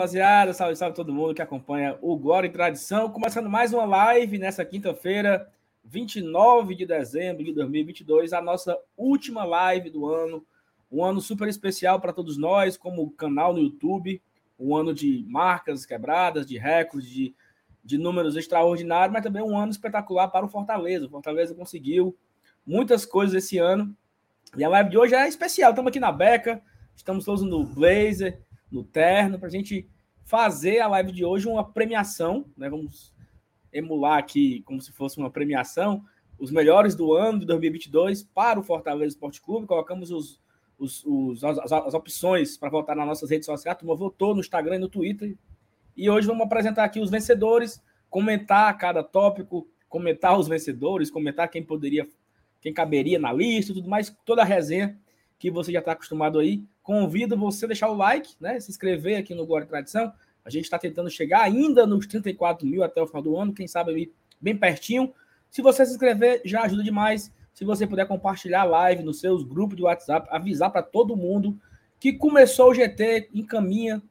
Rapaziada. Salve, salve todo mundo que acompanha o Glória e Tradição. Começando mais uma live nessa quinta-feira, 29 de dezembro de 2022, a nossa última live do ano. Um ano super especial para todos nós, como canal no YouTube. Um ano de marcas quebradas, de recordes, de, de números extraordinários, mas também um ano espetacular para o Fortaleza. O Fortaleza conseguiu muitas coisas esse ano. E a live de hoje é especial. Estamos aqui na Beca, estamos todos no Blazer no terno, para a gente fazer a live de hoje uma premiação, né? Vamos emular aqui como se fosse uma premiação, os melhores do ano de 2022 para o Fortaleza Esporte Clube. Colocamos os, os, os as, as, opções para votar nas nossas redes sociais. A turma votou no Instagram e no Twitter. E hoje vamos apresentar aqui os vencedores, comentar cada tópico, comentar os vencedores, comentar quem poderia, quem caberia na lista, tudo mais, toda a resenha que você já está acostumado aí. Convido você a deixar o like, né? Se inscrever aqui no Glória Tradição. A gente está tentando chegar ainda nos 34 mil até o final do ano, quem sabe bem pertinho. Se você se inscrever, já ajuda demais. Se você puder compartilhar a live nos seus grupos de WhatsApp, avisar para todo mundo que começou o GT, encaminha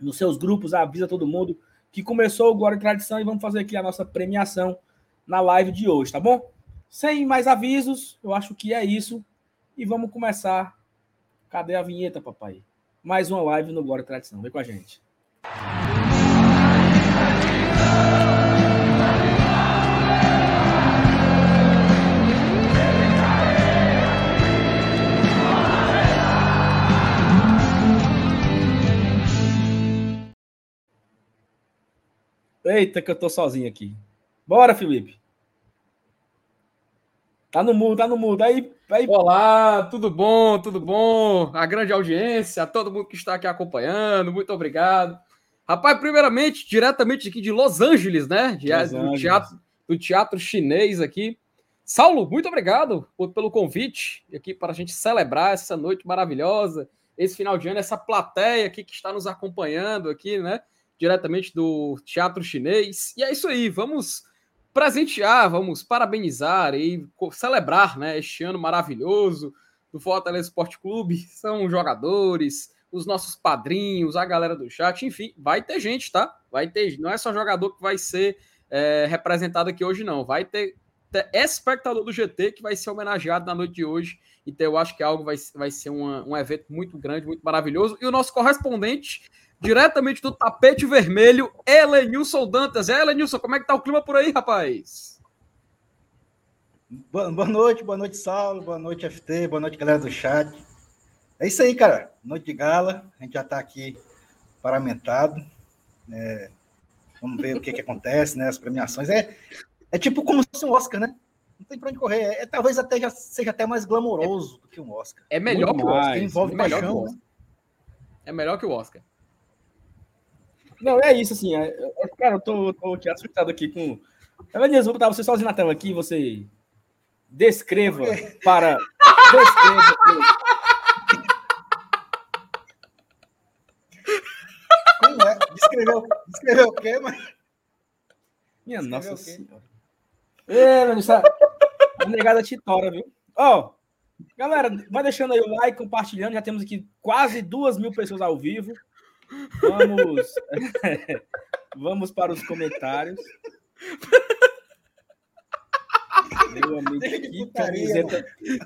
nos seus grupos, avisa todo mundo que começou o Glória e Tradição e vamos fazer aqui a nossa premiação na live de hoje, tá bom? Sem mais avisos, eu acho que é isso. E vamos começar. Cadê a vinheta, papai? Mais uma live no Glória e Tradição. Vem com a gente. Eita, que eu tô sozinho aqui. Bora, Felipe. Tá no mudo, tá no mudo. Aí, aí... Olá, tudo bom, tudo bom? A grande audiência, a todo mundo que está aqui acompanhando, muito obrigado. Rapaz, primeiramente, diretamente aqui de Los Angeles, né? De, Los do, Angeles. Teatro, do teatro chinês aqui. Saulo, muito obrigado por, pelo convite aqui para a gente celebrar essa noite maravilhosa, esse final de ano, essa plateia aqui que está nos acompanhando aqui, né? Diretamente do teatro chinês. E é isso aí, vamos presentear, vamos parabenizar e celebrar né, este ano maravilhoso do Fortaleza Esporte Clube. São jogadores, os nossos padrinhos, a galera do chat, enfim, vai ter gente, tá? Vai ter, não é só jogador que vai ser é, representado aqui hoje, não. Vai ter, ter espectador do GT que vai ser homenageado na noite de hoje. Então eu acho que algo vai, vai ser uma, um evento muito grande, muito maravilhoso. E o nosso correspondente diretamente do tapete vermelho, Elenilson Dantas. É, Elenilson, como é que tá o clima por aí, rapaz? Boa, boa noite, boa noite, Saulo, boa noite, FT, boa noite, galera do chat. É isso aí, cara. Noite de gala, a gente já tá aqui paramentado. É, vamos ver o que, que acontece, né? As premiações. É, é tipo como se fosse um Oscar, né? Não tem pra onde correr. É, é, talvez até já seja até mais glamouroso do que um Oscar. É melhor Muito que o Oscar. Envolve é melhor paixão, né? É melhor que o Oscar. Não, é isso, assim. É, é, cara, eu tô, tô aqui assustado aqui com. Evangelho, vou botar você sozinho na tela aqui, você descreva para. Descreva. Como é? Descreveu, descreveu o quê, mas. Minha descreveu nossa senhora. É, mano, essa... a negada titora, viu? Ó, oh, galera, vai deixando aí o like, compartilhando. Já temos aqui quase duas mil pessoas ao vivo. Vamos, vamos para os comentários. Meu amigo, que camiseta.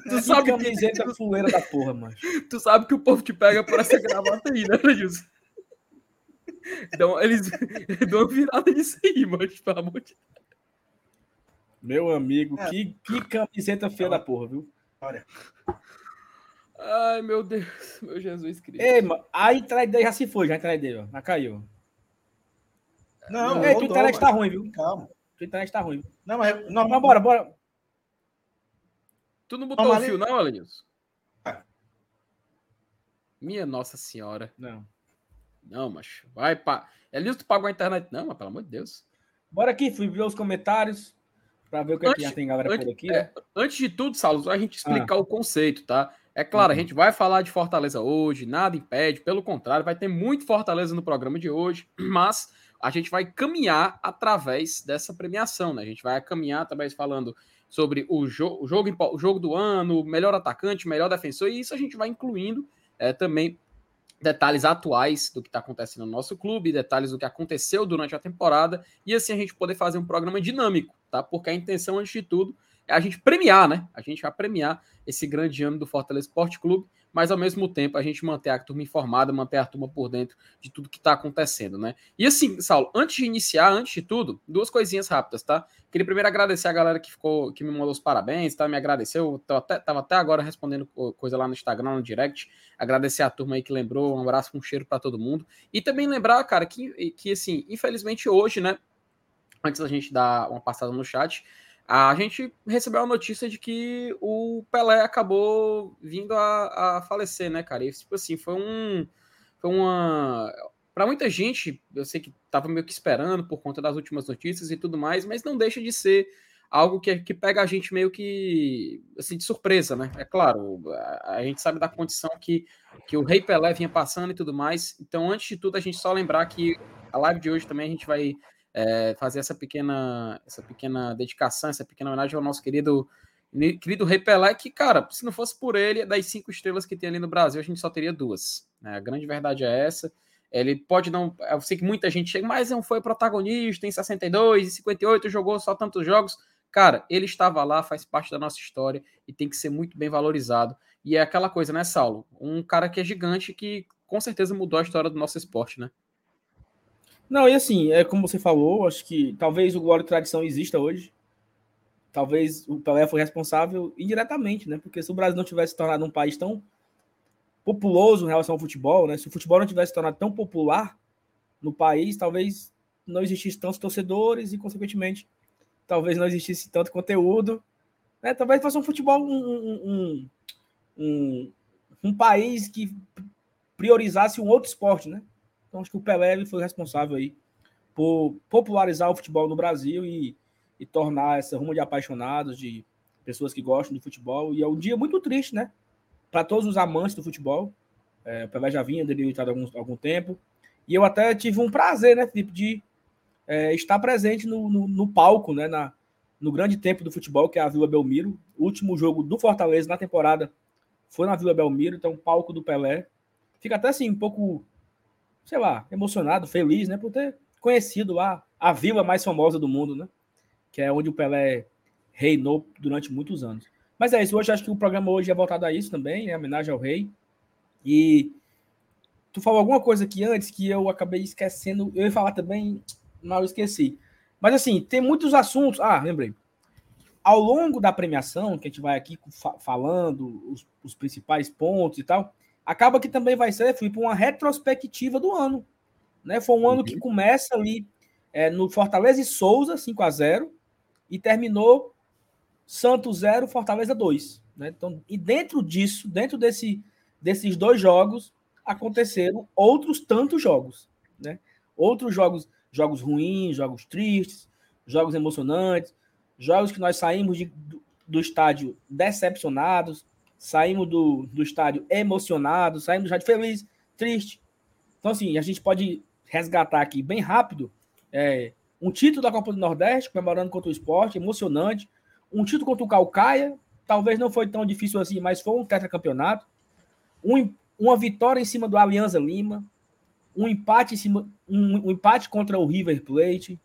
Tu sabe que camiseta que... fuleira da porra, mano. Tu sabe que o povo te pega por essa gravata aí, né, Gilson? Então, eles dão uma virada nisso aí, mano, pelo amor de Meu amigo, é. que, que camiseta feia da porra, viu? Olha. Ai, meu Deus, meu Jesus Cristo. Ei, mano, a internet já se foi, já a internet dele, ó. Já caiu. Não, Ei, tua internet tá ruim, viu? Calma. Tua internet tá ruim. Não, mas. Não, mas bora, bora. Tu não botou o fio, não, Alenilson? Ah. Minha Nossa Senhora. Não. Não, mas vai pá. É lindo tu pagou a internet, não, mas pelo amor de Deus. Bora aqui, fui ver os comentários para ver o que, antes, é que já tem galera antes, por aqui. É, né? Antes de tudo, Saulo, a gente explicar ah. o conceito, tá? É claro, uhum. a gente vai falar de Fortaleza hoje, nada impede, pelo contrário, vai ter muito Fortaleza no programa de hoje, mas a gente vai caminhar através dessa premiação, né? A gente vai caminhar através falando sobre o, jo o, jogo, o jogo do ano, melhor atacante, melhor defensor, e isso a gente vai incluindo é, também detalhes atuais do que está acontecendo no nosso clube, detalhes do que aconteceu durante a temporada, e assim a gente poder fazer um programa dinâmico, tá? Porque a intenção, antes de tudo, a gente premiar, né? A gente vai premiar esse grande ano do Fortaleza Esporte Clube, mas ao mesmo tempo a gente manter a turma informada, manter a turma por dentro de tudo que está acontecendo, né? E assim, Saulo, antes de iniciar, antes de tudo, duas coisinhas rápidas, tá? Queria primeiro agradecer a galera que ficou, que me mandou os parabéns, tá? Me agradeceu, tô até, tava até agora respondendo coisa lá no Instagram, no direct. Agradecer a turma aí que lembrou, um abraço, um cheiro para todo mundo. E também lembrar, cara, que, que assim, infelizmente hoje, né? Antes da gente dar uma passada no chat, a gente recebeu a notícia de que o Pelé acabou vindo a, a falecer, né, cara? E, tipo assim, foi um. Foi uma. Para muita gente, eu sei que tava meio que esperando por conta das últimas notícias e tudo mais, mas não deixa de ser algo que, que pega a gente meio que assim de surpresa, né? É claro, a, a, gente sabe da condição que, que o Rei Pelé vinha passando e tudo mais. Então, antes de tudo, a gente só lembrar que a live de hoje também a gente vai é, fazer essa pequena, essa pequena dedicação, essa pequena homenagem ao nosso querido querido Rei Pelé, que, cara, se não fosse por ele, das cinco estrelas que tem ali no Brasil, a gente só teria duas. Né? A grande verdade é essa. Ele pode não. Eu sei que muita gente chega, mas não foi protagonista em 62, em 58, jogou só tantos jogos. Cara, ele estava lá, faz parte da nossa história e tem que ser muito bem valorizado. E é aquela coisa, né, Saulo? Um cara que é gigante que com certeza mudou a história do nosso esporte, né? Não, e assim, é como você falou, acho que talvez o Glória e Tradição exista hoje. Talvez o Pelé foi responsável indiretamente, né? Porque se o Brasil não tivesse se tornado um país tão populoso em relação ao futebol, né? Se o futebol não tivesse se tornado tão popular no país, talvez não existisse tantos torcedores e, consequentemente, talvez não existisse tanto conteúdo. Né? Talvez fosse um futebol um, um, um, um país que priorizasse um outro esporte, né? Então acho que o Pelé foi responsável aí por popularizar o futebol no Brasil e, e tornar essa ruma de apaixonados, de pessoas que gostam de futebol. E é um dia muito triste, né? Para todos os amantes do futebol. É, o Pelé já vinha debilitado há algum, algum tempo. E eu até tive um prazer, né, Felipe, de é, estar presente no, no, no, palco, né, na, no grande tempo do futebol, que é a Vila Belmiro. O último jogo do Fortaleza na temporada foi na Vila Belmiro, então palco do Pelé. Fica até assim, um pouco sei lá, emocionado, feliz, né, por ter conhecido lá a vila mais famosa do mundo, né? Que é onde o Pelé reinou durante muitos anos. Mas é isso, hoje acho que o programa hoje é voltado a isso também, né? Homenagem ao rei. E tu falou alguma coisa aqui antes que eu acabei esquecendo. Eu ia falar também, mas eu esqueci. Mas assim, tem muitos assuntos. Ah, lembrei. Ao longo da premiação, que a gente vai aqui falando os, os principais pontos e tal, acaba que também vai ser, Felipe, uma retrospectiva do ano. Né? Foi um uhum. ano que uhum. começa ali é, no Fortaleza e Souza, 5 a 0 e terminou Santos 0, Fortaleza 2. Né? Então, e dentro disso, dentro desse, desses dois jogos, aconteceram outros tantos jogos. Né? Outros jogos, jogos ruins, jogos tristes, jogos emocionantes, jogos que nós saímos de, do, do estádio decepcionados, saímos do, do estádio emocionados, saímos do estádio feliz, triste. Então, assim, a gente pode resgatar aqui bem rápido é, um título da Copa do Nordeste, comemorando contra o esporte, emocionante. Um título contra o Calcaia, talvez não foi tão difícil assim, mas foi um tetracampeonato. Um, uma vitória em cima do Alianza Lima, um empate em cima, um, um empate contra o River Plate.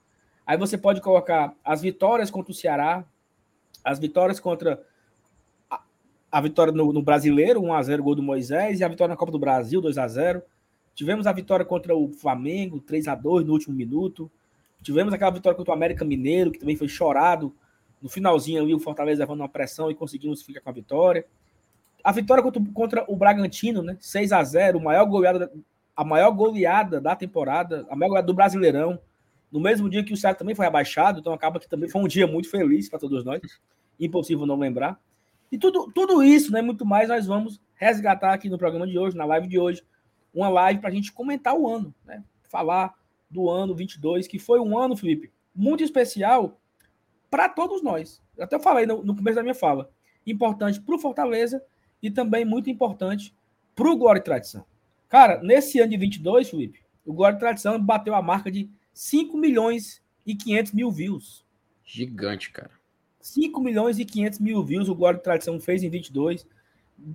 Aí você pode colocar as vitórias contra o Ceará, as vitórias contra a vitória no, no Brasileiro, 1x0 gol do Moisés, e a vitória na Copa do Brasil, 2x0. Tivemos a vitória contra o Flamengo, 3x2 no último minuto. Tivemos aquela vitória contra o América Mineiro, que também foi chorado. No finalzinho ali, o Fortaleza levando uma pressão e conseguimos ficar com a vitória. A vitória contra, contra o Bragantino, né? 6 a 0 maior goleada, a maior goleada da temporada, a maior goleada do Brasileirão. No mesmo dia que o Ceará também foi abaixado, então acaba que também foi um dia muito feliz para todos nós. Impossível não lembrar. E tudo, tudo isso, né, muito mais, nós vamos resgatar aqui no programa de hoje, na live de hoje, uma live para a gente comentar o ano, né? Falar do ano 22, que foi um ano, Felipe, muito especial para todos nós. Eu até falei no, no começo da minha fala. Importante para o Fortaleza e também muito importante para o Glória e Tradição. Cara, nesse ano de 22, Felipe, o Glória e Tradição bateu a marca de 5 milhões e 500 mil views. Gigante, cara. 5 milhões e 500 mil views o Glória e Tradição fez em 22.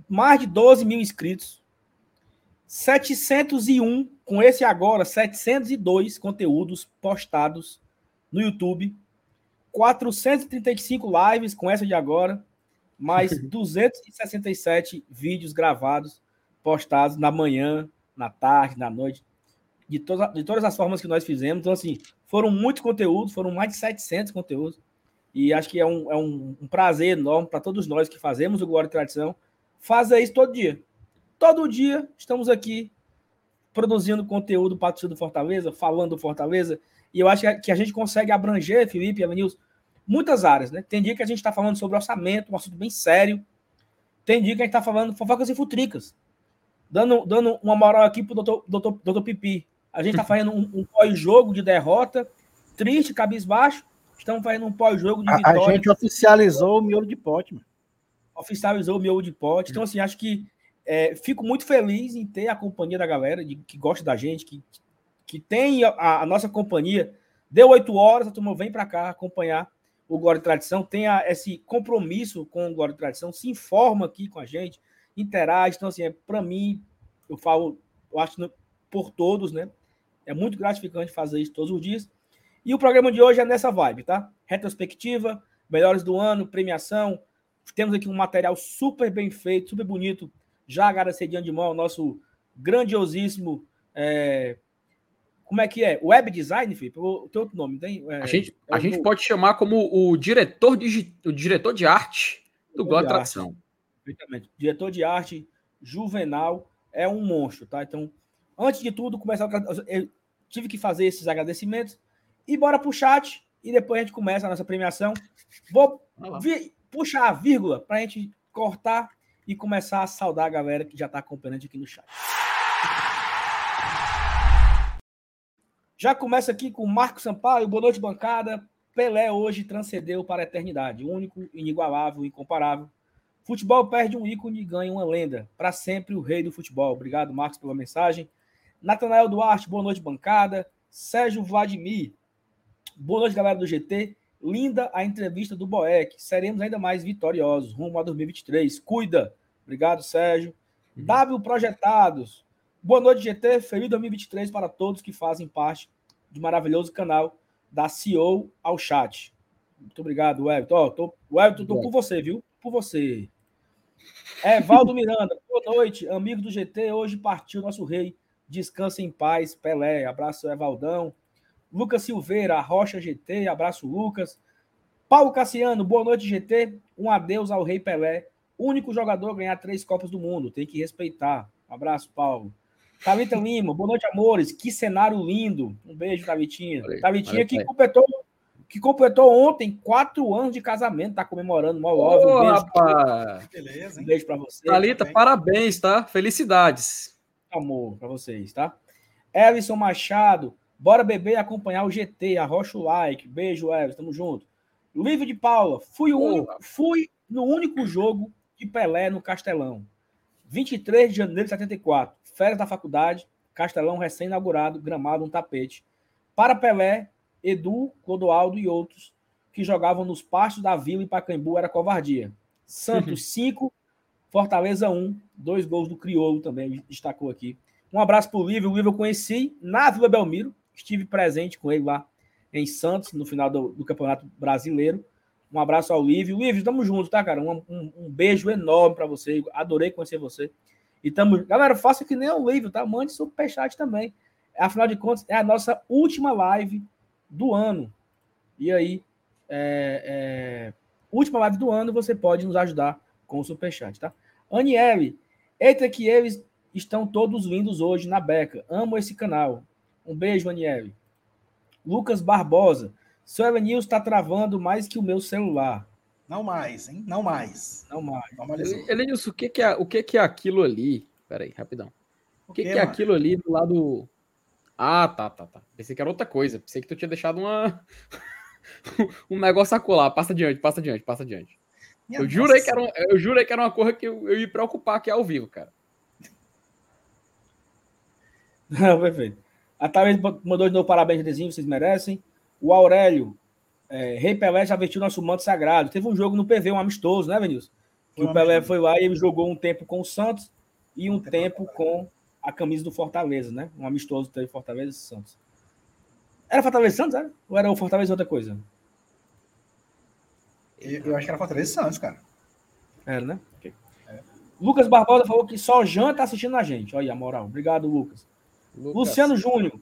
Mais de 12 mil inscritos. 701, com esse agora, 702 conteúdos postados no YouTube. 435 lives com essa de agora, mais 267 vídeos gravados, postados na manhã, na tarde, na noite, de, toda, de todas as formas que nós fizemos. Então, assim, foram muitos conteúdos, foram mais de 700 conteúdos. E acho que é um, é um, um prazer enorme para todos nós que fazemos o Glória e Tradição fazer isso todo dia. Todo dia estamos aqui produzindo conteúdo para o do Fortaleza, falando do Fortaleza, e eu acho que a gente consegue abranger, Felipe e Avenils, muitas áreas, né? Tem dia que a gente está falando sobre orçamento, um assunto bem sério. Tem dia que a gente está falando fofocas e futricas. Dando, dando uma moral aqui pro doutor, doutor, doutor Pipi. A gente está fazendo um, um pós-jogo de derrota, triste, cabisbaixo. Estamos fazendo um pós-jogo de vitória. A gente oficializou o miolo de pote, mano. Oficializou o miolo de pote. Então, assim, acho que é, fico muito feliz em ter a companhia da galera de, que gosta da gente, que, que tem a, a nossa companhia. Deu oito horas, a turma vem para cá acompanhar o Glória e Tradição, tem esse compromisso com o Glória e Tradição, se informa aqui com a gente, interage. Então, assim, é, para mim, eu falo, eu acho por todos, né? É muito gratificante fazer isso todos os dias. E o programa de hoje é nessa vibe, tá? Retrospectiva, melhores do ano, premiação. Temos aqui um material super bem feito, super bonito já agradecer de antemão ao nosso grandiosíssimo. É... Como é que é? Web design, Felipe? O teu outro nome tem? É... a gente, é a gente pode chamar como o diretor de, o diretor de arte do Tradição. Perfeitamente. Diretor de arte juvenal é um monstro, tá? Então, antes de tudo, começar. Eu tive que fazer esses agradecimentos. E bora pro chat. E depois a gente começa a nossa premiação. Vou vi, puxar a vírgula para a gente cortar e começar a saudar a galera que já está acompanhando aqui no chat. Já começa aqui com Marco Sampaio, boa noite, bancada. Pelé hoje transcendeu para a eternidade, único, inigualável, incomparável. Futebol perde um ícone e ganha uma lenda. Para sempre o rei do futebol. Obrigado, Marcos, pela mensagem. Natanael Duarte, boa noite, bancada. Sérgio Vladimir, boa noite, galera do GT. Linda a entrevista do Boeck. Seremos ainda mais vitoriosos rumo a 2023. Cuida! Obrigado, Sérgio. Uhum. W Projetados. Boa noite, GT. Feliz 2023 para todos que fazem parte do maravilhoso canal da CEO ao chat. Muito obrigado, Wellington. Oh, tô, Wellington, tô por você, viu? Por você. É, Valdo Miranda. Boa noite, amigo do GT. Hoje partiu nosso rei. Descansa em paz, Pelé. Abraço, Evaldão. Lucas Silveira, Rocha GT. Abraço, Lucas. Paulo Cassiano, boa noite, GT. Um adeus ao Rei Pelé único jogador a ganhar três Copas do Mundo. Tem que respeitar. Um abraço, Paulo. Thalita Lima, boa noite, amores. Que cenário lindo. Um beijo, Thavitinha. Thavitinha que completou, que completou ontem quatro anos de casamento, tá comemorando. Mó love. um beijo. Beleza, hein? Um beijo pra você. Thalita, parabéns, tá? Felicidades. Amor pra vocês, tá? Ellison Machado, bora beber e acompanhar o GT. Arrocha o like. Beijo, Ellison. Tamo junto. Livro de Paula, fui, o único, fui no único jogo de Pelé no Castelão. 23 de janeiro de 74. Férias da faculdade, Castelão recém-inaugurado, gramado, um tapete. Para Pelé, Edu, Clodoaldo e outros que jogavam nos pastos da Vila e Pacaembu era covardia. Santos 5, Fortaleza 1, dois gols do Crioulo também, destacou aqui. Um abraço para o Lívio. O Lívio eu conheci na Vila Belmiro, estive presente com ele lá em Santos, no final do, do Campeonato Brasileiro. Um abraço ao Lívio. Lívio, tamo junto, tá, cara? Um, um, um beijo enorme para você. Adorei conhecer você. E tamo... Galera, faça que nem o Lívio, tá? Mande superchat também. Afinal de contas, é a nossa última live do ano. E aí, é, é... última live do ano, você pode nos ajudar com o superchat, tá? Aniele, eita que eles estão todos lindos hoje na beca. Amo esse canal. Um beijo, Aniele. Lucas Barbosa. Seu Elenils está travando mais que o meu celular. Não mais, hein? Não mais. Não mais. Elenils, o que, que, é, o que, que é aquilo ali? Peraí, rapidão. O que, que, que é aquilo ali do lado. Ah, tá, tá, tá. Pensei que era outra coisa. Pensei que tu tinha deixado uma. um negócio a colar. Passa adiante, passa adiante, passa adiante. eu jurei, que era um, eu jurei que era uma coisa que eu, eu ia me preocupar aqui ao vivo, cara. Não, perfeito. A Thaís mandou de novo parabéns, desenho, vocês merecem. O Aurélio, é, Rei Pelé já vestiu nosso manto sagrado. Teve um jogo no PV, um amistoso, né, Vinícius? Que o Pelé foi lá e ele jogou um tempo com o Santos e um tempo com a a camisa do Fortaleza, né? Um amistoso teve Fortaleza e Santos. Era Fortaleza e Santos, era? Ou era o Fortaleza outra coisa? Eu, eu acho que era Fortaleza e Santos, cara. Era, né? Okay. É. Lucas Barbosa falou que só Jean tá assistindo a gente. Olha a moral. Obrigado, Lucas. Lucas. Luciano Júnior.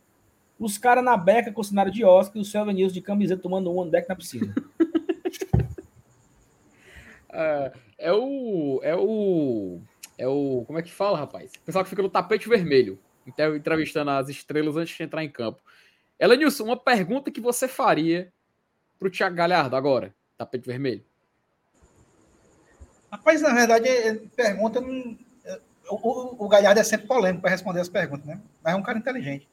Os caras na beca com o cenário de Oscar e o Selva News de camiseta tomando um deck na piscina. é, é o. É o. É o. Como é que fala, rapaz? O pessoal que fica no tapete vermelho, entrevistando as estrelas antes de entrar em campo. Elenilson, uma pergunta que você faria pro Thiago Galhardo agora, tapete vermelho. Rapaz, na verdade, pergunta. Não... O, o, Galhardo é sempre polêmico para responder as perguntas, né? Mas é um cara inteligente.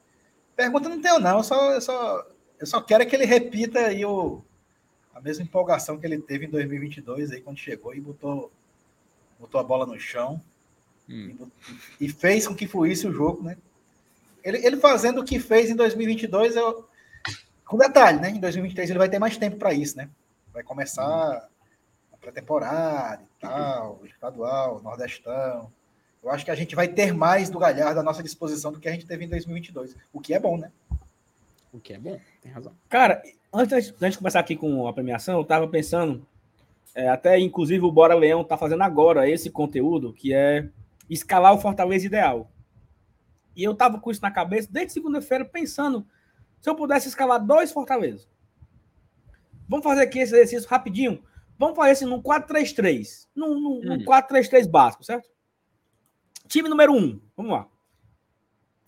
Pergunta não tenho, não. Eu só, eu só, eu só quero que ele repita aí o, a mesma empolgação que ele teve em 2022, aí, quando chegou e botou, botou a bola no chão hum. e, e, fez com que fluísse o jogo, né? Ele, ele fazendo o que fez em 2022, eu, com detalhe, né? Em 2023 ele vai ter mais tempo para isso, né? Vai começar hum. a pré-temporada e tal, o estadual, nordestão. Eu acho que a gente vai ter mais do Galhardo à nossa disposição do que a gente teve em 2022, o que é bom, né? O que é bom, tem razão. Cara, antes da gente começar aqui com a premiação, eu tava pensando, é, até inclusive o Bora Leão tá fazendo agora esse conteúdo, que é escalar o Fortaleza ideal. E eu tava com isso na cabeça desde segunda-feira, pensando se eu pudesse escalar dois Fortaleza. Vamos fazer aqui esse exercício rapidinho. Vamos fazer assim num 4-3-3. Num, num, hum. num 4-3-3 básico, certo? Time número 1, um, vamos lá.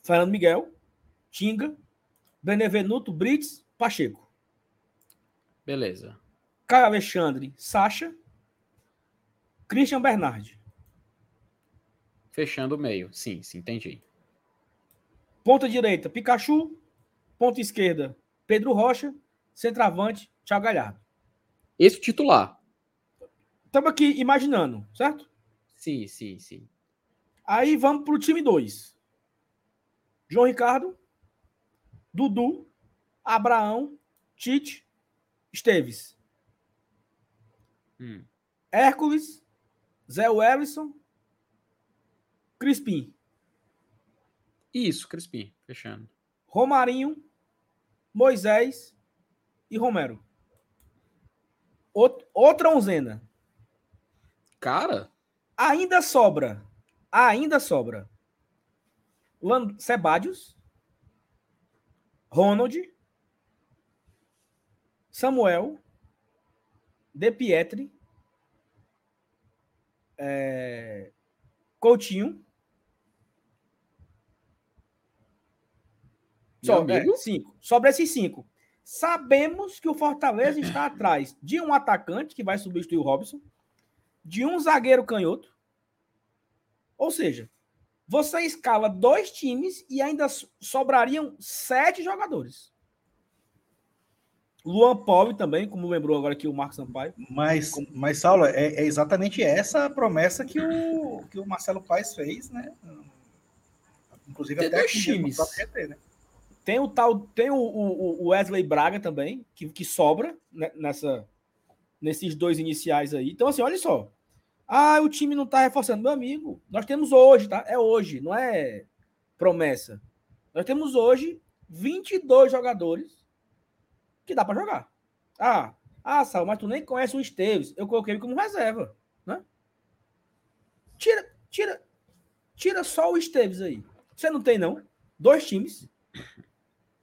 Fernando Miguel, Tinga, Benevenuto, Brits, Pacheco. Beleza. Caio Alexandre, Sacha, Christian Bernardi. Fechando o meio. Sim, sim, entendi. Ponta direita, Pikachu. Ponta esquerda, Pedro Rocha. Centroavante, Thiago Galhardo. Esse titular. Estamos aqui imaginando, certo? Sim, sim, sim. Aí vamos para o time 2. João Ricardo, Dudu, Abraão, Tite, Esteves. Hum. Hércules, Zé Wellison, Crispim. Isso, Crispim, fechando. Romarinho, Moisés e Romero. outra onzena. Cara. Ainda sobra ainda sobra Land Sebadios, Ronald, Samuel, De Pietri, é, Coutinho. Só, é, cinco. Sobre esses cinco. Sabemos que o Fortaleza está atrás de um atacante que vai substituir o Robson, de um zagueiro canhoto, ou seja, você escala dois times e ainda sobrariam sete jogadores. Luan Poli também, como lembrou agora aqui o Marcos Sampaio. Mas, mas Saulo, é, é, exatamente essa a promessa que o, que o Marcelo Paes fez, né? Inclusive tem até dois times. GT, né? Tem o tal, tem o, o, Wesley Braga também, que, que sobra né, nessa, nesses dois iniciais aí. Então, assim, olha só. Ah, o time não está reforçando. Meu amigo, nós temos hoje, tá? É hoje, não é promessa. Nós temos hoje 22 jogadores que dá para jogar. Ah, ah, Sal, mas tu nem conhece o Esteves. Eu coloquei ele como reserva, né? Tira, tira, tira só o Esteves aí. Você não tem, não? Dois times.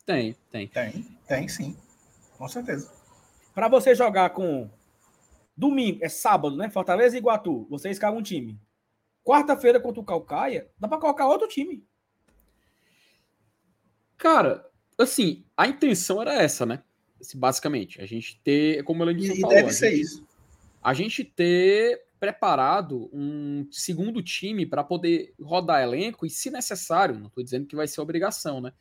Tem, tem. Tem, tem sim. Com certeza. Para você jogar com Domingo, é sábado, né? Fortaleza e Iguatu. Você escala um time. Quarta-feira contra o Calcaia, dá para colocar outro time. Cara, assim, a intenção era essa, né? Basicamente, a gente ter, como ela disse, e falou, deve ser gente, isso. A gente ter preparado um segundo time para poder rodar elenco e, se necessário, não estou dizendo que vai ser obrigação, né?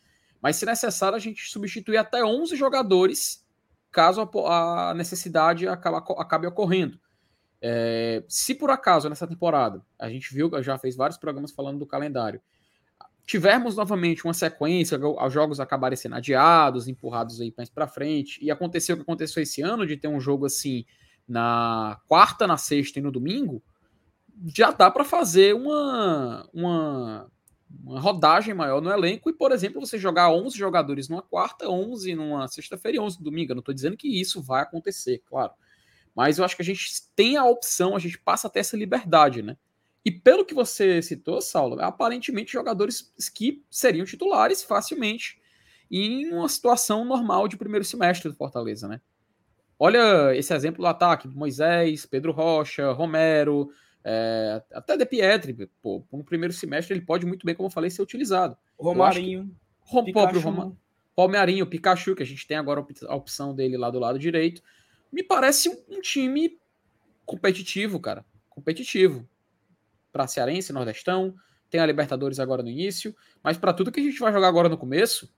Mas se necessário, a gente substituir até 11 jogadores caso a, a necessidade acabe, acabe ocorrendo. É, se por acaso nessa temporada, a gente viu, já fez vários programas falando do calendário, tivermos novamente uma sequência, os jogos acabarem sendo adiados, empurrados aí mais para frente, e aconteceu o que aconteceu esse ano, de ter um jogo assim na quarta, na sexta e no domingo, já dá para fazer uma, uma uma rodagem maior no elenco e, por exemplo, você jogar 11 jogadores numa quarta, 11 numa sexta-feira e 11 no domingo. Eu não estou dizendo que isso vai acontecer, claro. Mas eu acho que a gente tem a opção, a gente passa até essa liberdade, né? E pelo que você citou, Saulo, aparentemente jogadores que seriam titulares facilmente em uma situação normal de primeiro semestre do Fortaleza, né? Olha esse exemplo do ataque: Moisés, Pedro Rocha, Romero, é, até De Pietri, pô, no primeiro semestre ele pode muito bem, como eu falei, ser utilizado. Romarinho. O próprio Roma, Palmeirinho, Pikachu, que a gente tem agora a opção dele lá do lado direito. Me parece um, um time competitivo, cara. Competitivo. Para Cearense, Nordestão. Tem a Libertadores agora no início. Mas para tudo que a gente vai jogar agora no começo,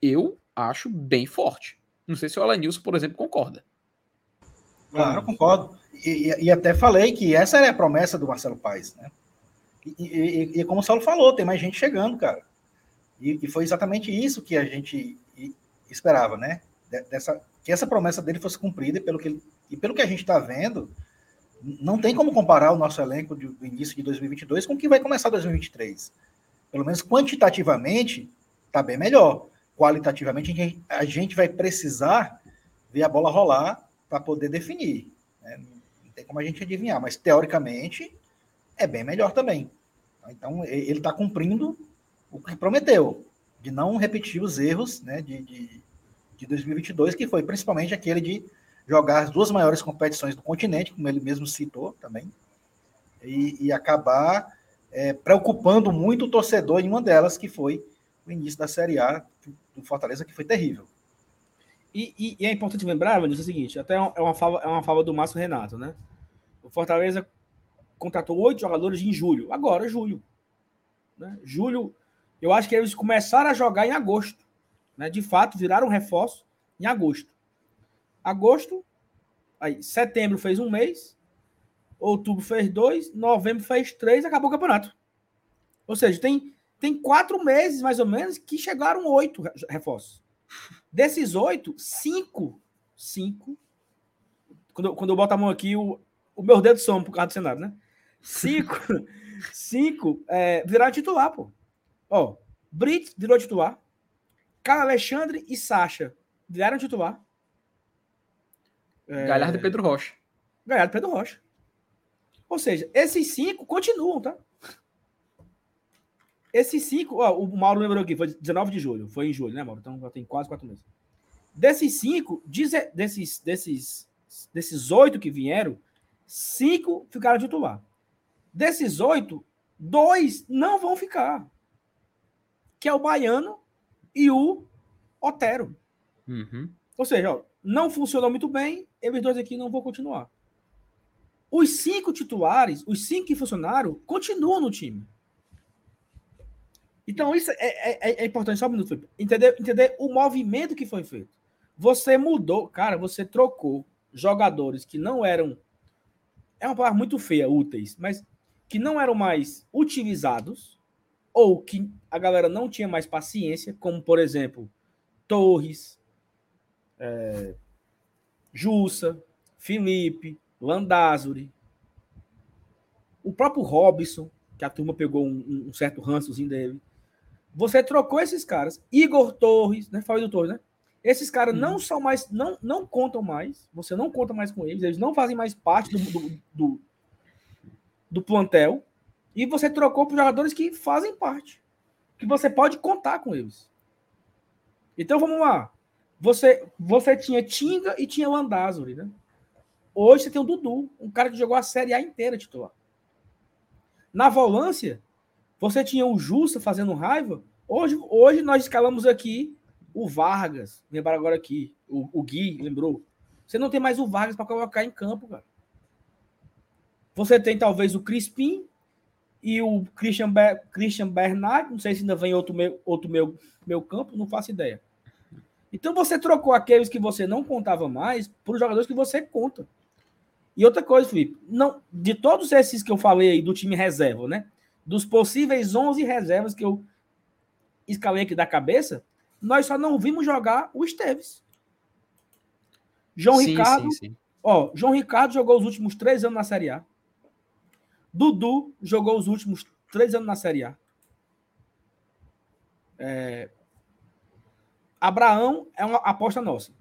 eu acho bem forte. Não sei se o Alanilson, por exemplo, concorda. Claro, concordo. E, e, até falei que essa era a promessa do Marcelo Paes, né? E, e, e, como o Saulo falou, tem mais gente chegando, cara. E, foi exatamente isso que a gente esperava, né? Dessa, que essa promessa dele fosse cumprida e pelo que, ele, e pelo que a gente está vendo, não tem como comparar o nosso elenco do início de 2022 com o que vai começar 2023. Pelo menos quantitativamente, está bem melhor. Qualitativamente, a gente vai precisar ver a bola rolar para poder definir. Né? Não tem como a gente adivinhar, mas teoricamente é bem melhor também. Então ele está cumprindo o que prometeu, de não repetir os erros né, de, de, de 2022, que foi principalmente aquele de jogar as duas maiores competições do continente, como ele mesmo citou também, e, e acabar é, preocupando muito o torcedor em uma delas, que foi o início da Série A do Fortaleza, que foi terrível. E, e, e, é importante lembrar, Vanilson, é o seguinte: até é uma fala, é uma fala do Márcio Renato, né? O Fortaleza contratou oito jogadores em julho. Agora, julho. Né? Julho, eu acho que eles começaram a jogar em agosto. Né? De fato, viraram reforço em agosto. Agosto, aí, setembro fez um mês, outubro fez dois, novembro fez três, acabou o campeonato. Ou seja, tem, tem quatro meses, mais ou menos, que chegaram oito reforços. Desses oito, cinco, cinco, quando, eu, quando eu boto a mão aqui, o, o meu dedo some por causa do Senado, né? Cinco, cinco é, viraram titular, pô. Ó, Brits virou titular. Carlos Alexandre e Sacha viraram titular. É... Galhardo e Pedro Rocha. Galhardo e Pedro Rocha. Ou seja, esses cinco continuam, tá? Esses cinco, ó, o Mauro lembrou aqui, foi 19 de julho, foi em julho, né, Mauro? Então já tem quase quatro meses. Desses cinco, desses, desses, desses oito que vieram, cinco ficaram titular. Desses oito, dois não vão ficar. Que é o Baiano e o Otero. Uhum. Ou seja, ó, não funcionou muito bem, eles dois aqui não vão continuar. Os cinco titulares, os cinco que funcionaram, continuam no time. Então, isso é, é, é importante, só um minuto, entender, entender o movimento que foi feito. Você mudou, cara, você trocou jogadores que não eram. É uma palavra muito feia, úteis, mas que não eram mais utilizados, ou que a galera não tinha mais paciência, como, por exemplo, Torres, é, Jussa, Felipe, Landázuri, o próprio Robson, que a turma pegou um, um certo rançozinho dele. Você trocou esses caras, Igor Torres, né? Falei do Torres, né? Esses caras não uhum. são mais, não, não contam mais, você não conta mais com eles, eles não fazem mais parte do, do, do, do plantel. E você trocou por jogadores que fazem parte, que você pode contar com eles. Então vamos lá. Você, você tinha Tinga e tinha Landázuri, né? Hoje você tem o Dudu, um cara que jogou a Série A inteira titular. Na volância, você tinha o Justa fazendo raiva. Hoje, hoje nós escalamos aqui o Vargas. Lembrar agora aqui. O, o Gui, lembrou? Você não tem mais o Vargas para colocar em campo, cara. Você tem talvez o Crispim e o Christian, Ber Christian Bernard. Não sei se ainda vem outro meu, outro meu, meu campo, não faço ideia. Então você trocou aqueles que você não contava mais por jogadores que você conta. E outra coisa, Felipe, não, de todos esses que eu falei aí do time reserva, né? Dos possíveis 11 reservas que eu escalei aqui da cabeça, nós só não vimos jogar o Esteves. João sim, Ricardo. Sim, sim. Ó, João Ricardo jogou os últimos três anos na Série A. Dudu jogou os últimos três anos na Série A. É... Abraão é uma aposta nossa.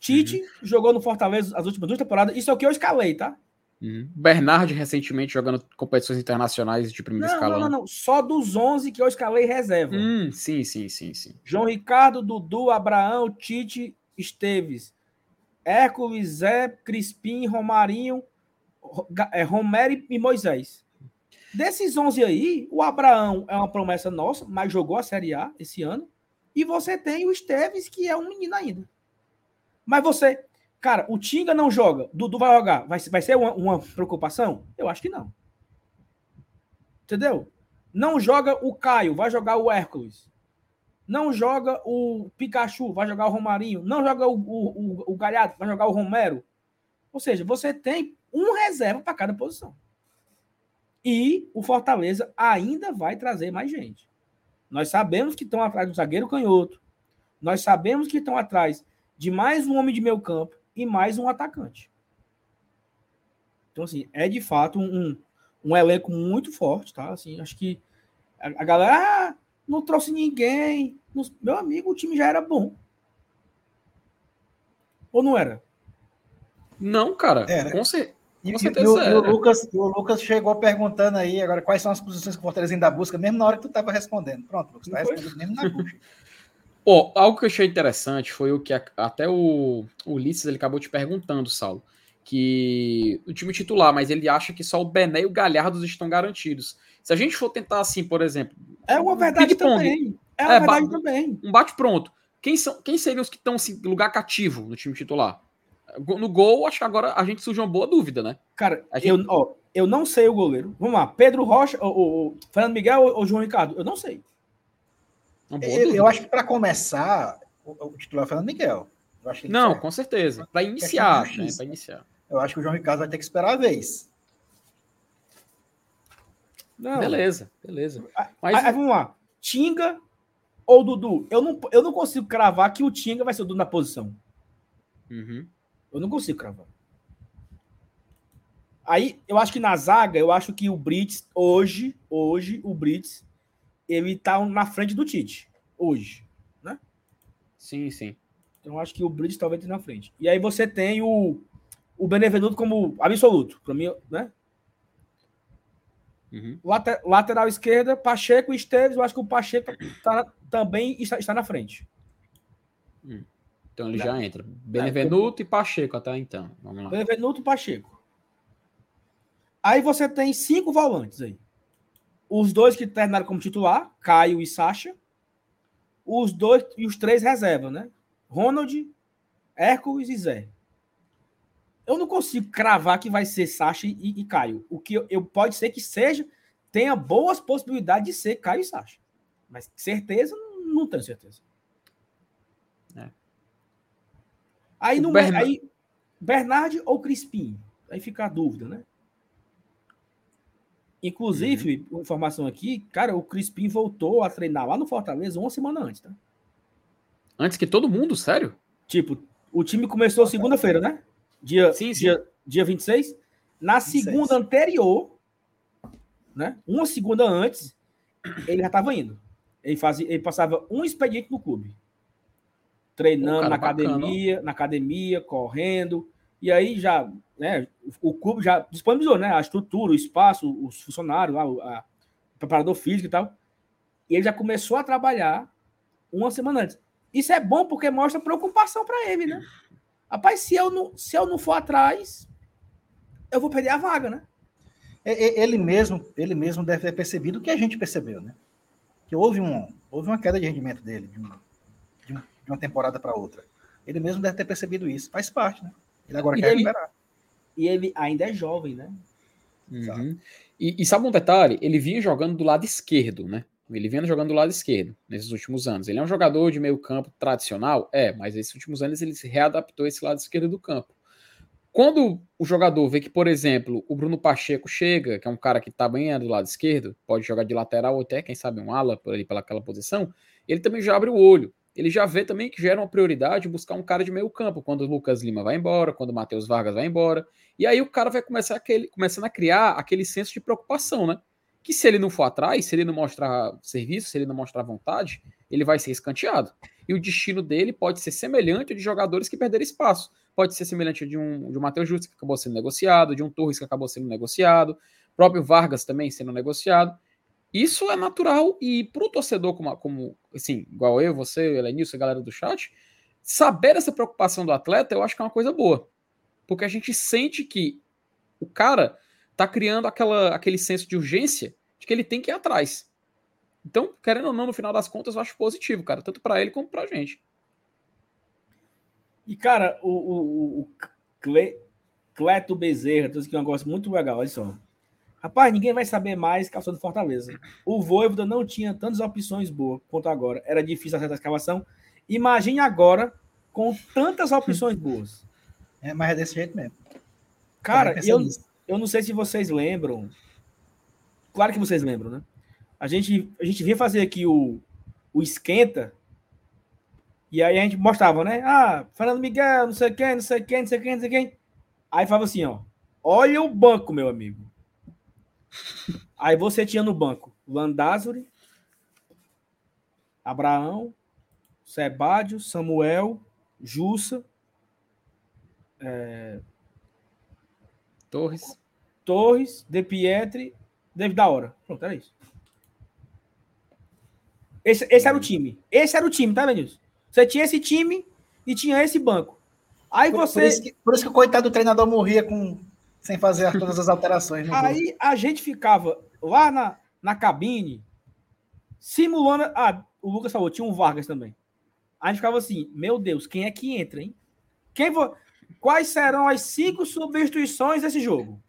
Tite uhum. jogou no Fortaleza as últimas duas temporadas. Isso é o que eu escalei, tá? Uhum. Bernard recentemente jogando competições internacionais de primeiro não, escalão. Não, não, não. Só dos 11 que eu escalei reserva. Hum, sim, sim, sim, sim. João Ricardo, Dudu, Abraão, Tite, Esteves, Hércules, Zé, Crispim, Romarinho, é, Romero e Moisés. Desses 11 aí, o Abraão é uma promessa nossa, mas jogou a Série A esse ano. E você tem o Esteves, que é um menino ainda. Mas você, cara, o Tinga não joga, Dudu vai jogar. Vai, vai ser uma, uma preocupação? Eu acho que não. Entendeu? Não joga o Caio, vai jogar o Hércules. Não joga o Pikachu, vai jogar o Romarinho. Não joga o, o, o, o Galhardo, vai jogar o Romero. Ou seja, você tem um reserva para cada posição. E o Fortaleza ainda vai trazer mais gente. Nós sabemos que estão atrás do zagueiro canhoto. Nós sabemos que estão atrás de mais um homem de meio campo e mais um atacante. Então, assim, é de fato um, um elenco muito forte, tá? Assim, acho que a, a galera ah, não trouxe ninguém. Meu amigo, o time já era bom. Ou não era? Não, cara. Era. Com, cer e, com certeza. E o, e o, Lucas, o Lucas chegou perguntando aí agora quais são as posições que o Fortaleza ainda busca, mesmo na hora que tu estava respondendo. Pronto, Lucas, tá respondendo mesmo na busca. Pô, algo que eu achei interessante foi o que a, até o, o Ulisses ele acabou te perguntando, Saulo, que o time titular, mas ele acha que só o Bené e o Galhardos estão garantidos. Se a gente for tentar assim, por exemplo. É uma verdade também. É uma é, verdade também. Um bate-pronto. Quem, são, quem seriam os que estão assim, lugar cativo no time titular? No gol, acho que agora a gente surge uma boa dúvida, né? Cara, gente... eu, ó, eu não sei o goleiro. Vamos lá, Pedro Rocha, ou, Fernando Miguel ou, ou João Ricardo? Eu não sei. Eu, eu, acho que para começar, o, o, titular é o Fernando Miguel. não, com certeza. Para iniciar, né? Para iniciar. Eu acho que o João Ricardo vai ter que esperar a vez. Não. Beleza, beleza. Mas aí, vamos lá. Tinga ou Dudu? Eu não, eu não consigo cravar que o Tinga vai ser o Dudu na posição. Uhum. Eu não consigo cravar. Aí, eu acho que na zaga, eu acho que o Brits, hoje, hoje, o Brits, ele tá na frente do Tite. Hoje, né? Sim, sim. Então, acho que o Brits talvez esteja na frente. E aí você tem o, o Benevenuto como absoluto, para mim, né? Uhum. Later, lateral esquerda, Pacheco e Esteves. Eu acho que o Pacheco tá, também está, está na frente. Hum. Então ele já entra. Benevenuto é, e Pacheco até então. Vamos lá. Benevenuto e Pacheco. Aí você tem cinco volantes aí. Os dois que terminaram como titular, Caio e Sacha. Os dois e os três reserva, né? Ronald, Hércules e Zé. Eu não consigo cravar que vai ser Sacha e, e Caio. O que eu, eu, pode ser que seja, tenha boas possibilidades de ser Caio e Sacha. Mas certeza, não tenho certeza. É. Aí, no, Bernard... aí Bernard ou Crispim? Aí fica a dúvida, né? Inclusive, uhum. informação aqui, cara, o Crispim voltou a treinar lá no Fortaleza uma semana antes, tá? Antes que todo mundo, sério? Tipo, o time começou segunda-feira, né? Dia, sim, sim. Dia, dia 26. Na 26. segunda anterior, né? Uma segunda antes, ele já estava indo. Ele, fazia, ele passava um expediente no clube treinando na academia, bacana. na academia, correndo. E aí já, né, o clube já disponibilizou, né, a estrutura, o espaço, os funcionários, lá, a, o preparador físico e tal. E ele já começou a trabalhar uma semana antes. Isso é bom porque mostra preocupação para ele, né? Rapaz, se eu não, se eu não for atrás, eu vou perder a vaga, né? Ele mesmo, ele mesmo deve ter percebido o que a gente percebeu, né? Que houve, um, houve uma queda de rendimento dele, de uma de uma temporada para outra. Ele mesmo deve ter percebido isso. Faz parte, né? Ele agora e quer ele, recuperar. E ele ainda é jovem, né? Uhum. E, e, sabe um detalhe? Ele vinha jogando do lado esquerdo, né? Ele vinha jogando do lado esquerdo nesses últimos anos. Ele é um jogador de meio campo tradicional? É, mas esses últimos anos ele se readaptou a esse lado esquerdo do campo. Quando o jogador vê que, por exemplo, o Bruno Pacheco chega, que é um cara que tá bem do lado esquerdo, pode jogar de lateral ou até, quem sabe, um ala por ali pelaquela posição, ele também já abre o olho ele já vê também que gera uma prioridade buscar um cara de meio campo, quando o Lucas Lima vai embora, quando o Matheus Vargas vai embora. E aí o cara vai começar aquele, começando a criar aquele senso de preocupação, né? que se ele não for atrás, se ele não mostrar serviço, se ele não mostrar vontade, ele vai ser escanteado. E o destino dele pode ser semelhante ao de jogadores que perderam espaço. Pode ser semelhante de um, de um Matheus Justo, que acabou sendo negociado, de um Torres, que acabou sendo negociado, próprio Vargas também sendo negociado. Isso é natural e para o torcedor, como, como assim, igual eu, você, Elenilson, a galera do chat, saber essa preocupação do atleta, eu acho que é uma coisa boa. Porque a gente sente que o cara tá criando aquela, aquele senso de urgência de que ele tem que ir atrás. Então, querendo ou não, no final das contas, eu acho positivo, cara, tanto para ele como para a gente. E, cara, o, o, o Cle, Cleto Bezerra trouxe aqui um negócio muito legal, olha só. Rapaz, ninguém vai saber mais calçado Fortaleza. O Voivoda não tinha tantas opções boas quanto agora. Era difícil acertar a escavação. Imagine agora com tantas opções boas. É, mas é desse jeito mesmo. Cara, eu, eu não sei se vocês lembram. Claro que vocês lembram, né? A gente, a gente vinha fazer aqui o, o esquenta. E aí a gente mostrava, né? Ah, Fernando Miguel, não sei quem, não sei quem, não sei quem, não sei quem. Aí falava assim, ó. Olha o banco, meu amigo. Aí você tinha no banco Landázuri, Abraão, Sebádio, Samuel, Jussa, é... Torres, Torres, De Pietri, David da Hora. Pronto, era isso. Esse, esse era o time. Esse era o time, tá, Vinícius? Você tinha esse time e tinha esse banco. Aí por, você. Por isso, que, por isso que o coitado do treinador morria com, sem fazer todas as alterações. Aí a gente ficava lá na, na cabine, simulando. Ah, o Lucas falou, tinha um Vargas também. Aí a gente ficava assim: Meu Deus, quem é que entra, hein? Quem vo... Quais serão as cinco substituições desse jogo?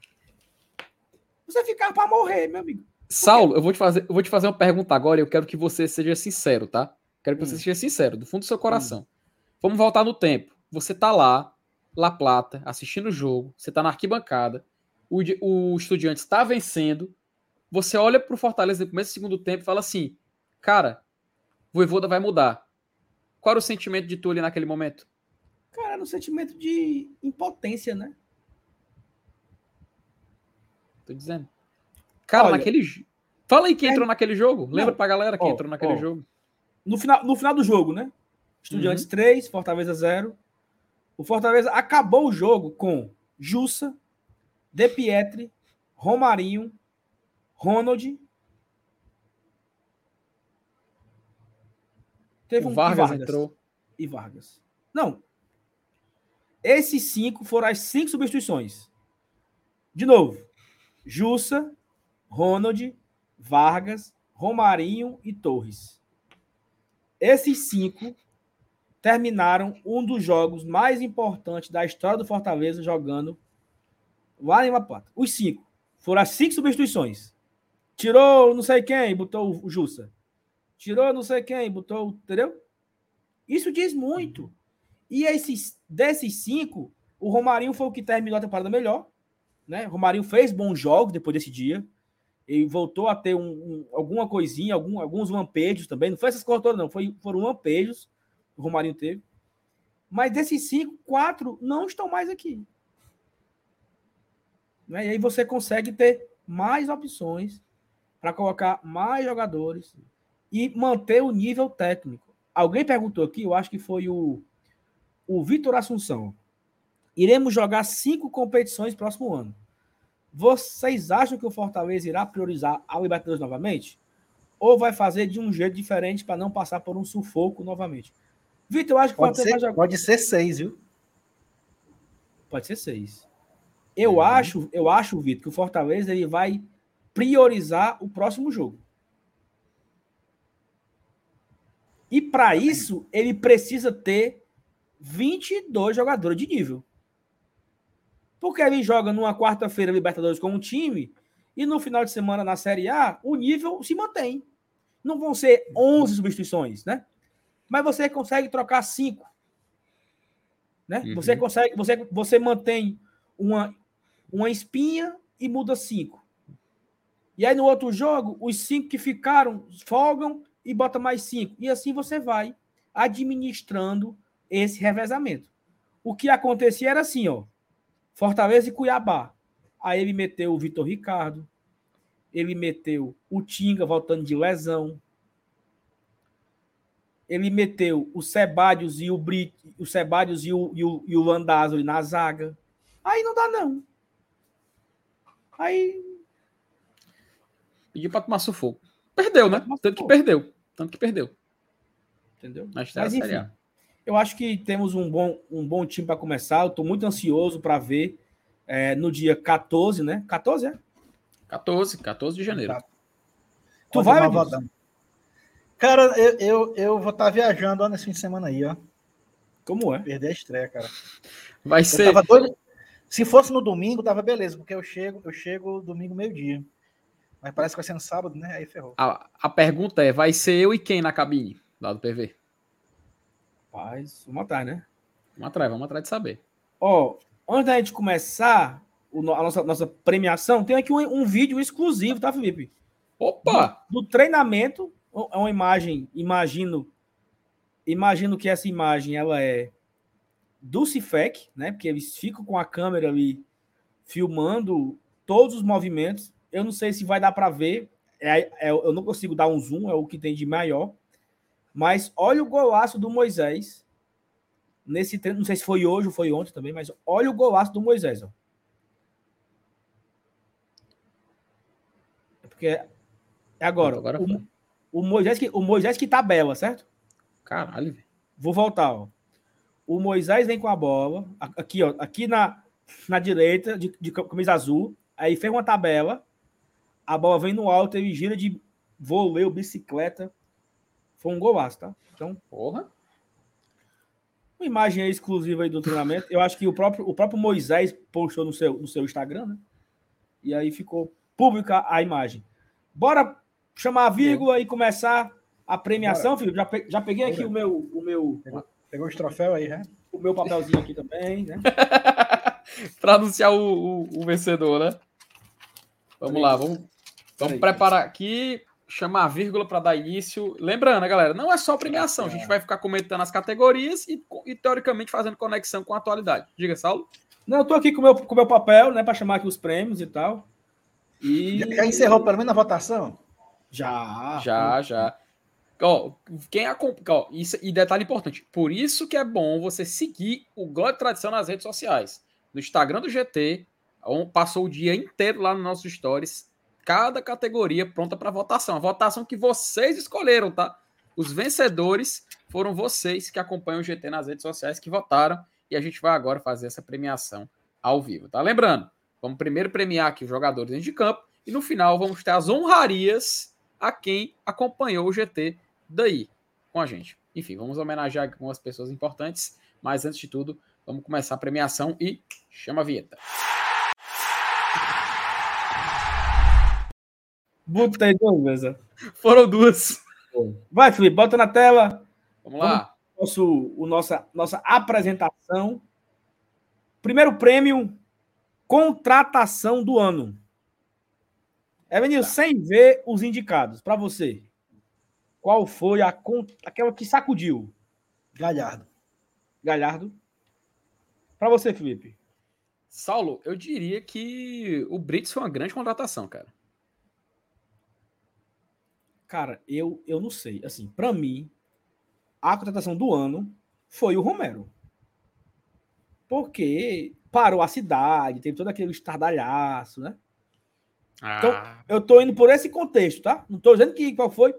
Você ficava para morrer, meu amigo. Saulo, eu vou te fazer, eu vou te fazer uma pergunta agora e eu quero que você seja sincero, tá? Quero que hum. você seja sincero, do fundo do seu coração. Hum. Vamos voltar no tempo. Você tá lá, La Plata, assistindo o jogo, você tá na arquibancada, o, o Estudiante está vencendo, você olha pro Fortaleza no começo do segundo tempo e fala assim, cara, o Voivoda vai mudar. Qual era o sentimento de ali naquele momento? Cara, era um sentimento de impotência, né? Tô dizendo. Cara, Olha, naquele. Fala aí quem é... entrou naquele jogo. Lembra não, pra galera quem ó, entrou naquele ó, jogo. No final, no final do jogo, né? Estudiantes uhum. 3, Fortaleza 0. O Fortaleza acabou o jogo com Jussa, De Pietri, Romarinho, Ronald. Teve um Vargas, Vargas entrou. E Vargas. Não. Esses cinco foram as cinco substituições. De novo, Jussa, Ronald, Vargas, Romarinho e Torres. Esses cinco terminaram um dos jogos mais importantes da história do Fortaleza jogando lá em La Plata. Os cinco. Foram as cinco substituições. Tirou não sei quem, botou o Jussa. Tirou não sei quem, botou, entendeu? Isso diz muito. E esses, desses cinco, o Romarinho foi o que terminou a temporada melhor. Né? O Romarinho fez bons jogos depois desse dia. Ele voltou a ter um, um, alguma coisinha, algum, alguns lampejos também. Não foi essas coisas não. Foi, foram lampejos o Romarinho teve. Mas desses cinco, quatro não estão mais aqui. Né? E aí você consegue ter mais opções para colocar mais jogadores e manter o nível técnico. Alguém perguntou aqui, eu acho que foi o, o Vitor Assunção. Iremos jogar cinco competições próximo ano. Vocês acham que o Fortaleza irá priorizar a Libertadores novamente? Ou vai fazer de um jeito diferente para não passar por um sufoco novamente? Vitor, eu acho que pode ser, jogar... pode ser seis, viu? Pode ser seis. Eu uhum. acho, eu acho, Vitor, que o Fortaleza ele vai priorizar o próximo jogo. E para isso, ele precisa ter 22 jogadores de nível. Porque ele joga numa quarta-feira Libertadores com um time e no final de semana na Série A o nível se mantém. Não vão ser 11 substituições, né? Mas você consegue trocar cinco. Né? Uhum. Você consegue, você, você mantém uma, uma espinha e muda cinco. E aí no outro jogo, os cinco que ficaram folgam e bota mais cinco. E assim você vai administrando esse revezamento. O que acontecia era assim, ó. Fortaleza e Cuiabá. Aí ele meteu o Vitor Ricardo, ele meteu o Tinga voltando de lesão. Ele meteu o Sebadios e o Brit, o Sebadios e o, e o, e o na zaga. Aí não dá, não. Aí. Pediu pra tomar sufoco. Perdeu, né? Tanto que perdeu. Tanto que perdeu. Entendeu? Mas, Mas enfim, eu acho que temos um bom, um bom time para começar. Eu tô muito ansioso para ver é, no dia 14, né? 14, é? 14, 14 de janeiro. Tá. Tu vai, Cara, eu, eu, eu vou estar tá viajando ó, nesse fim de semana aí, ó. Como é? Perder a estreia, cara. Vai eu ser. Doido... Se fosse no domingo, tava beleza, porque eu chego, eu chego domingo meio-dia. Mas parece que vai ser no sábado, né? Aí ferrou. A, a pergunta é: vai ser eu e quem na cabine lá do PV? Paz, vamos atrás, né? Vamos atrás, vamos atrás de saber. Ó, antes da gente começar o, a nossa, nossa premiação, tem aqui um, um vídeo exclusivo, tá, Felipe? Opa! Do, do, treinamento. É uma imagem, imagino. Imagino que essa imagem ela é do Cifec, né? Porque eles ficam com a câmera ali filmando todos os movimentos. Eu não sei se vai dar para ver. É, é, eu não consigo dar um zoom, é o que tem de maior. Mas olha o golaço do Moisés nesse treino. Não sei se foi hoje ou foi ontem também, mas olha o golaço do Moisés. Ó. Porque é agora, agora o, o, Moisés que, o Moisés que tabela, certo? Caralho. Vou voltar, ó. O Moisés vem com a bola, aqui, ó, aqui na, na direita, de, de camisa azul. Aí fez uma tabela, a bola vem no alto, ele gira de voleio, bicicleta. Foi um golaço, tá? Então, porra. Uma imagem exclusiva aí do treinamento. Eu acho que o próprio, o próprio Moisés postou no seu, no seu Instagram, né? E aí ficou pública a imagem. Bora chamar a vírgula e começar a premiação, filho. Já, pe... já peguei aqui o meu. O meu pegou, pegou os troféus aí, né? O meu papelzinho aqui também, né? para anunciar o, o, o, vencedor, né? Vamos lá, vamos, vamos preparar aqui, chamar a vírgula para dar início. Lembrando, né, galera, não é só premiação, a gente vai ficar comentando as categorias e, e teoricamente fazendo conexão com a atualidade. Diga, Saulo. Não, eu tô aqui com meu, o meu papel, né, para chamar aqui os prêmios e tal. E... Já, já encerrou pelo menos a votação? Já. Já, já. Ó, quem acompanha, isso, e detalhe importante, por isso que é bom você seguir o Glória Tradição nas redes sociais. No Instagram do GT, passou o dia inteiro lá nos nossos stories, cada categoria pronta para votação. A votação que vocês escolheram, tá? Os vencedores foram vocês que acompanham o GT nas redes sociais que votaram e a gente vai agora fazer essa premiação ao vivo, tá? Lembrando, Vamos primeiro premiar aqui os jogadores dentro de campo e no final vamos ter as honrarias a quem acompanhou o GT daí com a gente. Enfim, vamos homenagear algumas pessoas importantes, mas antes de tudo, vamos começar a premiação e chama a vinheta. Botei duas, Foram duas. Vai, Felipe, bota na tela. Vamos lá. Nosso, o nossa, nossa apresentação. Primeiro prêmio Contratação do ano. Evanil, tá. sem ver os indicados, para você, qual foi a aquela que sacudiu? Galhardo. Galhardo. Para você, Felipe. Saulo, eu diria que o Brits foi uma grande contratação, cara. Cara, eu, eu não sei. Assim, para mim, a contratação do ano foi o Romero. Porque parou a cidade, teve todo aquele estardalhaço, né? Ah. Então, eu tô indo por esse contexto, tá? Não tô dizendo que qual foi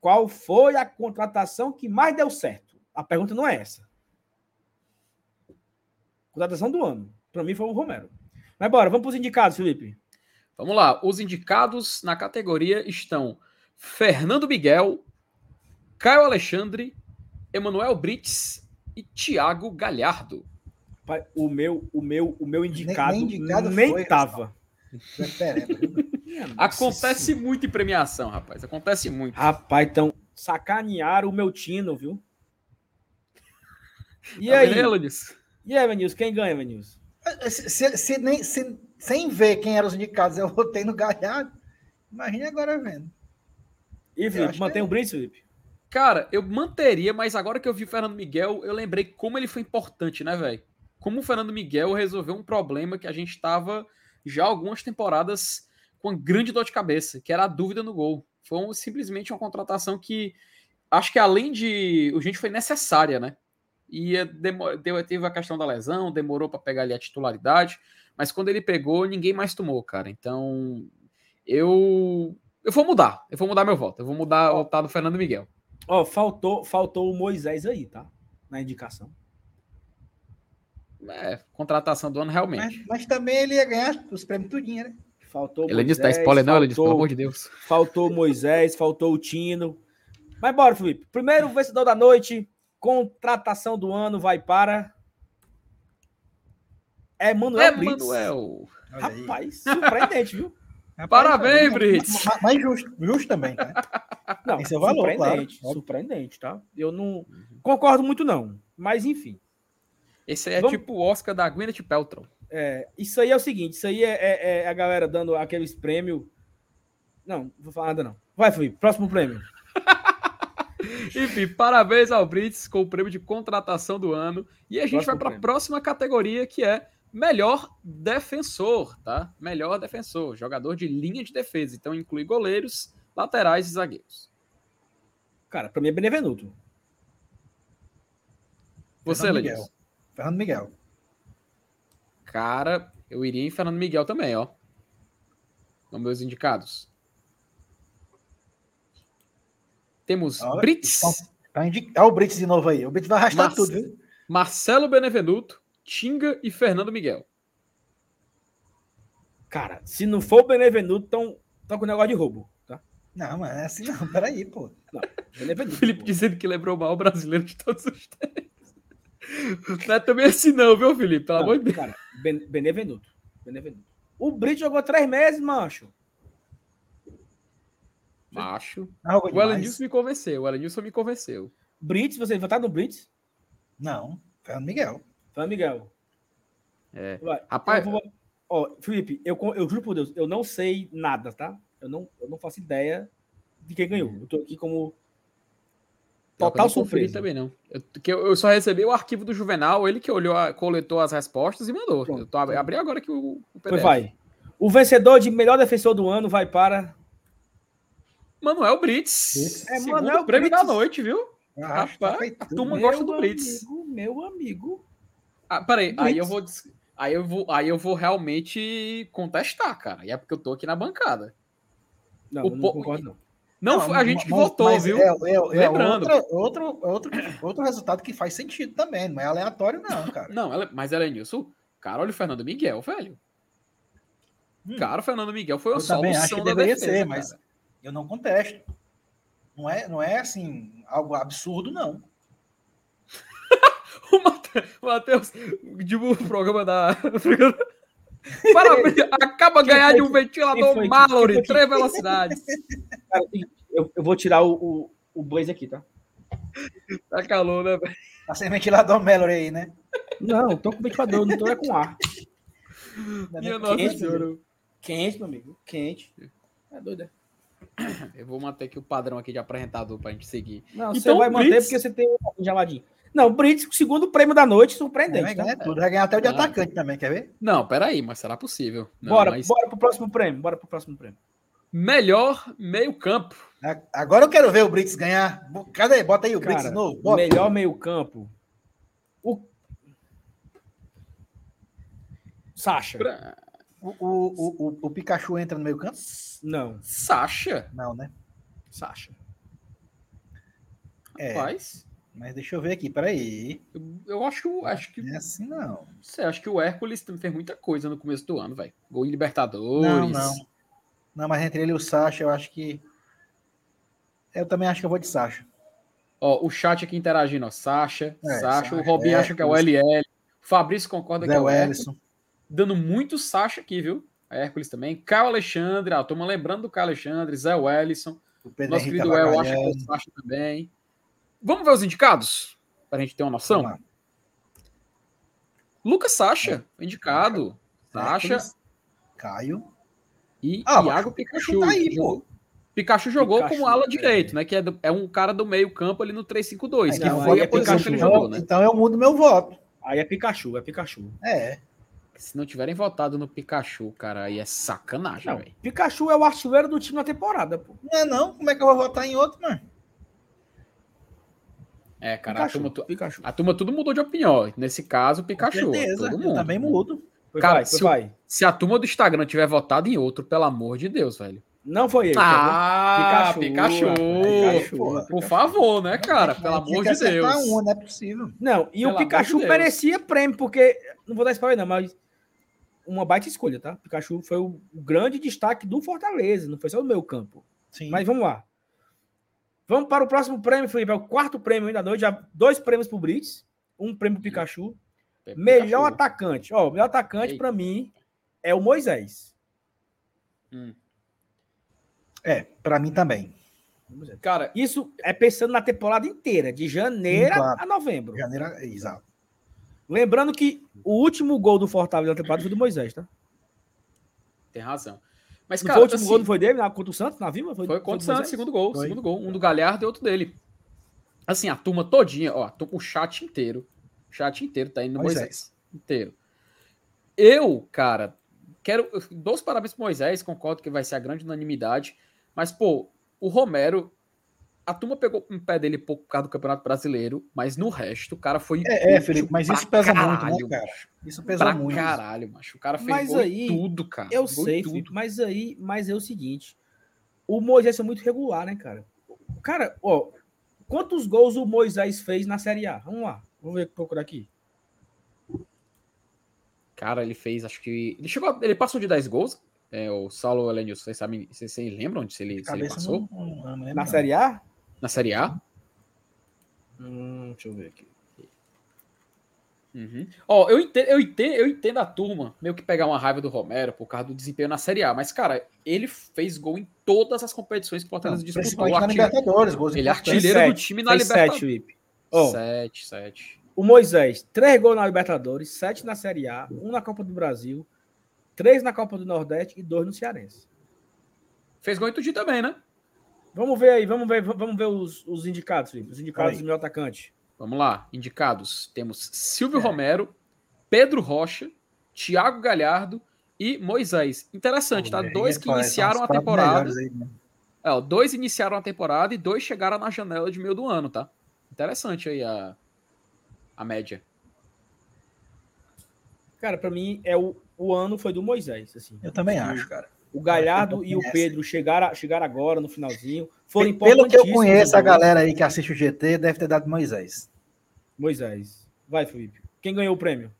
qual foi a contratação que mais deu certo. A pergunta não é essa. Contratação do ano. Para mim foi o Romero. Mas bora, vamos para os indicados, Felipe. Vamos lá. Os indicados na categoria estão Fernando Miguel, Caio Alexandre, Emanuel Brits e Thiago Galhardo o meu, o meu, o meu indicado nem, nem, indicado nem foi, tava. Acontece muito em premiação, rapaz. Acontece muito. Rapaz, então sacanearam o meu tino, viu? E tá aí? Vendo, e aí, Venils, quem ganha, Venils? Se, se, nem, se, sem ver quem eram os indicados, eu votei no Galhardo. Imagine agora vendo. E, Felipe, mantém que... o Brits, Felipe? Cara, eu manteria, mas agora que eu vi o Fernando Miguel, eu lembrei como ele foi importante, né, velho? como o Fernando Miguel resolveu um problema que a gente estava já algumas temporadas com uma grande dor de cabeça, que era a dúvida no gol. Foi um, simplesmente uma contratação que acho que além de o gente foi necessária, né? E deu, teve a questão da lesão, demorou para pegar ali a titularidade, mas quando ele pegou, ninguém mais tomou, cara. Então, eu eu vou mudar, eu vou mudar meu voto. Eu vou mudar o voto do Fernando Miguel. Ó, oh, faltou, faltou o Moisés aí, tá? Na indicação. É, contratação do ano realmente. Mas, mas também ele ia ganhar os prêmios tudinho, né? Faltou ele Moisés. Ele disse, tá spoiler não, ele disse, pelo amor de Deus. Faltou o Moisés, faltou o Tino. Mas bora, Felipe. Primeiro vencedor da noite, contratação do ano, vai para... Emanuel Emanuel. Rapaz, surpreendente, viu? Parabéns, Brits. Mas, mas justo, justo também. Né? Não, Esse é o valor, surpreendente, claro. surpreendente, tá? Eu não concordo muito, não. Mas, enfim. Esse é Vamos... tipo o Oscar da Gwyneth Paltrow. É, isso aí é o seguinte, isso aí é, é, é a galera dando aqueles prêmios. Não, não vou falar nada, não. Vai, Felipe, próximo prêmio. Enfim, parabéns ao Brits com o prêmio de contratação do ano. E a gente próximo vai para a próxima categoria, que é melhor defensor, tá? Melhor defensor, jogador de linha de defesa. Então inclui goleiros, laterais e zagueiros. Cara, para mim é Benevenuto. Você, Miguel. Fernando Miguel. Cara, eu iria em Fernando Miguel também, ó. Nos meus indicados. Temos Olha, Brits. Tá indic... Olha o Brits de novo aí. O Brits vai arrastar Mar... tudo, viu? Marcelo Benevenuto, Tinga e Fernando Miguel. Cara, se não for o Benevenuto, estão com negócio de roubo, tá? Não, mas é assim não. Peraí, pô. Não. Felipe pô. dizendo que lembrou mal o brasileiro de todos os tempos. Não é também assim, não, viu, Felipe? Pelo amor de Deus. Cara, ben, Benevenuto. Benevenuto. O Brito jogou três meses, macho. Macho. o Elenilson me convenceu. O Elenilson me convenceu. Brits, você votar no Brits? Não. Fernando Miguel. Fernando Miguel. É. Vai. Rapaz. Vou... Ó, Felipe, eu, eu juro por Deus, eu não sei nada, tá? Eu não, eu não faço ideia de quem ganhou. Eu tô aqui como Total surpresa. também não. Eu, que eu, eu, só recebi o arquivo do Juvenal, ele que olhou, a, coletou as respostas e mandou. Pronto. Eu tô, abri agora aqui o, o PDF. vai. O vencedor de melhor defensor do ano vai para Manuel Brits. É Segundo Manuel prêmio Brits. da noite, viu? Ah, Rapaz, a turma meu gosta do Brits. Amigo, meu amigo. Ah, peraí, aí eu vou aí eu vou aí eu vou realmente contestar, cara. E é porque eu tô aqui na bancada. Não, o não concordo não. Não, não a gente que votou, viu? É, é, é Lembrando. outro, outro, outro resultado que faz sentido também, não é aleatório, não, cara. não, mas ela é nisso. Cara, olha o Fernando Miguel, velho. Hum. Cara, o Fernando Miguel foi eu solução que deveria defesa, ser, mas eu não contesto. Não é, não é assim, algo absurdo, não. o Matheus, tipo o programa da. Parabéns, acaba de ganhar de um ventilador Mallory, três velocidades. Cara, eu, eu vou tirar o, o, o Blaze aqui, tá? Tá calor, né, velho? Tá sem ventilador Mallory aí, né? Não, tô com ventilador, não tô é com ar. Minha nossa quente, senhora. Quente, meu amigo, quente. É doido, é? Eu vou manter aqui o padrão aqui de apresentador pra gente seguir. Não, então, você vai manter Blitz... porque você tem um geladinho. Não, o Brits, segundo prêmio da noite, surpreendente. Vai ganhar tá? tudo, vai ganhar até o de ah. atacante também, quer ver? Não, peraí, mas será possível. Não, bora, mas... bora pro próximo prêmio, bora pro próximo prêmio. Melhor meio-campo. Agora eu quero ver o Brits ganhar. Cadê? Bota aí o Cara, Brits novo. Bota. Melhor meio-campo. O... Sacha. Pra... O, o, o, o, Pikachu entra no meio-campo? Não. Sacha? Não, né? Sacha. É. Rapaz. Mas deixa eu ver aqui, peraí. Eu, eu acho, acho que. Não é assim, não. Sei, acho que o Hércules também fez muita coisa no começo do ano, velho. Gol em Libertadores. Não, não. Não, mas entre ele e o Sacha, eu acho que. Eu também acho que eu vou de Sacha. Ó, o chat aqui interagindo, ó. Sacha, é, Sacha, o Robinho acha que é o LL. O Fabrício concorda Zé que é o Ellison. Dando muito Sacha aqui, viu? A Hércules também. Caio Alexandre, ó, turma lembrando do Caio Alexandre, Zé Wellison. O Pedro Nosso querido El acha que é o Sacha também. Vamos ver os indicados? Para a gente ter uma noção? Lucas Sacha, é. indicado. Sacha. Caio. E ah, Iago Pikachu. Tá aí, jogou, Pikachu jogou Pikachu, como ala é. direito, né? Que é, do, é um cara do meio campo ali no 3-5-2, que foi a é posição que ele jogou, né? Então eu mudo meu voto. Aí é Pikachu, é Pikachu. É. Se não tiverem votado no Pikachu, cara, aí é sacanagem, velho. Pikachu é o artilheiro do time na temporada, pô. Não é não? Como é que eu vou votar em outro, mano? É, cara, Pikachu, a, turma, Pikachu. a turma tudo mudou de opinião. Nesse caso, Pikachu. Com certeza, todo mundo. eu também mudo. Cara, vai, se, vai. se a turma do Instagram tiver votado em outro, pelo amor de Deus, velho. Não foi ele. Ah, Pikachu. Pikachu. Pikachu. Por favor, né, cara? Pelo amor de Deus. Um, não é possível. Não, e pelo o Pikachu de merecia prêmio, porque. Não vou dar spoiler, não, mas. Uma baita escolha, tá? Pikachu foi o grande destaque do Fortaleza, não foi só do meu campo. Sim. Mas vamos lá. Vamos para o próximo prêmio, Felipe. É o quarto prêmio ainda da noite. Já dois prêmios pro Brits, um prêmio pro Pikachu. Pikachu. Melhor atacante. Ó, o melhor atacante para mim é o Moisés. Hum. É, para mim também. Cara, isso é pensando na temporada inteira, de janeiro claro. a novembro. Janeiro, exato. Lembrando que o último gol do Fortaleza da temporada foi do Moisés, tá? Tem razão. Mas, cara, o último assim, gol não foi dele, contra o Santos, na Vila? Foi, foi contra o Santos, segundo gol. Foi. Segundo gol. Um do Galhardo e outro dele. Assim, a turma todinha, ó, o chat inteiro. O chat inteiro tá indo no Moisés. Moisés. Inteiro. Eu, cara, quero. Dou os parabéns pro Moisés, concordo que vai ser a grande unanimidade. Mas, pô, o Romero, a turma pegou um pé dele pouco por causa do Campeonato Brasileiro, mas no resto, o cara foi. É, é Felipe, mas isso pesa caralho, muito, né, cara? Isso pesa pra muito. caralho, macho. O cara fez mas aí, tudo, cara. Eu sei, tudo. Felipe, mas aí, mas é o seguinte: o Moisés é muito regular, né, cara? Cara, ó, quantos gols o Moisés fez na Série A? Vamos lá, vamos ver, procurar aqui. Cara, ele fez, acho que. Ele chegou. Ele passou de 10 gols é, o Saulo Elenilson, vocês sabem, vocês, vocês lembram de se ele, se ele passou? Não, não, não Na Série A? Na Série A? Hum, deixa eu ver aqui. Uhum. Ó, eu entendo, eu, entendo, eu entendo a turma meio que pegar uma raiva do Romero por causa do desempenho na Série A, mas, cara, ele fez gol em todas as competições que o Fortaleza disputou. Na Libertadores, gols ele é artilheiro sete, do time na Libertadores. Oh, sete, sete. O Moisés, três gols na Libertadores, sete na Série A, um na Copa do Brasil, Três na Copa do Nordeste e dois no Cearense. Fez gol em Tuti também, né? Vamos ver aí, vamos ver, vamos ver os, os indicados, Felipe. Os indicados do meu atacante. Vamos lá, indicados. Temos Silvio é. Romero, Pedro Rocha, Thiago Galhardo e Moisés. Interessante, tá? Dois que iniciaram a temporada. Né? é, ó, dois iniciaram a temporada e dois chegaram na janela de meio do ano, tá? Interessante aí a, a média. Cara, para mim é o, o ano foi do Moisés. Assim. Eu também acho, cara. O Galhardo e o Pedro chegaram, chegaram agora no finalzinho. Foram Pelo que eu conheço, a galera aí que assiste o GT deve ter dado Moisés. Moisés. Vai, Felipe. Quem ganhou o prêmio?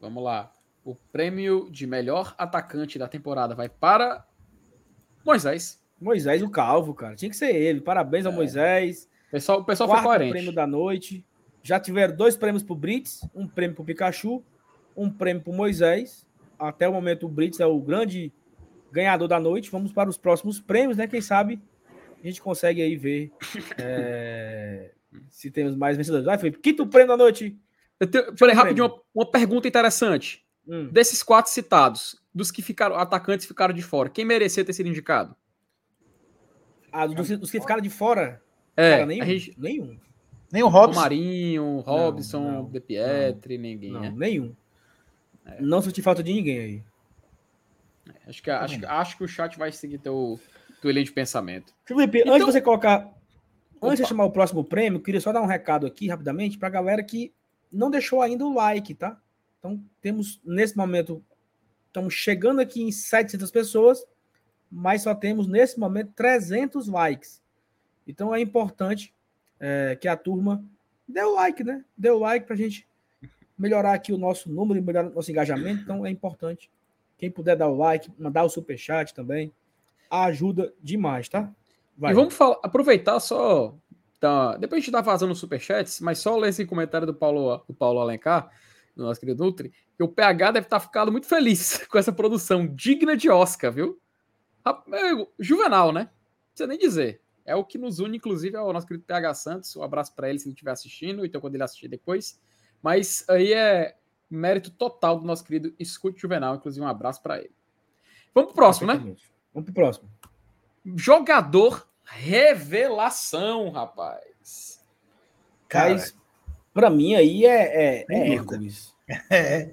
Vamos lá. O prêmio de melhor atacante da temporada vai para Moisés. Moisés, o Calvo, cara. Tinha que ser ele. Parabéns é. ao Moisés. O pessoal, o pessoal Quarto foi coerente. prêmio da noite. Já tiveram dois prêmios pro Brits, um prêmio pro Pikachu, um prêmio pro Moisés até o momento o Brits é o grande ganhador da noite. Vamos para os próximos prêmios, né? Quem sabe a gente consegue aí ver é, se temos mais vencedores. Vai, Felipe. Quinto prêmio da noite. Eu tenho, peraí, rapidinho, uma, uma, pergunta interessante. Hum. Desses quatro citados, dos que ficaram, atacantes ficaram de fora, quem merecia ter sido indicado? Ah, dos, dos que ficaram de fora? É, Cara, nenhum. Gente... Nenhum. Nem o Robson. O Marinho, Robson, não, não, De Pietri, ninguém. Não, né? Nenhum. É. Não senti falta de ninguém aí. É, acho que, acho, acho que o chat vai seguir teu, teu linha de pensamento. Felipe, então... antes de você colocar. Opa. Antes de chamar o próximo prêmio, queria só dar um recado aqui rapidamente para a galera que não deixou ainda o like, tá? Então, temos nesse momento, estamos chegando aqui em 700 pessoas, mas só temos nesse momento 300 likes. Então, é importante é, que a turma dê o like, né? Dê o like para a gente melhorar aqui o nosso número, melhorar o nosso engajamento. Então é importante. Quem puder dar o like, mandar o super chat também, ajuda demais, tá? Vai. E vamos falar, aproveitar só. Tá, depois a gente tá vazando os superchats, mas só ler esse comentário do Paulo, do Paulo Alencar, do nosso querido Nutri, que o PH deve estar tá ficando muito feliz com essa produção digna de Oscar, viu? Juvenal, né? Não precisa nem dizer. É o que nos une, inclusive, ao nosso querido PH Santos. Um abraço para ele se ele estiver assistindo, então quando ele assistir depois. Mas aí é mérito total do nosso querido Escute Juvenal, inclusive um abraço para ele. Vamos pro próximo, né? Vamos pro próximo. Jogador revelação, rapaz. Cara, para mim aí é, é, é Hércules. É.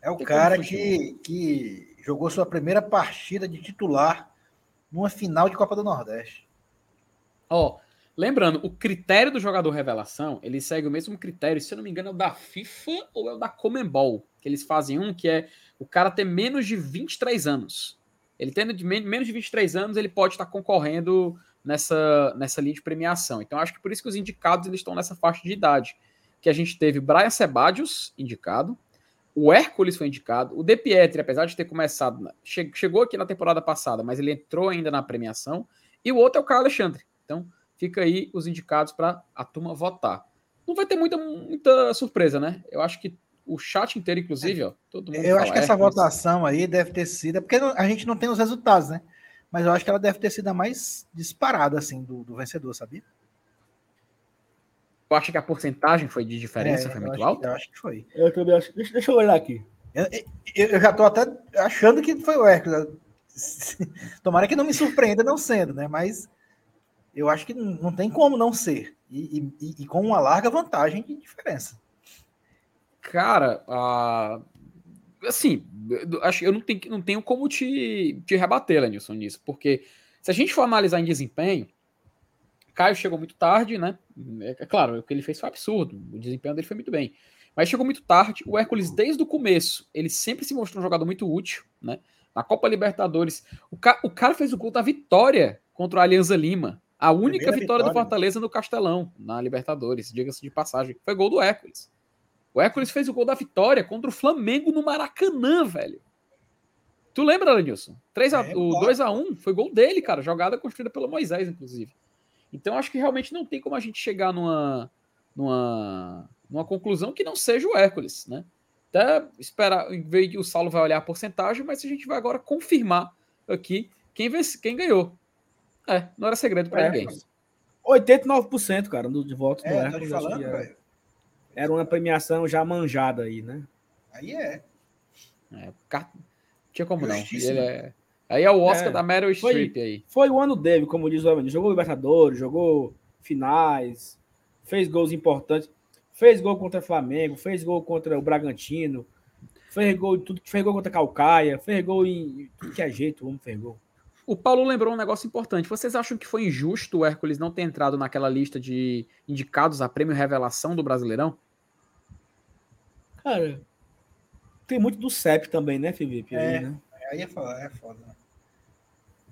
É o cara que, que jogou sua primeira partida de titular numa final de Copa do Nordeste. Ó, oh, lembrando, o critério do jogador revelação, ele segue o mesmo critério, se eu não me engano, é o da FIFA ou é o da Comembol, que eles fazem um que é o cara ter menos de 23 anos. Ele tendo de menos de 23 anos, ele pode estar concorrendo nessa, nessa linha de premiação. Então, acho que por isso que os indicados eles estão nessa faixa de idade. Que a gente teve Brian Sebadios indicado, o Hércules foi indicado. O De Pietri, apesar de ter começado, che chegou aqui na temporada passada, mas ele entrou ainda na premiação. E o outro é o Carlos Alexandre. Então, fica aí os indicados para a turma votar. Não vai ter muita, muita surpresa, né? Eu acho que o chat inteiro, inclusive, ó, todo mundo. Eu acho que essa Hércules. votação aí deve ter sido. É porque a gente não tem os resultados, né? Mas eu acho que ela deve ter sido a mais disparada, assim, do, do vencedor, sabia? Eu acho que a porcentagem foi de diferença, é, foi muito alta? Eu acho que foi. Eu também acho. Deixa, deixa eu olhar aqui. Eu, eu, eu já estou até achando que foi o Hércules. Tomara que não me surpreenda não sendo, né? Mas eu acho que não tem como não ser. E, e, e com uma larga vantagem de diferença. Cara, uh, assim, acho eu não tenho, não tenho como te, te rebater, Lenilson, nisso, porque se a gente for analisar em desempenho, Caio chegou muito tarde, né? É, é, claro, o que ele fez foi absurdo. O desempenho dele foi muito bem. Mas chegou muito tarde. O Hércules, desde o começo, ele sempre se mostrou um jogador muito útil, né? Na Copa Libertadores. O, ca o cara fez o gol da vitória contra o Alianza Lima. A única vitória, vitória, do Fortaleza no Castelão, na Libertadores, diga-se de passagem. Foi gol do Hércules. O Hércules fez o gol da vitória contra o Flamengo no Maracanã, velho. Tu lembra, Lenilson? 3 a, é, o 2x1 foi gol dele, cara. Jogada construída pelo Moisés, inclusive. Então acho que realmente não tem como a gente chegar numa, numa, numa conclusão que não seja o Hércules, né? Até esperar, ver que o Saulo vai olhar a porcentagem, mas a gente vai agora confirmar aqui quem, vence, quem ganhou. É, não era segredo para é, ninguém. 89%, cara, de votos é, do Hércules. Falando, era, era uma premiação já manjada aí, né? Aí é. é tinha como não. Ele é Aí é o Oscar é, da Meryl Streep aí. Foi o ano dele, como diz o Evan. Jogou Libertadores, jogou finais, fez gols importantes. Fez gol contra o Flamengo, fez gol contra o Bragantino, fez gol, tudo, fez gol contra a Calcaia, fez gol em tudo que é jeito, o homem fez gol. O Paulo lembrou um negócio importante. Vocês acham que foi injusto o Hércules não ter entrado naquela lista de indicados a prêmio revelação do Brasileirão? Cara, tem muito do CEP também, né, Felipe? É, aí, né? aí é foda, é foda. Né?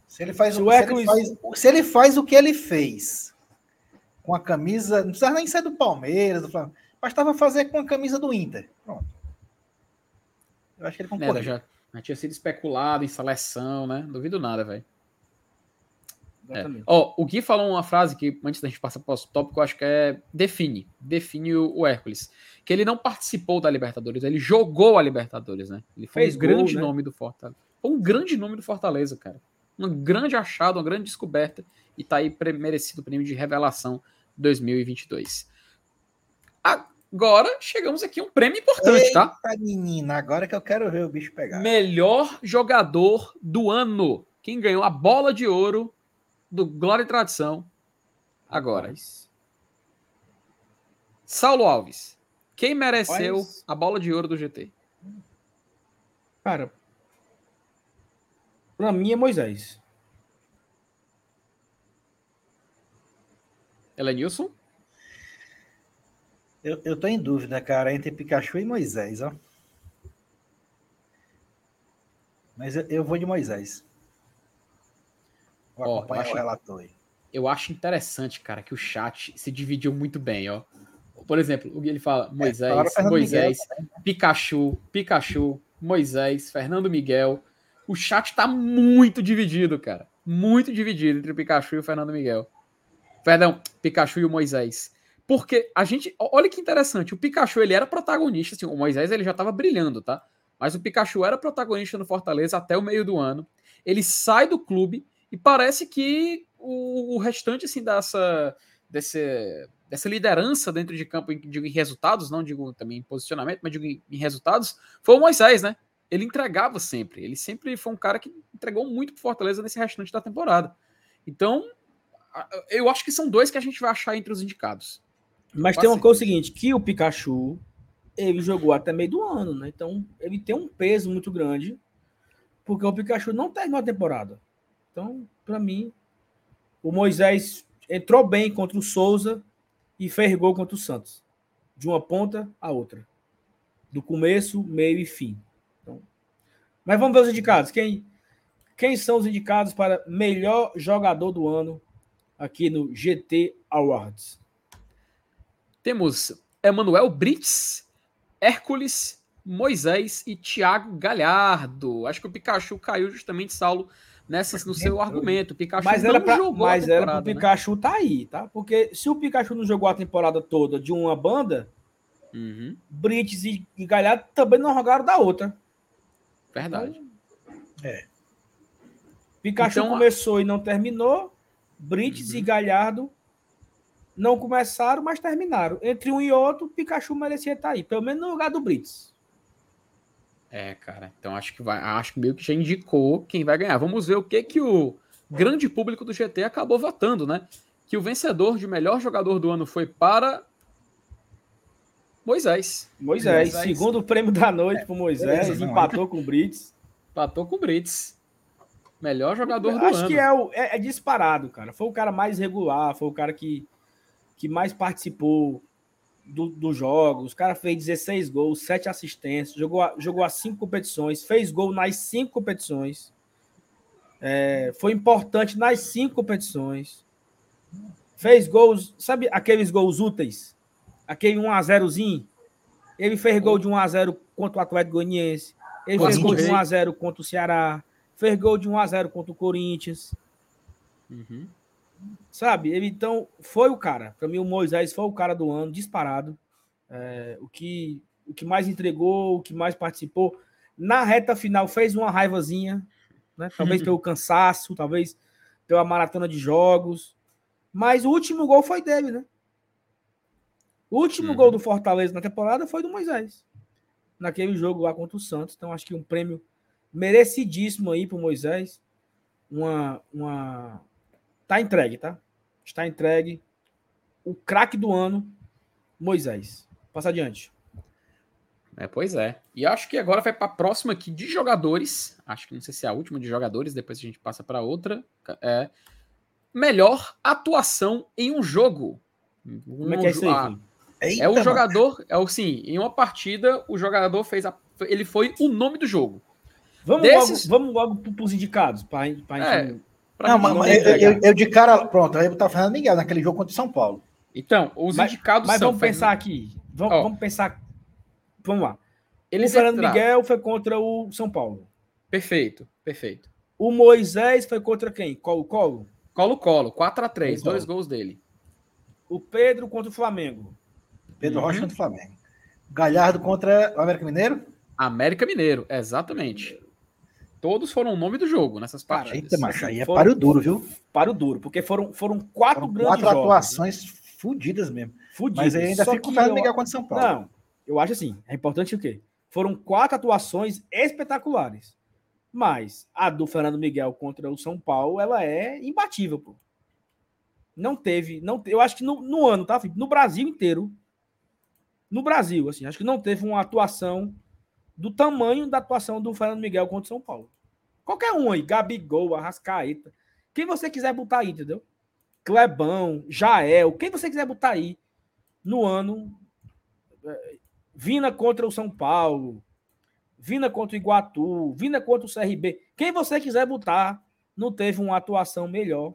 Se ele faz, se, o, se, ele faz, se ele faz o que ele fez com a camisa, não precisa nem ser do Palmeiras, do Flamengo, bastava fazer com a camisa do Inter. Pronto. Eu acho que ele concorda. Já, já tinha sido especulado em seleção, né? Duvido nada, velho. É. Oh, o Gui falou uma frase que, antes da gente passar para o tópico, eu acho que é define. Define o, o, Hércules. Que ele não participou da Libertadores, ele jogou a Libertadores, né? Ele foi Fez um grande gol, né? nome do Fortaleza. Foi um grande nome do Fortaleza, cara um grande achado, uma grande descoberta e está aí merecido o prêmio de revelação 2022. Agora chegamos aqui a um prêmio importante, tá? Eita, tá? menina, agora que eu quero ver o bicho pegar. Melhor jogador do ano. Quem ganhou a bola de ouro do Glória e Tradição agora. Saulo Alves. Quem mereceu Mas... a bola de ouro do GT? Cara, para mim é Moisés. Ela é Nilson? Eu, eu tô em dúvida, cara, entre Pikachu e Moisés, ó. Mas eu, eu vou de Moisés. Vou acompanhar o relator aí. Eu acho interessante, cara, que o chat se dividiu muito bem, ó. Por exemplo, ele fala Moisés, é, Moisés, Miguel, Pikachu, Pikachu, Moisés, Fernando Miguel, o chat tá muito dividido, cara. Muito dividido entre o Pikachu e o Fernando Miguel. Perdão, Pikachu e o Moisés. Porque a gente. Olha que interessante. O Pikachu ele era protagonista. Assim, o Moisés ele já estava brilhando, tá? Mas o Pikachu era protagonista no Fortaleza até o meio do ano. Ele sai do clube e parece que o, o restante assim, dessa, desse, dessa liderança dentro de campo, digo em resultados, não digo também em posicionamento, mas digo em, em resultados, foi o Moisés, né? ele entregava sempre. Ele sempre foi um cara que entregou muito pro Fortaleza nesse restante da temporada. Então, eu acho que são dois que a gente vai achar entre os indicados. Mas tem uma coisa seguinte, que o Pikachu ele jogou até meio do ano, né? Então, ele tem um peso muito grande, porque o Pikachu não terminou a temporada. Então, para mim, o Moisés entrou bem contra o Souza e fez gol contra o Santos. De uma ponta a outra. Do começo, meio e fim. Então, mas vamos ver os indicados. Quem, quem são os indicados para melhor jogador do ano aqui no GT Awards? Temos Emanuel Brits, Hércules, Moisés e Thiago Galhardo. Acho que o Pikachu caiu justamente, Saulo, nessas no seu argumento. O Pikachu mas era pra, jogou mas era pro né? Pikachu tá aí, tá? Porque se o Pikachu não jogou a temporada toda de uma banda, uhum. Brits e, Galhardo também não jogaram da outra. Verdade. Então, é. Pikachu então, começou e não terminou. Brits uhum. e Galhardo não começaram, mas terminaram. Entre um e outro, Pikachu merecia estar aí, pelo menos no lugar do Brits. É, cara. Então acho que vai, acho que meio que já indicou quem vai ganhar. Vamos ver o que que o grande público do GT acabou votando, né? Que o vencedor de melhor jogador do ano foi para Moisés. Moisés, Moisés. segundo prêmio da noite é, para Moisés, empatou com o Brits. Empatou com o Brits. Melhor jogador do acho ano. Acho que é, o, é, é, disparado, cara. Foi o cara mais regular, foi o cara que, que mais participou dos do jogos. O cara fez 16 gols, 7 assistências, jogou, jogou as 5 competições, fez gol nas 5 competições. É, foi importante nas 5 competições. Fez gols, sabe aqueles gols úteis? Aquele 1x0zinho. Ele fez gol de 1x0 contra o Atlético Goianiense. Ele fez gol de 1x0 contra o Ceará. Fez gol de 1x0 contra o Corinthians. Uhum. Sabe? Ele então foi o cara. Para mim, o Moisés foi o cara do ano, disparado. É, o, que, o que mais entregou, o que mais participou. Na reta final, fez uma raivazinha, né? talvez pelo cansaço, talvez pela maratona de jogos. Mas o último gol foi dele, né? O último uhum. gol do Fortaleza na temporada foi do Moisés. Naquele jogo lá contra o Santos. Então, acho que um prêmio merecidíssimo aí para o Moisés. Uma, uma, Tá entregue, tá? Está entregue. O craque do ano, Moisés. Passa adiante. É, pois é. E acho que agora vai para a próxima aqui de jogadores. Acho que não sei se é a última de jogadores, depois a gente passa para outra. É melhor atuação em um jogo. Como é que é isso aí? Ah, é o jogador, é o sim, em uma partida o jogador fez a, ele foi o nome do jogo. Vamos Desses... logo, vamos logo para os indicados para é, gente não, mas, não eu, eu, eu, de cara, pronto, aí eu tava Fernando Miguel naquele jogo contra o São Paulo. Então, os mas, indicados mas são. Mas vamos pensar aqui. Vamos, oh. vamos, pensar. Vamos lá. Eles o Fernando entraram. Miguel foi contra o São Paulo. Perfeito, perfeito. O Moisés foi contra quem? Colo-Colo? Colo-Colo, 4x3, dois gols dele. O Pedro contra o Flamengo. Pedro uhum. Rocha contra o Flamengo. Galhardo contra o América Mineiro? América Mineiro, exatamente. Todos foram o nome do jogo nessas partidas. Eita, macho, aí é foram, páreo duro, viu? Páreo duro, porque foram, foram quatro foram grandes quatro jogos. atuações né? fodidas mesmo. Fudidas. Mas ainda fica com o Fernando Miguel contra São Paulo. Não, eu acho assim, é importante o quê? Foram quatro atuações espetaculares. Mas a do Fernando Miguel contra o São Paulo, ela é imbatível, pô. Não teve, não, eu acho que no, no ano, tá, No Brasil inteiro, no Brasil, assim, acho que não teve uma atuação do tamanho da atuação do Fernando Miguel contra o São Paulo. Qualquer um aí, Gabigol, Arrascaeta. Quem você quiser botar aí, entendeu? Clebão, Jael, quem você quiser botar aí no ano. É, Vina contra o São Paulo, Vina contra o Iguatu, Vina contra o CRB. Quem você quiser botar, não teve uma atuação melhor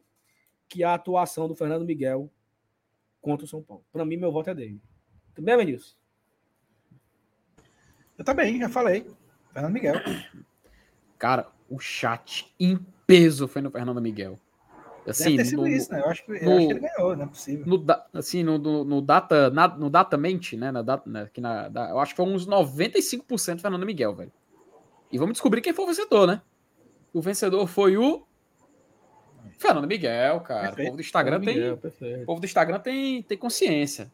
que a atuação do Fernando Miguel contra o São Paulo. Para mim, meu voto é dele. Também, Vinícius? Eu também, já falei. Fernando Miguel. Cara, o chat em peso foi no Fernando Miguel. Assim, Deve ter sido no, isso, né? Eu acho, que, no, eu acho que ele ganhou, não é possível. No, assim, no, no, no data, na, no Datamente, né? Na data, né, aqui na, da, eu acho que foi uns 95% Fernando Miguel, velho. E vamos descobrir quem foi o vencedor, né? O vencedor foi o Fernando Miguel, cara. Perfeito. O povo do Instagram Fernando tem. o povo do Instagram tem, tem consciência.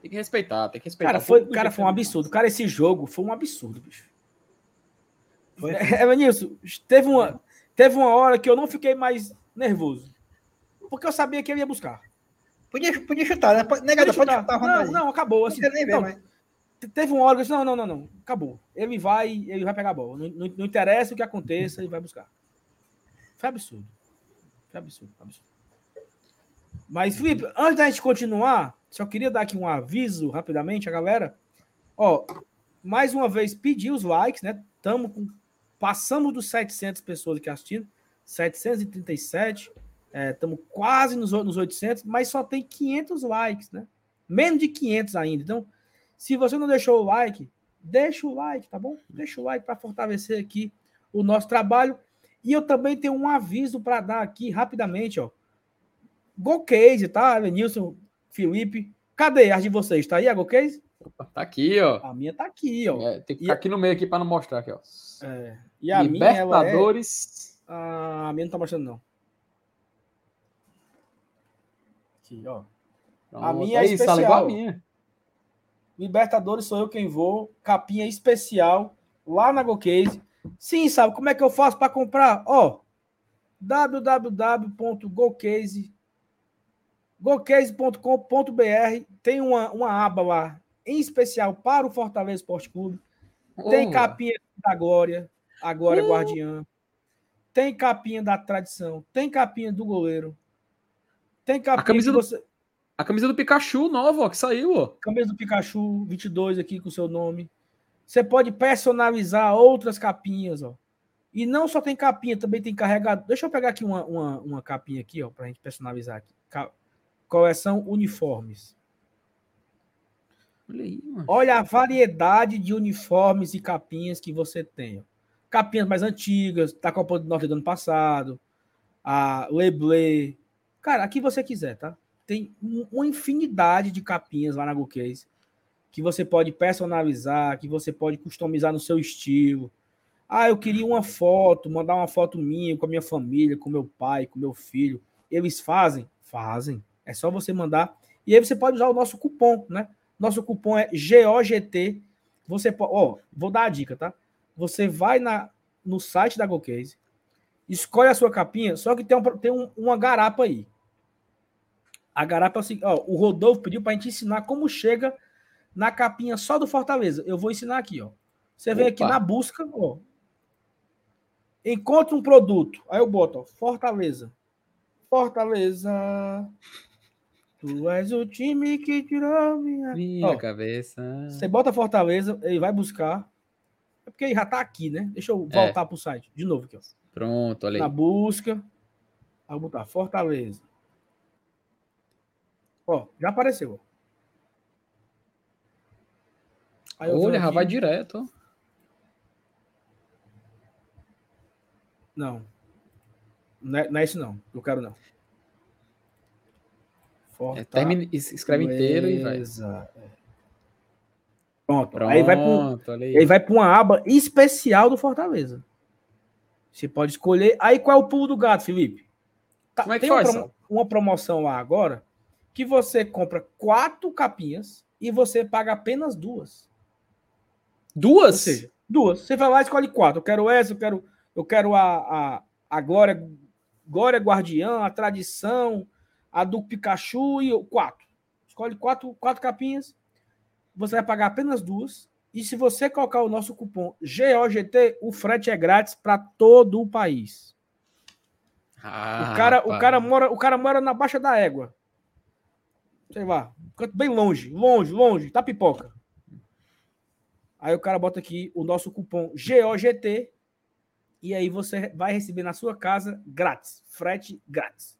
Tem que respeitar, tem que respeitar. Cara, foi, cara, foi um absurdo. Cara, esse jogo foi um absurdo, bicho. Foi. É, Evanilson, teve uma, teve uma hora que eu não fiquei mais nervoso. Porque eu sabia que ele ia buscar. Podia, podia chutar, né? Negada, pode chutar. Pode chutar não, não, acabou. Assim, não, nem ver, mas... teve um órgão, não, não, não, não, acabou. Ele vai, ele vai pegar a bola. Não, não, não interessa o que aconteça, ele vai buscar. Foi absurdo. Foi absurdo, absurdo. Mas, Felipe, antes da gente continuar, só queria dar aqui um aviso rapidamente a galera. Ó, mais uma vez, pedir os likes, né? Tamo com, passamos dos 700 pessoas aqui assistindo, 737. Estamos é, quase nos, nos 800, mas só tem 500 likes, né? Menos de 500 ainda. Então, se você não deixou o like, deixa o like, tá bom? Deixa o like para fortalecer aqui o nosso trabalho. E eu também tenho um aviso para dar aqui rapidamente, ó. Golcase, tá? Lenilson, Felipe. Cadê as de vocês? Tá aí a Golcase? Tá aqui, ó. A minha tá aqui, ó. É, tem que ficar e... aqui no meio aqui para não mostrar aqui, ó. É. E a Libertadores. Minha, é... a minha não tá mostrando, não. Aqui, ó. Pronto. A minha é, é especial. Isso, a minha. Libertadores sou eu quem vou. Capinha especial lá na GoCase. Sim, sabe como é que eu faço para comprar? Ó, www.gocase gocase.com.br tem uma, uma aba lá em especial para o Fortaleza Esporte Clube. Tem capinha da Glória, a Glória uh. Guardiã. Tem capinha da tradição, tem capinha do goleiro. Tem capinha a camisa, você... do, a camisa do Pikachu nova, ó, que saiu, ó. Camisa do Pikachu 22 aqui com o seu nome. Você pode personalizar outras capinhas, ó. E não só tem capinha, também tem carregador. Deixa eu pegar aqui uma, uma, uma capinha aqui, ó, pra gente personalizar aqui. Coleção uniformes. Olha, aí, Olha a variedade de uniformes e capinhas que você tem. Capinhas mais antigas, da Copa do Norte do ano passado, a Leblé. Cara, aqui você quiser, tá? Tem uma infinidade de capinhas lá na GoCase que você pode personalizar, que você pode customizar no seu estilo. Ah, eu queria uma foto, mandar uma foto minha com a minha família, com meu pai, com meu filho. Eles fazem? Fazem. É só você mandar. E aí você pode usar o nosso cupom, né? Nosso cupom é GOGT. Você pode, ó, vou dar a dica, tá? Você vai na, no site da GoCase, escolhe a sua capinha, só que tem, um, tem um, uma garapa aí. A garapa é o seguinte, ó, o Rodolfo pediu para a gente ensinar como chega na capinha só do Fortaleza. Eu vou ensinar aqui, ó. Você vem Opa. aqui na busca, ó. Encontre um produto. Aí eu boto, ó, Fortaleza. Fortaleza. Tu és o time que tirou minha, minha ó, cabeça. Você bota Fortaleza, ele vai buscar. É porque ele já tá aqui, né? Deixa eu é. voltar é. pro site. De novo aqui, ó. Pronto, olha aí. Na busca. Aí eu botar Fortaleza. Ó, já apareceu. Olha, já vai direto. Não. Não é, não é isso não. Eu quero não. Forta... É, termine, escreve inteiro e vai. Pronto. Pronto. Aí vai para para uma aba especial do Fortaleza. Você pode escolher. Aí qual é o pulo do gato, Felipe? Tá, Como é que faz? Uma, uma promoção lá agora que você compra quatro capinhas e você paga apenas duas. Duas? Seja, duas. Você vai lá e escolhe quatro. Eu quero essa, eu quero, eu quero a, a, a Glória, Glória Guardiã, a Tradição, a do Pikachu e o quatro. Escolhe quatro, quatro capinhas. Você vai pagar apenas duas. E se você colocar o nosso cupom GOGT, o frete é grátis para todo o país. Ah, o, cara, o, cara mora, o cara mora na Baixa da Égua. Sei lá, bem longe, longe, longe, tá pipoca. Aí o cara bota aqui o nosso cupom GOGT e aí você vai receber na sua casa grátis, frete grátis.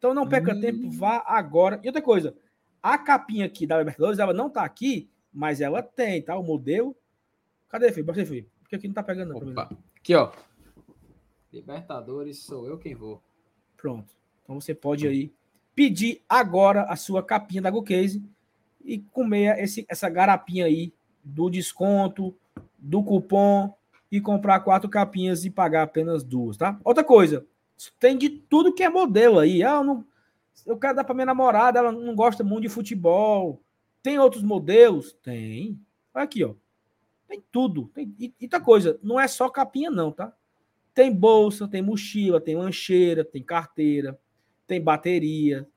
Então não perca hum. tempo, vá agora. E outra coisa, a capinha aqui da Libertadores, ela não tá aqui, mas ela tem, tá? O modelo. Cadê, filho? Você, filho? Porque aqui não tá pegando não. Aqui, ó. Libertadores, sou eu quem vou. Pronto. Então você pode aí pedir agora a sua capinha da GoCase e comer esse, essa garapinha aí do desconto, do cupom e comprar quatro capinhas e pagar apenas duas, tá? Outra coisa, tem de tudo que é modelo aí. Ah, eu, não, eu quero dar para minha namorada, ela não gosta muito de futebol. Tem outros modelos? Tem. Olha aqui, ó. Tem tudo. Tem, e, e outra coisa, não é só capinha, não, tá? Tem bolsa, tem mochila, tem lancheira, tem carteira, tem bateria,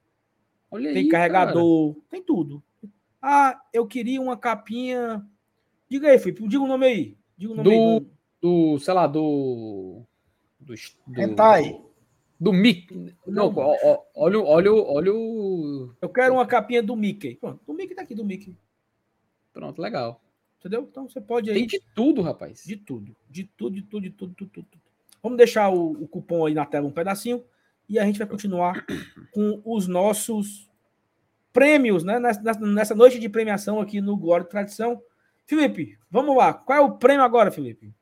Olha tem aí, carregador, cara. tem tudo. Ah, eu queria uma capinha Diga aí, Felipe, diga o nome aí. Diga o nome do, aí. Do... do, sei lá, do. Do. do Hentai. Do Mickey. Não, olha, o- olha, olha o. Eu quero uma capinha do Mickey. Pronto, do Mickey tá aqui, do Mickey. Pronto, legal. Entendeu? Então você pode aí. Tem de tudo, rapaz. De tudo. De tudo, de tudo, de tudo, tudo, tudo. Vamos deixar o, o cupom aí na tela um pedacinho e a gente vai continuar com os nossos prêmios, né? Nessa, nessa- nessa noite de premiação aqui no Glória e Tradição. Felipe, vamos lá. Qual é o prêmio agora, Felipe?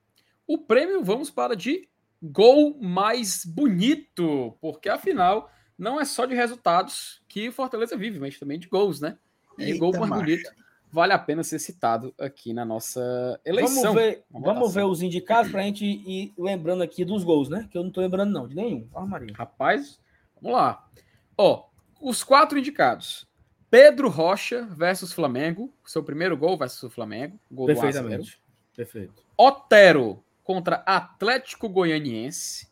O prêmio vamos para de gol mais bonito, porque afinal não é só de resultados que o Fortaleza vive, mas também de gols, né? E Eita, gol mais macho. bonito vale a pena ser citado aqui na nossa eleição. Vamos ver, vamos ver os indicados para a gente ir lembrando aqui dos gols, né? Que eu não tô lembrando, não, de nenhum. Ah, Maria. Rapaz, vamos lá. Ó, os quatro indicados. Pedro Rocha versus Flamengo, seu primeiro gol versus o Flamengo, gol do 1 a 0. Perfeitamente. Perfeito. Otero contra Atlético Goianiense.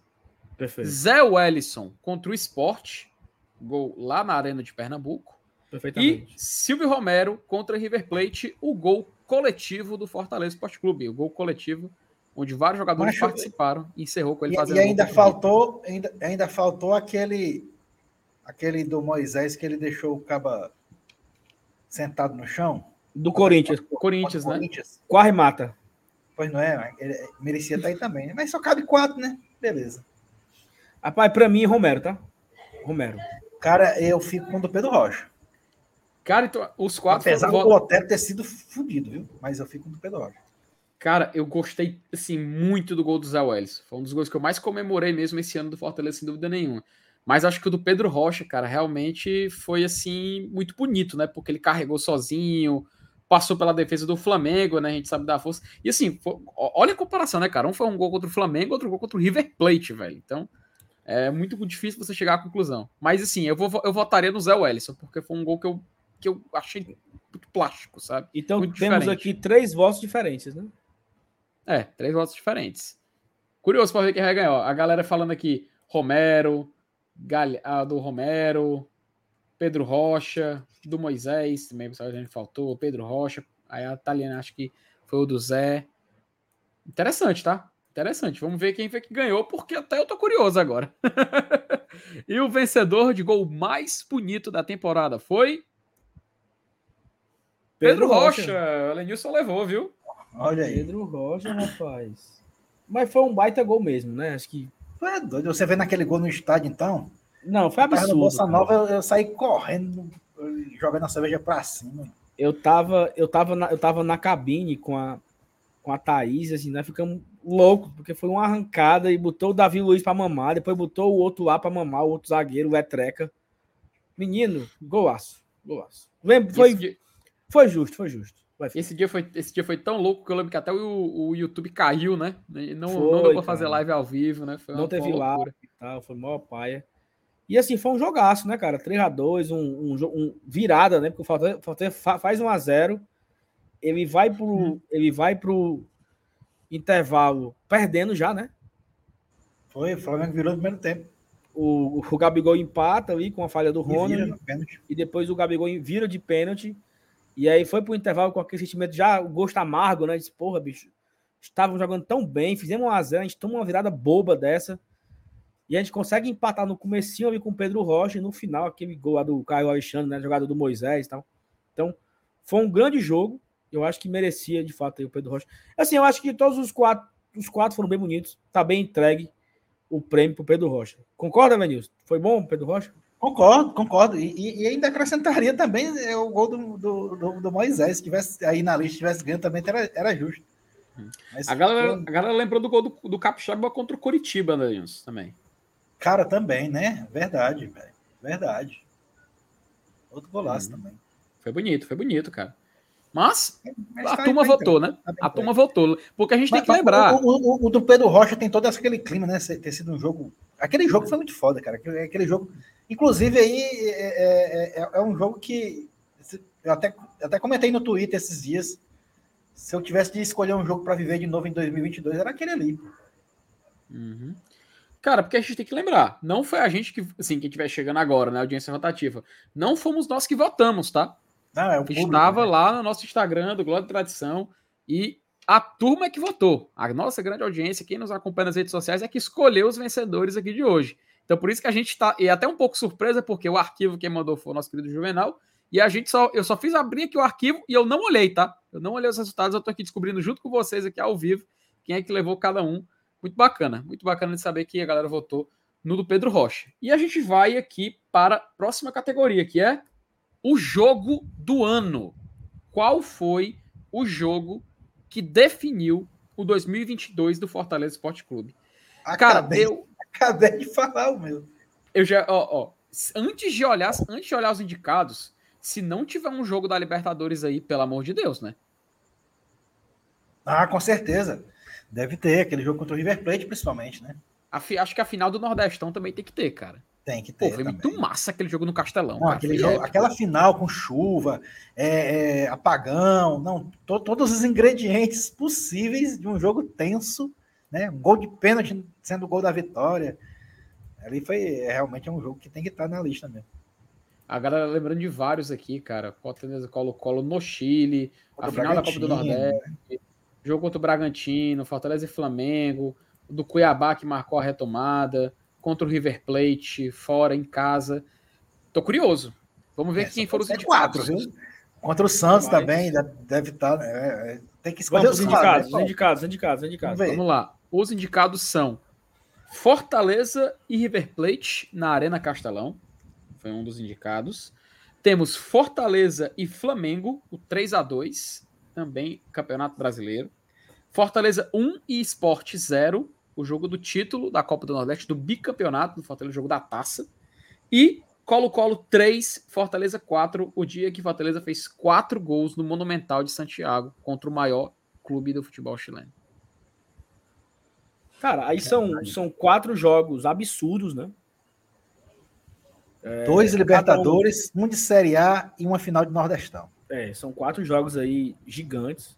Perfeito. Zé Wellison contra o Sport, gol lá na Arena de Pernambuco. E. Silvio Romero contra River Plate, o gol coletivo do Fortaleza Esporte Clube. O gol coletivo, onde vários jogadores participaram e encerrou com ele E, fazendo e ainda faltou, ainda, ainda faltou aquele aquele do Moisés que ele deixou o caba sentado no chão. Do Corinthians. Corinthians, né? Corinthians. Quase mata. Pois não é, ele merecia estar aí também. Mas só cabe quatro, né? Beleza. Rapaz, pra mim, Romero, tá? Romero. Cara, eu fico com o do Pedro Rocha. Cara, então, os quatro Apesar foram do Otero ter sido fudido, viu? Mas eu fico com o do Pedro Rocha. Cara, eu gostei, assim, muito do gol do Zé Welles. Foi um dos gols que eu mais comemorei mesmo esse ano do Fortaleza, sem dúvida nenhuma. Mas acho que o do Pedro Rocha, cara, realmente foi, assim, muito bonito, né? Porque ele carregou sozinho, passou pela defesa do Flamengo, né? A gente sabe da força. E, assim, fo- ó- olha a comparação, né, cara? Um foi um gol contra o Flamengo, outro gol contra o River Plate, velho. Então, é muito difícil você chegar à conclusão. Mas, assim, eu, vou, eu votaria no Zé Wellison, porque foi um gol que eu, que eu achei muito plástico, sabe? Então Muito temos diferente. aqui três votos diferentes, né? É, três votos diferentes. Curioso para ver quem vai ganhar. ó. A galera falando aqui: Romero, Galha, ah, do Romero, Pedro Rocha, do Moisés, também a gente faltou, Pedro Rocha. Aí a Taliana acho que foi o do Zé. Interessante, tá? Interessante. Vamos ver quem foi que ganhou, porque até eu tô curioso agora. e o vencedor de gol mais bonito da temporada foi Pedro, Rocha. O Lenilson levou, viu? Olha aí. Pedro Rocha, rapaz. Mas foi um baita gol mesmo, né? Acho que. É doido. Você vê naquele gol no estádio, então? Não, foi Tava no absurdo. Bolsa. Nova, eu, eu saí correndo, jogando a cerveja pra cima. Eu tava, eu tava, na, eu tava na cabine com a, com a Thaís, assim, nós ficamos loucos, porque foi uma arrancada e botou o Davi Luiz pra mamar, depois botou o outro lá pra mamar, o outro zagueiro, o Etreca. Menino, golaço, golaço. Lembra, foi, dia- foi justo, foi justo. Esse dia, foi, esse dia foi tão louco que eu lembro que até o, o YouTube caiu, né? E Não, Foi, não deu pra fazer cara. live ao vivo, né? Foi Não uma, teve lá. loucura. tal, foi maior paia. E assim, foi um jogaço, né, cara? 3x2, um, um, um virada, né? Porque o Fortaleza, faz 1x0, ele vai pro. Uhum. Ele vai pro intervalo perdendo já, né? Foi, o Flamengo virou no primeiro tempo. O, o Gabigol empata ali com a falha do Rony, e depois o Gabigol vira de pênalti. E aí foi pro intervalo com aquele sentimento já, o gosto amargo, né? Disse, porra, bicho, estavam jogando tão bem, fizemos um a zero, a gente toma uma virada boba dessa. E a gente consegue empatar no comecinho ali com o Pedro Rocha e no final aquele gol lá do Caio Alexandre, né? Jogada do Moisés e tal. Então, foi um grande jogo. Eu acho que merecia, de fato, aí o Pedro Rocha. Assim, eu acho que todos os quatro, os quatro foram bem bonitos. Tá bem entregue o prêmio pro Pedro Rocha. Concorda, Lenilson? Foi bom, Pedro Rocha? Concordo, concordo. E, e- ainda acrescentaria também é, o gol do, do, do- do Moisés. Se tivesse aí na lista, tivesse ganho, também era, era justo. Mas, A galera, pô, a galera lembrou do gol do, do Capixaba contra o Curitiba, né, Linus, também. Cara, também, né? Verdade, velho. Verdade. Outro golaço Uhum. também. Foi bonito, foi bonito, cara. Mas Mas a tá- turma votou, né? tá A turma votou. Porque a gente tem Mas- que mas lembrar. O, o- o do Pedro Rocha tem todo aquele clima, né? Ter sido um jogo. Aquele jogo foi muito foda, cara. Aquele, aquele jogo. Inclusive, aí é, é- é- é um jogo que. Eu até, até comentei no Twitter esses dias. Se eu tivesse de escolher um jogo para viver de novo em 2022, era aquele ali. Uhum. Cara, porque a gente tem que lembrar, não foi a gente que, assim, quem estiver chegando agora, né, audiência rotativa, não fomos nós que votamos, tá? Não, é o público, estava né? lá no nosso Instagram do Glória e Tradição E a turma é que votou. A nossa grande audiência, quem nos acompanha nas redes sociais, é que escolheu os vencedores aqui de hoje. Então, por isso que a gente está. E até um pouco surpresa, porque o arquivo quem mandou foi o nosso querido Juvenal. E a gente só. Eu só fiz abrir aqui o arquivo e eu não olhei, tá? Eu não olhei os resultados, eu tô aqui descobrindo junto com vocês aqui ao vivo quem é que levou cada um. Muito bacana. Muito bacana de saber que a galera votou no do Pedro Rocha. E a gente vai aqui para a próxima categoria, que é o jogo do ano. Qual foi o jogo que definiu o 2022 do Fortaleza Esporte Clube? Cara, eu acabei de falar o meu. Eu já, ó, ó, antes de olhar, antes de olhar os indicados, se não tiver um jogo da Libertadores aí, pelo amor de Deus, né? Ah, com certeza. Deve ter aquele jogo contra o River Plate, principalmente, né? acho que a final do Nordestão também tem que ter, cara. Tem que ter. Pô, foi também. muito massa aquele jogo no Castelão. Não, aquele jogo, aquela final com chuva, é, é, apagão, não, to, todos os ingredientes possíveis de um jogo tenso, né? Um gol de pênalti sendo o gol da vitória. Ali foi é, realmente um jogo que tem que estar na lista mesmo. A galera lembrando de vários aqui, cara. Fortaleza Colo-Colo no Chile, contra a final da Copa do Nordeste, né? Jogo contra o Bragantino, Fortaleza e Flamengo, do Cuiabá que marcou a retomada, contra o River Plate, fora, em casa. Tô curioso. Vamos ver é, quem foram os indicados. Quatro, viu? Contra o Santos Mas... também, deve estar. Né? É, é, tem que escolher os indicados, os indicados, indicados, indicados. Vamos, Vamos lá. Os indicados são Fortaleza e River Plate na Arena Castelão. Foi um dos indicados. Temos Fortaleza e Flamengo, o 3 a 2 também Campeonato Brasileiro. Fortaleza 1 e Sport 0, o jogo do título da Copa do Nordeste, do bicampeonato do Fortaleza, o jogo da taça. E Colo-Colo 3, Fortaleza 4, o dia que Fortaleza fez 4 gols no Monumental de Santiago contra o maior clube do futebol chileno. Cara, aí são, são quatro jogos absurdos, né? É, Dois Libertadores, um... um de Série A e uma final de Nordestão. É, são quatro jogos aí gigantes.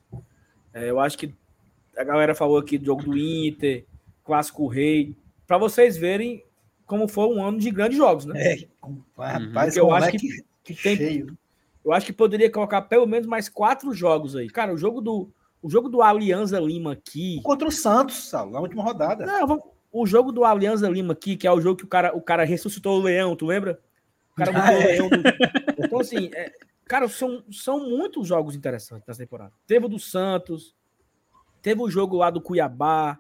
É, eu acho que a galera falou aqui do jogo do Inter, Clássico Rei, para vocês verem como foi um ano de grandes jogos, né? É, rapaz, eu acho que, que tem, cheio. Eu acho que poderia colocar pelo menos mais quatro jogos aí. Cara, o jogo do o jogo do Alianza Lima aqui. Contra o Santos, Saulo, na última rodada. Não, o jogo do Alianza Lima aqui, que é o jogo que o cara, o cara ressuscitou o leão, tu lembra? O cara ah, é. o leão. Do... Então, assim, é, cara, são, são muitos jogos interessantes nessa temporada. Teve o do Santos, teve o jogo lá do Cuiabá.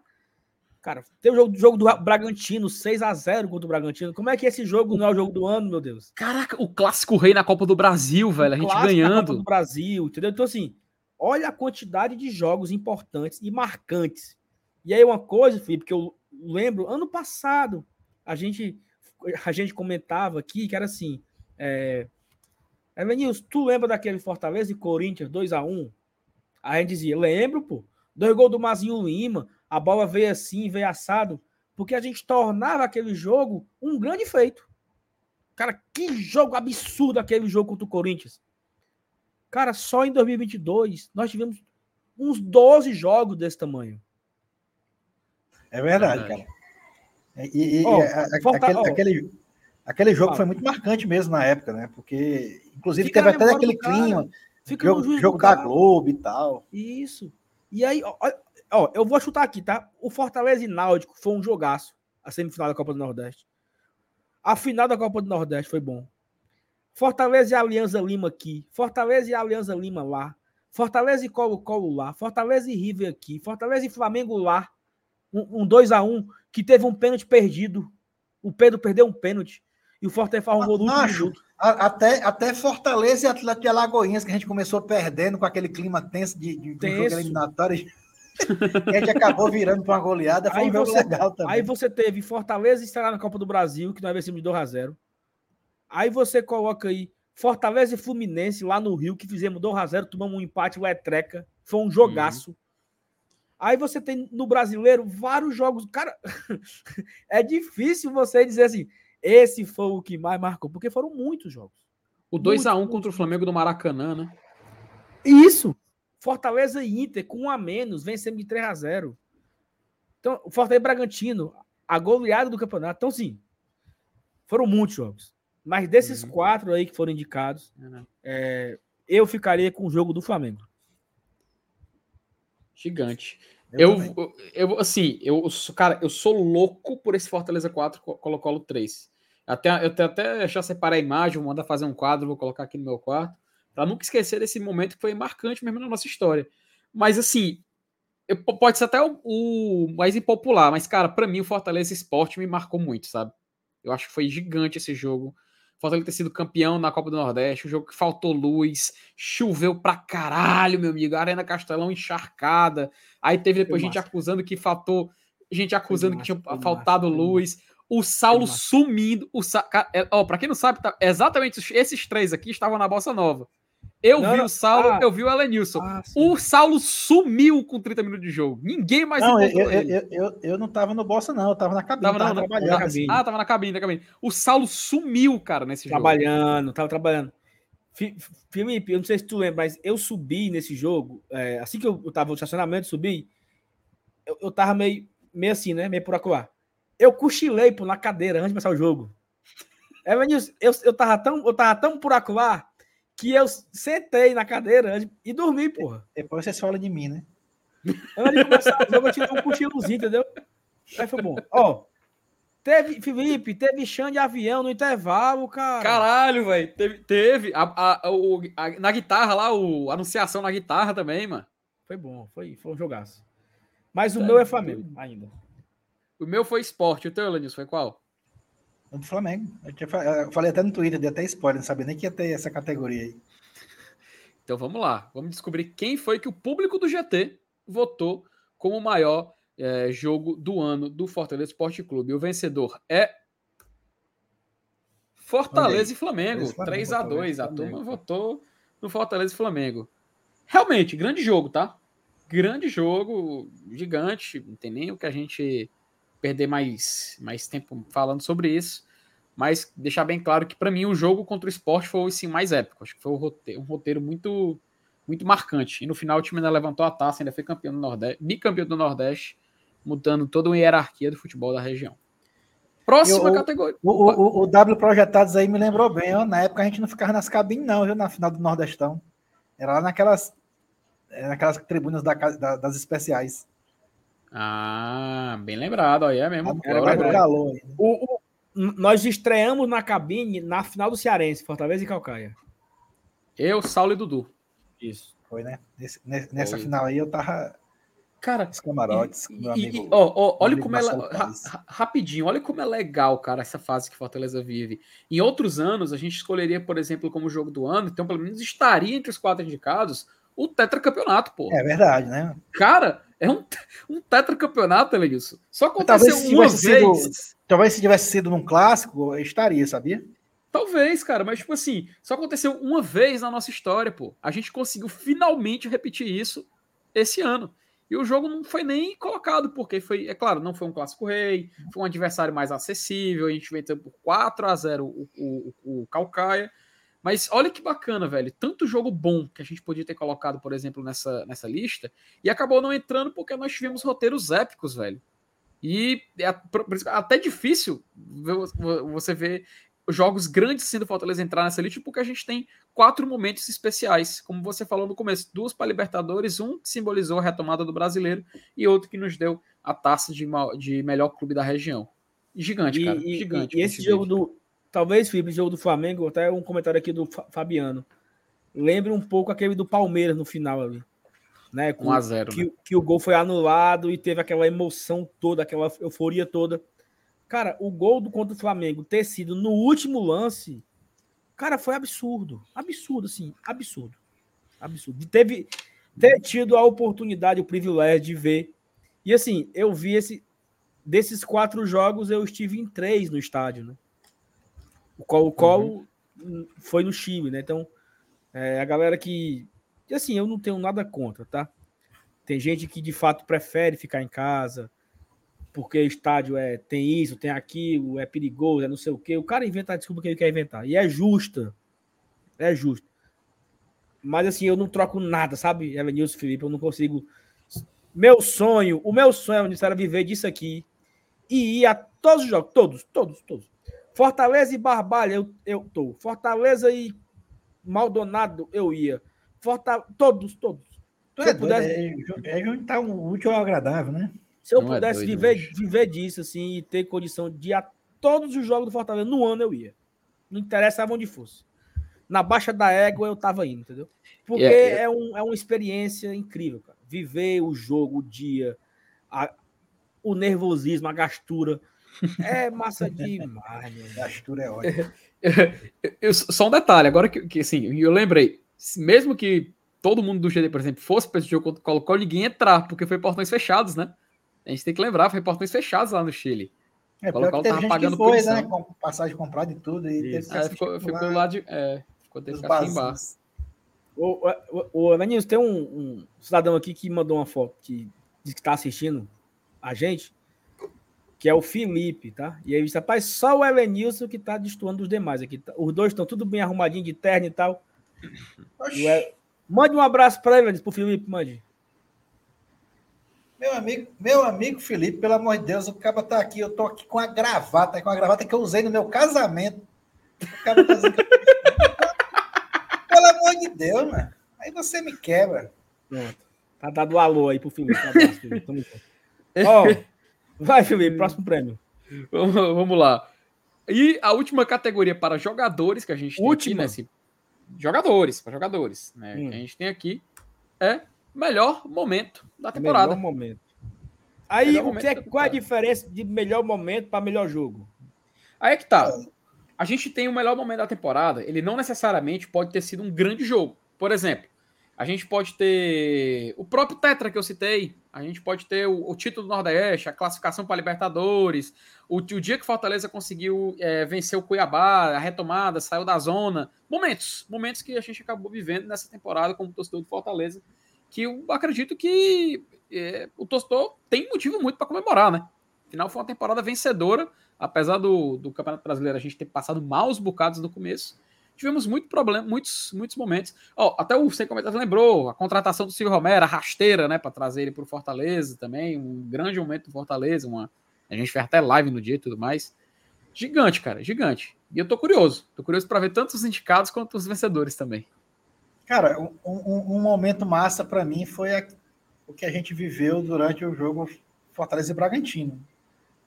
Cara, teve o jogo, jogo do Bragantino, 6 a 0 contra o Bragantino. Como é que esse jogo não é o jogo do ano, meu Deus? Caraca, o clássico rei na Copa do Brasil, velho. A gente ganhando. Na Copa do Brasil, entendeu? Então, assim, olha a quantidade de jogos importantes e marcantes. E aí, uma coisa, Felipe, que eu lembro, ano passado, a gente, a gente comentava aqui que era assim: é, Elenilson, tu lembra daquele Fortaleza e Corinthians 2 a 1 Aí a gente dizia: lembro, pô. Dois gols do Mazinho Lima, a bola veio assim, veio assado, porque a gente tornava aquele jogo um grande feito. Cara, que jogo absurdo aquele jogo contra o Corinthians. Cara, só em 2022 nós tivemos uns 12 jogos desse tamanho. É verdade, cara. E, e oh, a, a, aquele, oh, aquele, aquele, jogo foi muito marcante mesmo na época, né? Porque, inclusive, teve até aquele clima. Fica jogo, jogo da Globo e tal. Isso. E aí, ó, ó, eu vou chutar aqui, tá? O Fortaleza e Náutico foi um jogaço. A semifinal da Copa do Nordeste. A final da Copa do Nordeste foi bom. Fortaleza e Aliança Lima aqui. Fortaleza e Aliança Lima lá. Fortaleza e Colo-Colo lá. Fortaleza e River aqui. Fortaleza e Flamengo lá. Um 2x1 um, um que teve um pênalti perdido. O Pedro perdeu um pênalti. E o Fortaleza faz um gol no último Até, até Fortaleza e Atlético de Alagoinhas, que a gente começou perdendo com aquele clima tenso de, de, de jogo eliminatório. a gente acabou virando para uma goleada. Foi aí um você, legal também. Aí você teve Fortaleza e Ceará na Copa do Brasil, que nós vencemos de 2x0. Aí você coloca aí Fortaleza e Fluminense lá no Rio, que fizemos 2x0, tomamos um empate, o Etreca. Foi um jogaço. Uhum. Aí você tem no brasileiro vários jogos. Cara, é difícil você dizer assim: esse foi o que mais marcou, porque foram muitos jogos. O 2x1 contra o Flamengo do Maracanã, né? Isso. Fortaleza e Inter, com um a menos, vencendo de 3 a 0 Então, o Fortaleza e Bragantino, a goleada do campeonato. Então, sim, foram muitos jogos. Mas desses uhum. quatro aí que foram indicados, uhum. é, eu ficaria com o jogo do Flamengo. Gigante. Eu, eu, eu, assim, eu, cara, eu sou louco por esse Fortaleza 4 Colo-Colo 3. Até, eu até já separar a imagem, vou mandar fazer um quadro, vou colocar aqui no meu quarto, para nunca esquecer desse momento que foi marcante mesmo na nossa história. Mas, assim, eu, pode ser até o, o mais impopular, mas, cara, para mim o Fortaleza Esporte me marcou muito, sabe? Eu acho que foi gigante esse jogo. Fortaleza ter sido campeão na Copa do Nordeste, um jogo que faltou luz, choveu pra caralho, meu amigo, Arena Castelão encharcada. Aí teve depois gente acusando que faltou, gente acusando que tinha faltado luz. O Saulo sumindo, o Sa... é, ó, para quem não sabe, tá... exatamente esses três aqui estavam na Bossa Nova. Eu não, vi o Saulo, ah, eu vi o Elenilson. Ah, o Saulo sumiu com 30 minutos de jogo. Ninguém mais não, eu, eu, eu, eu, não tava no Bossa, não. Eu tava na cabine. Tava, tava na, trabalhando. Na cabine. Ah, tava na cabine, na cabine. O Saulo sumiu, cara, nesse trabalhando, jogo. Trabalhando, tava trabalhando. Felipe, eu não sei se tu lembra, mas eu subi nesse jogo. É, assim que eu, eu tava no estacionamento, subi. Eu, eu tava meio, meio assim, né? Meio por acuar. Eu cochilei pô, na cadeira antes de começar o jogo. É, eu, eu, tava tão, eu tava tão por acuar que eu sentei na cadeira e dormi, porra. Depois você fala de mim, né? Antes de começar o jogo, eu tive um cochilozinho, entendeu? Aí foi bom. Ó, teve, Felipe, teve chão de avião no intervalo, cara. Caralho, velho. Teve, teve a, a, a, na guitarra lá, o anunciação na guitarra também, mano. Foi bom, foi, foi um jogaço. Mas o é, meu é Flamengo ainda. O meu foi esporte. O teu, Lenilson, foi qual? do Flamengo. Eu, falei até no Twitter, dei até spoiler, não sabia nem que ia ter essa categoria aí. Então vamos lá, vamos descobrir quem foi que o público do GT votou como o maior é, jogo do ano do Fortaleza Esporte Clube. O vencedor é Fortaleza e Flamengo, Flamengo 3 a 2 A turma votou no Fortaleza e Flamengo. Realmente, grande jogo, tá? Grande jogo, gigante, não tem nem o que a gente perder mais, mais tempo falando sobre isso, mas deixar bem claro que para mim o jogo contra o esporte foi sim mais épico. Acho que foi um roteiro, um roteiro muito muito marcante. E no final o time ainda levantou a taça, ainda foi campeão do Nordeste, bicampeão do Nordeste, mudando toda uma hierarquia do futebol da região. Próxima o, categoria. O, o, o, W Projetados aí me lembrou bem. Ó, na época a gente não ficava nas cabines, não, viu? Na final do Nordestão. Era lá naquelas, naquelas tribunas da, da, das especiais. Ah, bem lembrado, aí é mesmo. Era mais calor. O, o, nós estreamos na cabine na final do Cearense, Fortaleza e Calcaia. Eu, Saulo e Dudu. Isso. Foi, né? Nesse, nessa Foi. final aí eu tava. Cara, os camarotes, e, meu amigo. E, ó, ó, olha como é. Ra, rapidinho, olha como é legal, cara, essa fase que Fortaleza vive. Em outros anos, a gente escolheria, por exemplo, como jogo do ano, então pelo menos estaria entre os quatro indicados o tetracampeonato, pô. É verdade, né? Cara, é um, um tetracampeonato, Elenilson. Só aconteceu talvez uma vez. Sido, talvez se tivesse sido num clássico, estaria, sabia? Talvez, cara, mas tipo assim, só aconteceu uma vez na nossa história, pô. A gente conseguiu finalmente repetir isso esse ano. E o jogo não foi nem colocado, porque foi, é claro, não foi um clássico rei, foi um adversário mais acessível, a gente venceu por 4 a 0 o, o, o Calcaia. Mas olha que bacana, velho. Tanto jogo bom que a gente podia ter colocado, por exemplo, nessa, nessa lista, e acabou não entrando porque nós tivemos roteiros épicos, velho. E é até difícil você ver jogos grandes sendo Fortaleza entrar nessa lista, porque a gente tem quatro momentos especiais, como você falou no começo, duas para Libertadores, um que simbolizou a retomada do brasileiro e outro que nos deu a taça de, de melhor clube da região. Gigante, cara. E, gigante. E, esse jogo do, talvez, Felipe, jogo do Flamengo, até um comentário aqui do Fabiano. Lembra um pouco aquele do Palmeiras no final ali. Né? 1 a 0 que, né? que o gol foi anulado e teve aquela emoção toda, aquela euforia toda. Cara, o gol do contra o Flamengo ter sido no último lance, cara, foi absurdo. Absurdo, assim, absurdo. Absurdo. Teve ter tido a oportunidade, o privilégio de ver. E assim, eu vi esse. Desses quatro jogos, eu estive em três no estádio, né? O Colo-Colo uhum. foi no Chile, né? Então, é, a galera que. Assim, eu não tenho nada contra, tá? Tem gente que de fato prefere ficar em casa, porque estádio é, tem isso, tem aquilo, é perigoso, é não sei o quê. O cara inventa a desculpa que ele quer inventar. E é justa. É justo. Mas assim, eu não troco nada, sabe, Evanilson Felipe? Eu não consigo. Meu sonho, o meu sonho era viver disso aqui e ir a todos os jogos, todos, todos, todos. Fortaleza e Barbalha, eu, eu tô. Fortaleza e Maldonado, eu ia. Forta... Todos, todos. Se é eu pudesse... é, é juntar um útil ao agradável, né? Se eu não é pudesse é doido, viver, viver disso, assim, e ter condição de ir a todos os jogos do Fortaleza no ano, eu ia. Não interessava onde fosse. Na baixa da égua eu tava indo, entendeu? Porque yeah, yeah. É, um, é uma experiência incrível, cara. Viver o jogo, o dia, a, o nervosismo, a gastura. É massa demais. gastura é ótimo. eu, só um detalhe, agora que, que assim, eu lembrei, mesmo que todo mundo do GD, por exemplo, fosse para esse jogo contra o Colo-Colo, ninguém entrar, porque foi portões fechados, né? A gente tem que lembrar, foi portões fechados lá no Chile. É, o tava pagando por foi, né? Com passagem comprada e tudo. E teve é, ficou, ficou lá de. É, ficou ter que ficar embaixo. O, o, o tem um, um, cidadão aqui que mandou uma foto que diz que está assistindo a gente, que é o Felipe, tá? E aí, rapaz, só o Elenilson que tá destoando os demais aqui. Os dois estão tudo bem arrumadinho de terno e tal. E Mande um abraço para ele, pro Felipe, mande. Meu amigo, meu amigo Felipe, pelo amor de Deus, o cara tá aqui, eu tô aqui com a gravata, com a gravata que eu usei no meu casamento. O cara tá dizendo que Pelo amor de Deus, mano. Aí você me quebra. Pronto. Tá dado alô aí pro Felipe. Um abraço, Felipe. Ó, vai, Felipe, próximo prêmio. Vamos, vamos lá. E a última categoria para jogadores que a gente tem última. aqui nesse. Jogadores, para jogadores, né? Hum. Que a gente tem aqui é melhor momento da temporada. Melhor momento. Aí, melhor momento é, qual é a diferença de melhor momento para melhor jogo? Aí é que tá. A gente tem o melhor momento da temporada, ele não necessariamente pode ter sido um grande jogo. Por exemplo, a gente pode ter o próprio Tetra que eu citei, a gente pode ter o, o título do Nordeste, a classificação para Libertadores, o, o, dia que Fortaleza conseguiu é, vencer o Cuiabá, a retomada, saiu da zona. Momentos, momentos que a gente acabou vivendo nessa temporada como torcedor do Fortaleza que eu acredito que é, o torcedor tem motivo muito para comemorar, né? Afinal, foi uma temporada vencedora, apesar do, do Campeonato Brasileiro a gente ter passado maus bocados no começo. Tivemos muito problema, muitos, muitos momentos. Oh, até o Sem Comentários lembrou a contratação do Silvio Romero, a rasteira, né, para trazer ele para o Fortaleza também. Um grande momento do Fortaleza. Uma, a gente fez até live no dia e tudo mais. Gigante, cara, gigante. E eu tô curioso. Tô curioso para ver tanto os indicados quanto os vencedores também. Cara, um, um, um momento massa para mim foi a, o que a gente viveu durante o jogo Fortaleza e Bragantino.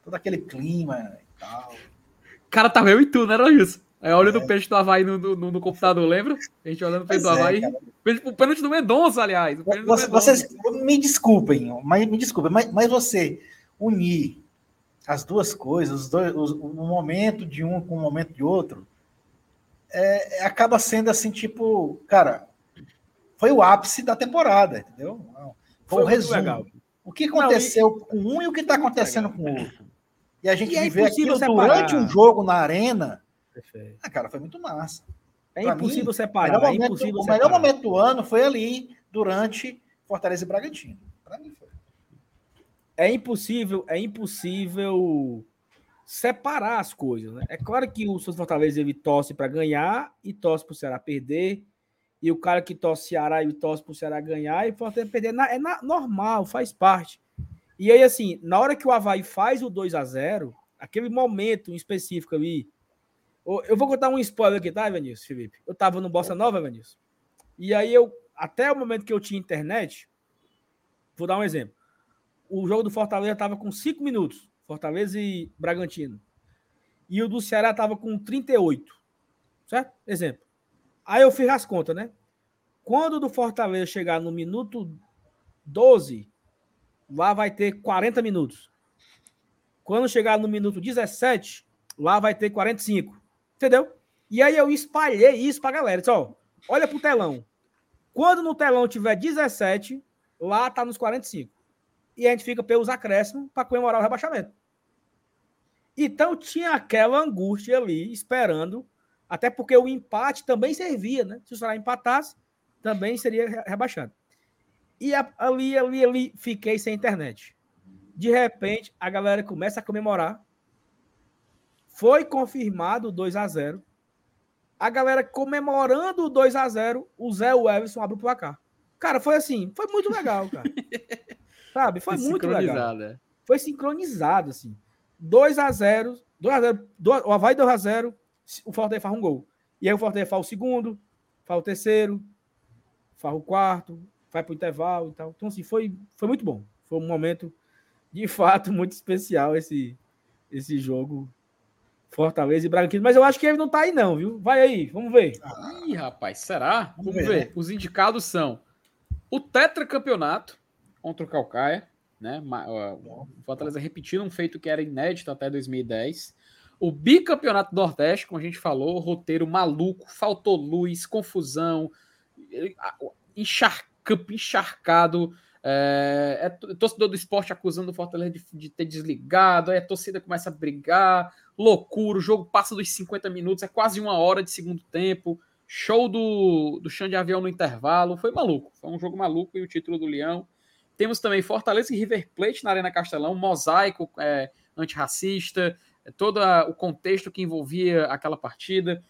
Todo aquele clima e tal. Cara, tava eu e tu, né, Rogilson? Aí olha é. do peixe do Havaí no, no, no, computador, lembra? A gente olhando o peixe do é, Havaí. o pênalti do Mendonça, aliás. Você, Mendonça. Vocês me desculpem, mas me desculpem, mas, mas você unir as duas coisas, dois, os, o momento de um com o momento de outro, é, acaba sendo assim, tipo, cara, foi o ápice da temporada, entendeu? Foi, foi o resumo. Legal. O que aconteceu Não, e... com um e o que está acontecendo com o outro. E a gente e é viver aquilo separar. durante um jogo na arena. Ah, cara, foi muito massa. É pra impossível mim, separar. O melhor, é momento, impossível o melhor momento do ano foi ali, durante Fortaleza e Bragantino. Para mim foi. É impossível, é impossível separar as coisas. Né? É claro que o Souza Fortaleza ele torce para ganhar e torce para o Ceará perder e o cara que torce Ceará e torce pro Ceará ganhar e Fortaleza perder. É na, normal, faz parte. E aí, assim, na hora que o Havaí faz o 2 a 0 aquele momento específico ali. Eu vou contar um spoiler aqui, tá, Evanilson, Felipe? Eu tava no Bossa Nova, Evanilson. E aí eu, até o momento que eu tinha internet, vou dar um exemplo. O jogo do Fortaleza tava com 5 minutos. Fortaleza e Bragantino. E o do Ceará tava com 38. Certo? Exemplo. Aí eu fiz as contas, né? Quando do Fortaleza chegar no minuto 12, lá vai ter 40 minutos. Quando chegar no minuto 17, lá vai ter 45. Entendeu? E aí eu espalhei isso pra galera. Disse, ó, olha pro telão. Quando no telão tiver 17, lá tá nos 45. E a gente fica pelos acréscimos para comemorar o rebaixamento. Então tinha aquela angústia ali esperando até porque o empate também servia, né? Se o Ceará empatasse, também seria rebaixado. E ali, ali, ali, fiquei sem internet. De repente, a galera começa a comemorar. Foi confirmado o 2 a 0 A galera comemorando o 2 a 0 o Zé Everson abre o placar. Cara, foi assim, foi muito legal, cara. Sabe? Foi muito legal. É. Foi sincronizado, assim. 2 a 0 2 a 0 2, o Havaí 2 a 0 o Fortaleza faz um gol. E aí o Fortaleza faz o segundo, faz o terceiro, faz o quarto, vai para o intervalo e tal. Então, assim, foi, foi muito bom. Foi um momento, de fato, muito especial esse, esse jogo Fortaleza e Bragantino. Mas eu acho que ele não tá aí, não, viu? Vai aí, vamos ver. Ih, rapaz, será? Vamos, vamos ver. ver. Os indicados são o tetracampeonato contra o Calcaia, né? O Fortaleza repetindo um feito que era inédito até 2010. O bicampeonato Nordeste, como a gente falou, roteiro maluco, faltou luz, confusão, encharcado. É, é, torcedor do esporte acusando o Fortaleza de, de, ter desligado, aí a torcida começa a brigar, loucura, o jogo passa dos 50 minutos, é quase uma hora de segundo tempo, show do, do chão de avião no intervalo, foi maluco, foi um jogo maluco e o título do Leão. Temos também Fortaleza e River Plate na Arena Castelão, mosaico é, antirracista, é, todo o contexto que envolvia aquela partida,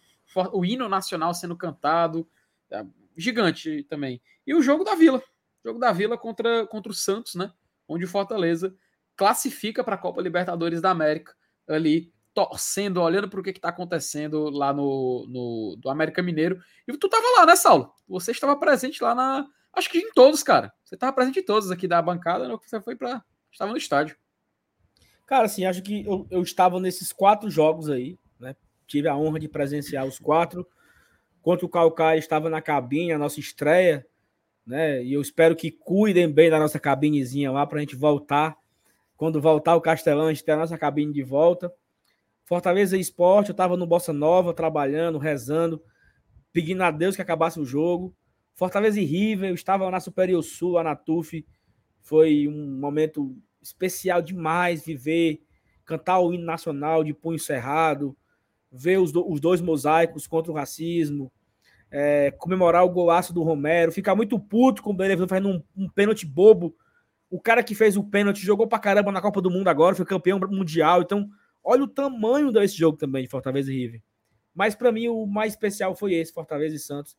o hino nacional sendo cantado, é, gigante também. E o jogo da Vila, jogo da Vila contra, contra o Santos, né? Onde o Fortaleza classifica para a Copa Libertadores da América, ali torcendo, olhando para o que está acontecendo lá no, no do América Mineiro. E tu estava lá, né, Saulo? Você estava presente lá na. Acho que em todos, cara. Você estava presente em todos aqui da bancada, né? Você foi para. Estava no estádio. Cara, assim, acho que eu, eu estava nesses quatro jogos aí, né? Tive a honra de presenciar os quatro. Contra o Calcaia, estava na cabine, a nossa estreia, né? E eu espero que cuidem bem da nossa cabinezinha lá para a gente voltar. Quando voltar o Castelão, a gente ter a nossa cabine de volta. Fortaleza Esporte, eu estava no Bossa Nova, trabalhando, rezando, pedindo a Deus que acabasse o jogo. Fortaleza e River, eu estava na Superior Sul, lá na TUF. Foi um momento especial demais viver, cantar o hino nacional de punho cerrado, ver os, do, os dois mosaicos contra o racismo, é, comemorar o golaço do Romero, ficar muito puto com o Benevento fazendo um, um pênalti bobo. O cara que fez o pênalti jogou pra caramba na Copa do Mundo agora, foi campeão mundial. Então, olha o tamanho desse jogo também de Fortaleza e River. Mas para mim o mais especial foi esse, Fortaleza e Santos.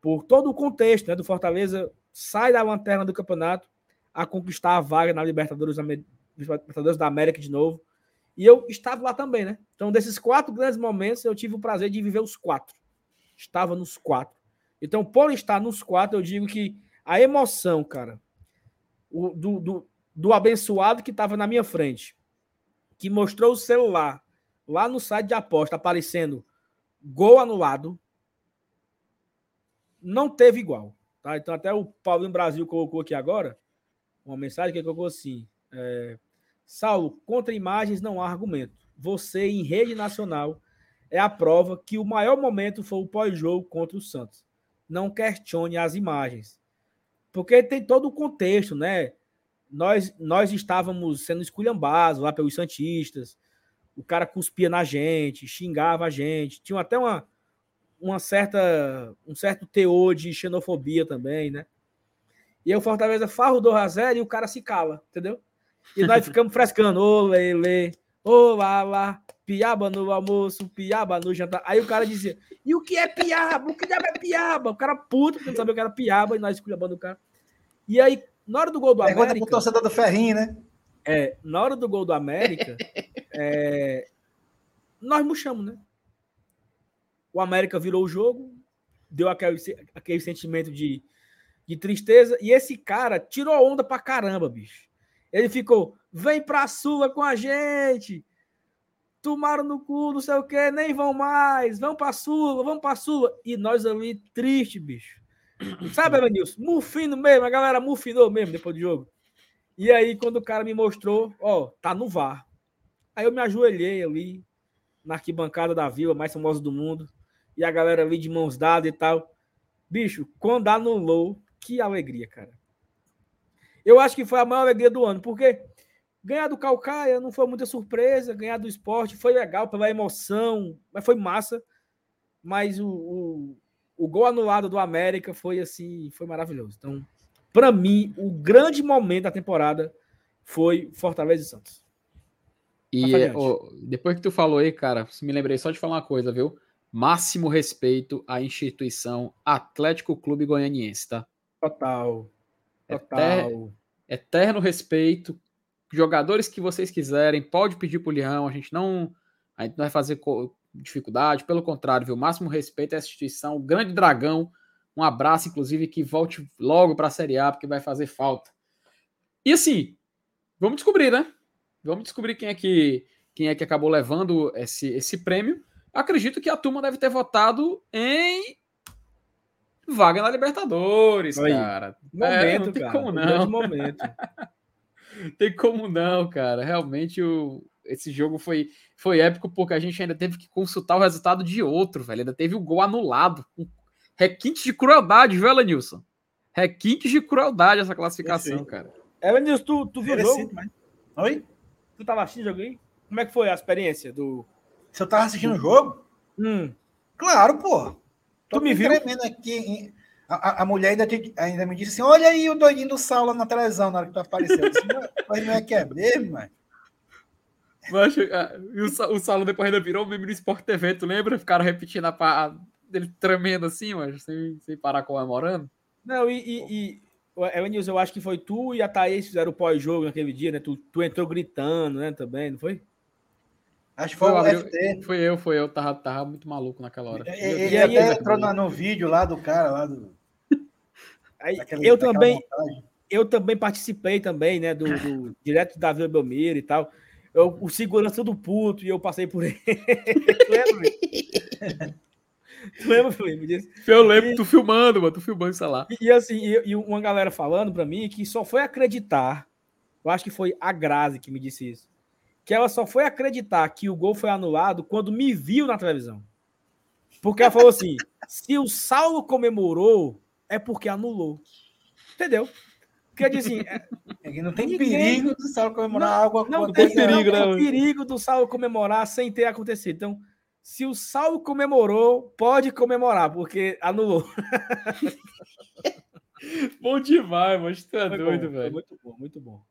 Por todo o contexto, né, do Fortaleza sai da lanterna do campeonato a conquistar a vaga na Libertadores, Libertadores da América de novo. E eu estava lá também, né? Então, desses quatro grandes momentos, eu tive o prazer de viver os quatro. Estava nos quatro. Então, por estar nos quatro, eu digo que a emoção, cara, o, do, do, do abençoado que estava na minha frente, que mostrou o celular lá no site de aposta aparecendo gol anulado, não teve igual. Tá? Então, até o Paulinho Brasil colocou aqui agora uma mensagem que colocou assim: é, Saulo, contra imagens não há argumento. Você, em rede nacional, é a prova que o maior momento foi o pós-jogo contra o Santos. Não questione as imagens. Porque tem todo o contexto, né? Nós, nós estávamos sendo esculhambados lá pelos Santistas. O cara cuspia na gente, xingava a gente. Tinha até uma, uma certa, um certo teor de xenofobia também, né? E aí o Fortaleza farra o 2x0 e o cara se cala, entendeu? E nós ficamos frescando, ô Lele, ô Lala, piaba no almoço, piaba no jantar. Aí o cara dizia, e o que é piaba? O que diabo é piaba? O cara puto, porque não sabia o que era piaba, e nós esculhambando o cara. E aí, na hora do gol do América... Pergunta pro torcedor do Ferrinho, né? É, na hora do gol do América, é, nós murchamos, né? O América virou o jogo, deu aquele, aquele sentimento de de tristeza. E esse cara tirou onda pra caramba, bicho. Ele ficou, vem pra Sula com a gente. Tomaram no cu, não sei o que, nem vão mais. Vão pra Sula, vão pra Sula. E nós ali, triste, bicho. Sabe, Evanilson? Mufino mesmo, a galera mufinou mesmo depois do jogo. E aí, quando o cara me mostrou, ó, tá no VAR. Aí eu me ajoelhei ali, na arquibancada da vila mais famosa do mundo. E a galera ali de mãos dadas e tal. Bicho, quando anulou, que alegria, cara. Eu acho que foi a maior alegria do ano, porque ganhar do Calcaia não foi muita surpresa, ganhar do esporte foi legal pela emoção, mas foi massa. Mas o, o, o gol anulado do América foi assim, foi maravilhoso. Então, para mim, o grande momento da temporada foi Fortaleza e Santos. E depois que tu falou aí, cara, me lembrei só de falar uma coisa, viu? Máximo respeito à instituição Atlético Clube Goianiense, tá? Total. Total. Eterno, eterno respeito. Jogadores que vocês quiserem, pode pedir pro Leão. A gente não, a gente não vai fazer dificuldade. Pelo contrário, viu? O máximo respeito à instituição. O grande dragão Um abraço, inclusive, que volte logo para a Série A, porque vai fazer falta. E assim, vamos descobrir, né? Vamos descobrir quem é que, quem é que acabou levando esse, esse prêmio. Acredito que a turma deve ter votado em vaga na Libertadores, Aí, cara. Momento, é, não tem cara, como não. Momento. tem como não, cara. Realmente o, esse jogo foi, foi épico porque a gente ainda teve que consultar o resultado de outro, velho. Ainda teve o gol anulado. Um requinte de crueldade, viu, Elenilson? Requinte de crueldade essa classificação, cara. Elenilson, tu, tu viu o jogo? Mas... Oi? Tu tava assistindo o jogo aí? Como é que foi a experiência do. Se eu tava assistindo o jogo? Hum. Claro, pô. Tô tu me viu? aqui. A, a, mulher ainda, te, ainda me disse assim: olha aí o doidinho do Saulo na televisão na hora que tu apareceu. mas não é que é mesmo, mano? Mas, e o, o Saulo depois ainda virou meme no Sport TV, tu lembra? Ficaram repetindo a, a dele tremendo assim, mas sem, sem parar comemorando. Não, e, e, e Evanilson, eu acho que foi tu e a Thaís fizeram o pós-jogo naquele dia, né? Tu, tu entrou gritando, né? Também, não foi? Acho que foi, foi o FT. Foi eu, foi eu. Tava, tava muito maluco naquela hora. E, e, e aí até entrou no, no vídeo lá do cara, lá do... Aí, daquela, eu também... Eu também participei também, né? Do, do direto da Vila Belmiro e tal. Eu, o segurança do puto, e eu passei por ele. Lembra? Tu lembra, Felipe? Eu lembro, e, tu filmando, mano, tu filmando isso lá. E, e assim, e, e, uma galera falando pra mim que só foi acreditar, eu acho que foi a Grazi que me disse isso, que ela só foi acreditar que o gol foi anulado quando me viu na televisão. Porque ela falou assim: se o Saulo comemorou, é porque anulou. Entendeu? Quer dizer assim. É, não tem ninguém... perigo do Saulo comemorar não, algo Não tem perigo, não, não. perigo do Saulo comemorar sem ter acontecido. Então, se o Saulo comemorou, pode comemorar, porque anulou. bom demais, mas tu é foi doido, bom, velho. Muito bom, muito bom.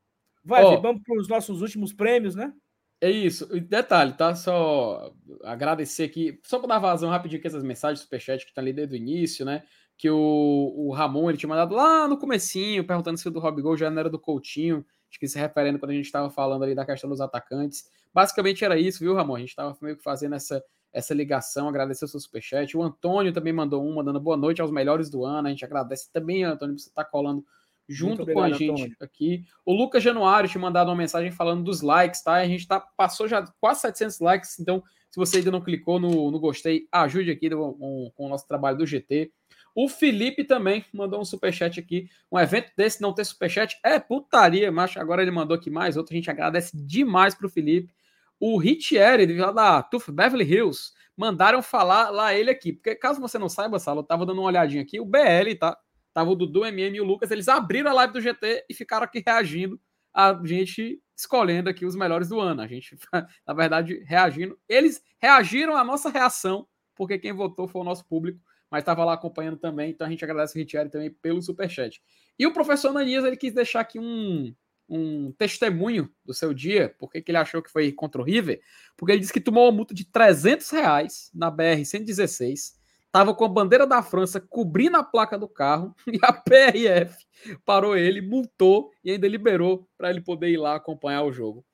Vai, oh, vamos para os nossos últimos prêmios, né? É isso. Detalhe, tá? Só agradecer aqui, só para dar vazão rapidinho aqui essas mensagens superchat que tá ali desde o início, né? Que o, o Ramon ele tinha mandado lá no comecinho, perguntando se o do Rob Gol já não era do Coutinho, acho que se referendo quando a gente estava falando ali da questão dos atacantes. Basicamente era isso, viu, Ramon? A gente estava meio que fazendo essa essa ligação, agradecer o seu superchat. O Antônio também mandou um, mandando boa noite aos melhores do ano. A gente agradece também, Antônio, por você estar tá colando junto obrigado, com a gente Antônio. aqui. O Lucas Januário te mandado uma mensagem falando dos likes, tá? A gente tá, passou já quase 700 likes, então se você ainda não clicou no, no gostei, ajude aqui com, com o nosso trabalho do GT. O Felipe também mandou um superchat aqui. Um evento desse não ter superchat é putaria, mas agora ele mandou aqui mais outro. A gente agradece demais pro Felipe. O Ritieri, lá da Tuf Beverly Hills, mandaram falar lá ele aqui. Porque caso você não saiba, Salo, eu tava dando uma olhadinha aqui, o BL, tá? Tava o Dudu, MM e o Lucas, eles abriram a live do GT e ficaram aqui reagindo a gente escolhendo aqui os melhores do ano. A gente, na verdade, reagindo. Eles reagiram à nossa reação, porque quem votou foi o nosso público, mas estava lá acompanhando também. Então a gente agradece o Ritieri também pelo superchat. E o professor Nanias, ele quis deixar aqui um, um testemunho do seu dia, porque que ele achou que foi contra o River, porque ele disse que tomou uma multa de 300 reais na BR-116, estava com a bandeira da França cobrindo a placa do carro, e a PRF parou ele, multou e ainda liberou para ele poder ir lá acompanhar o jogo.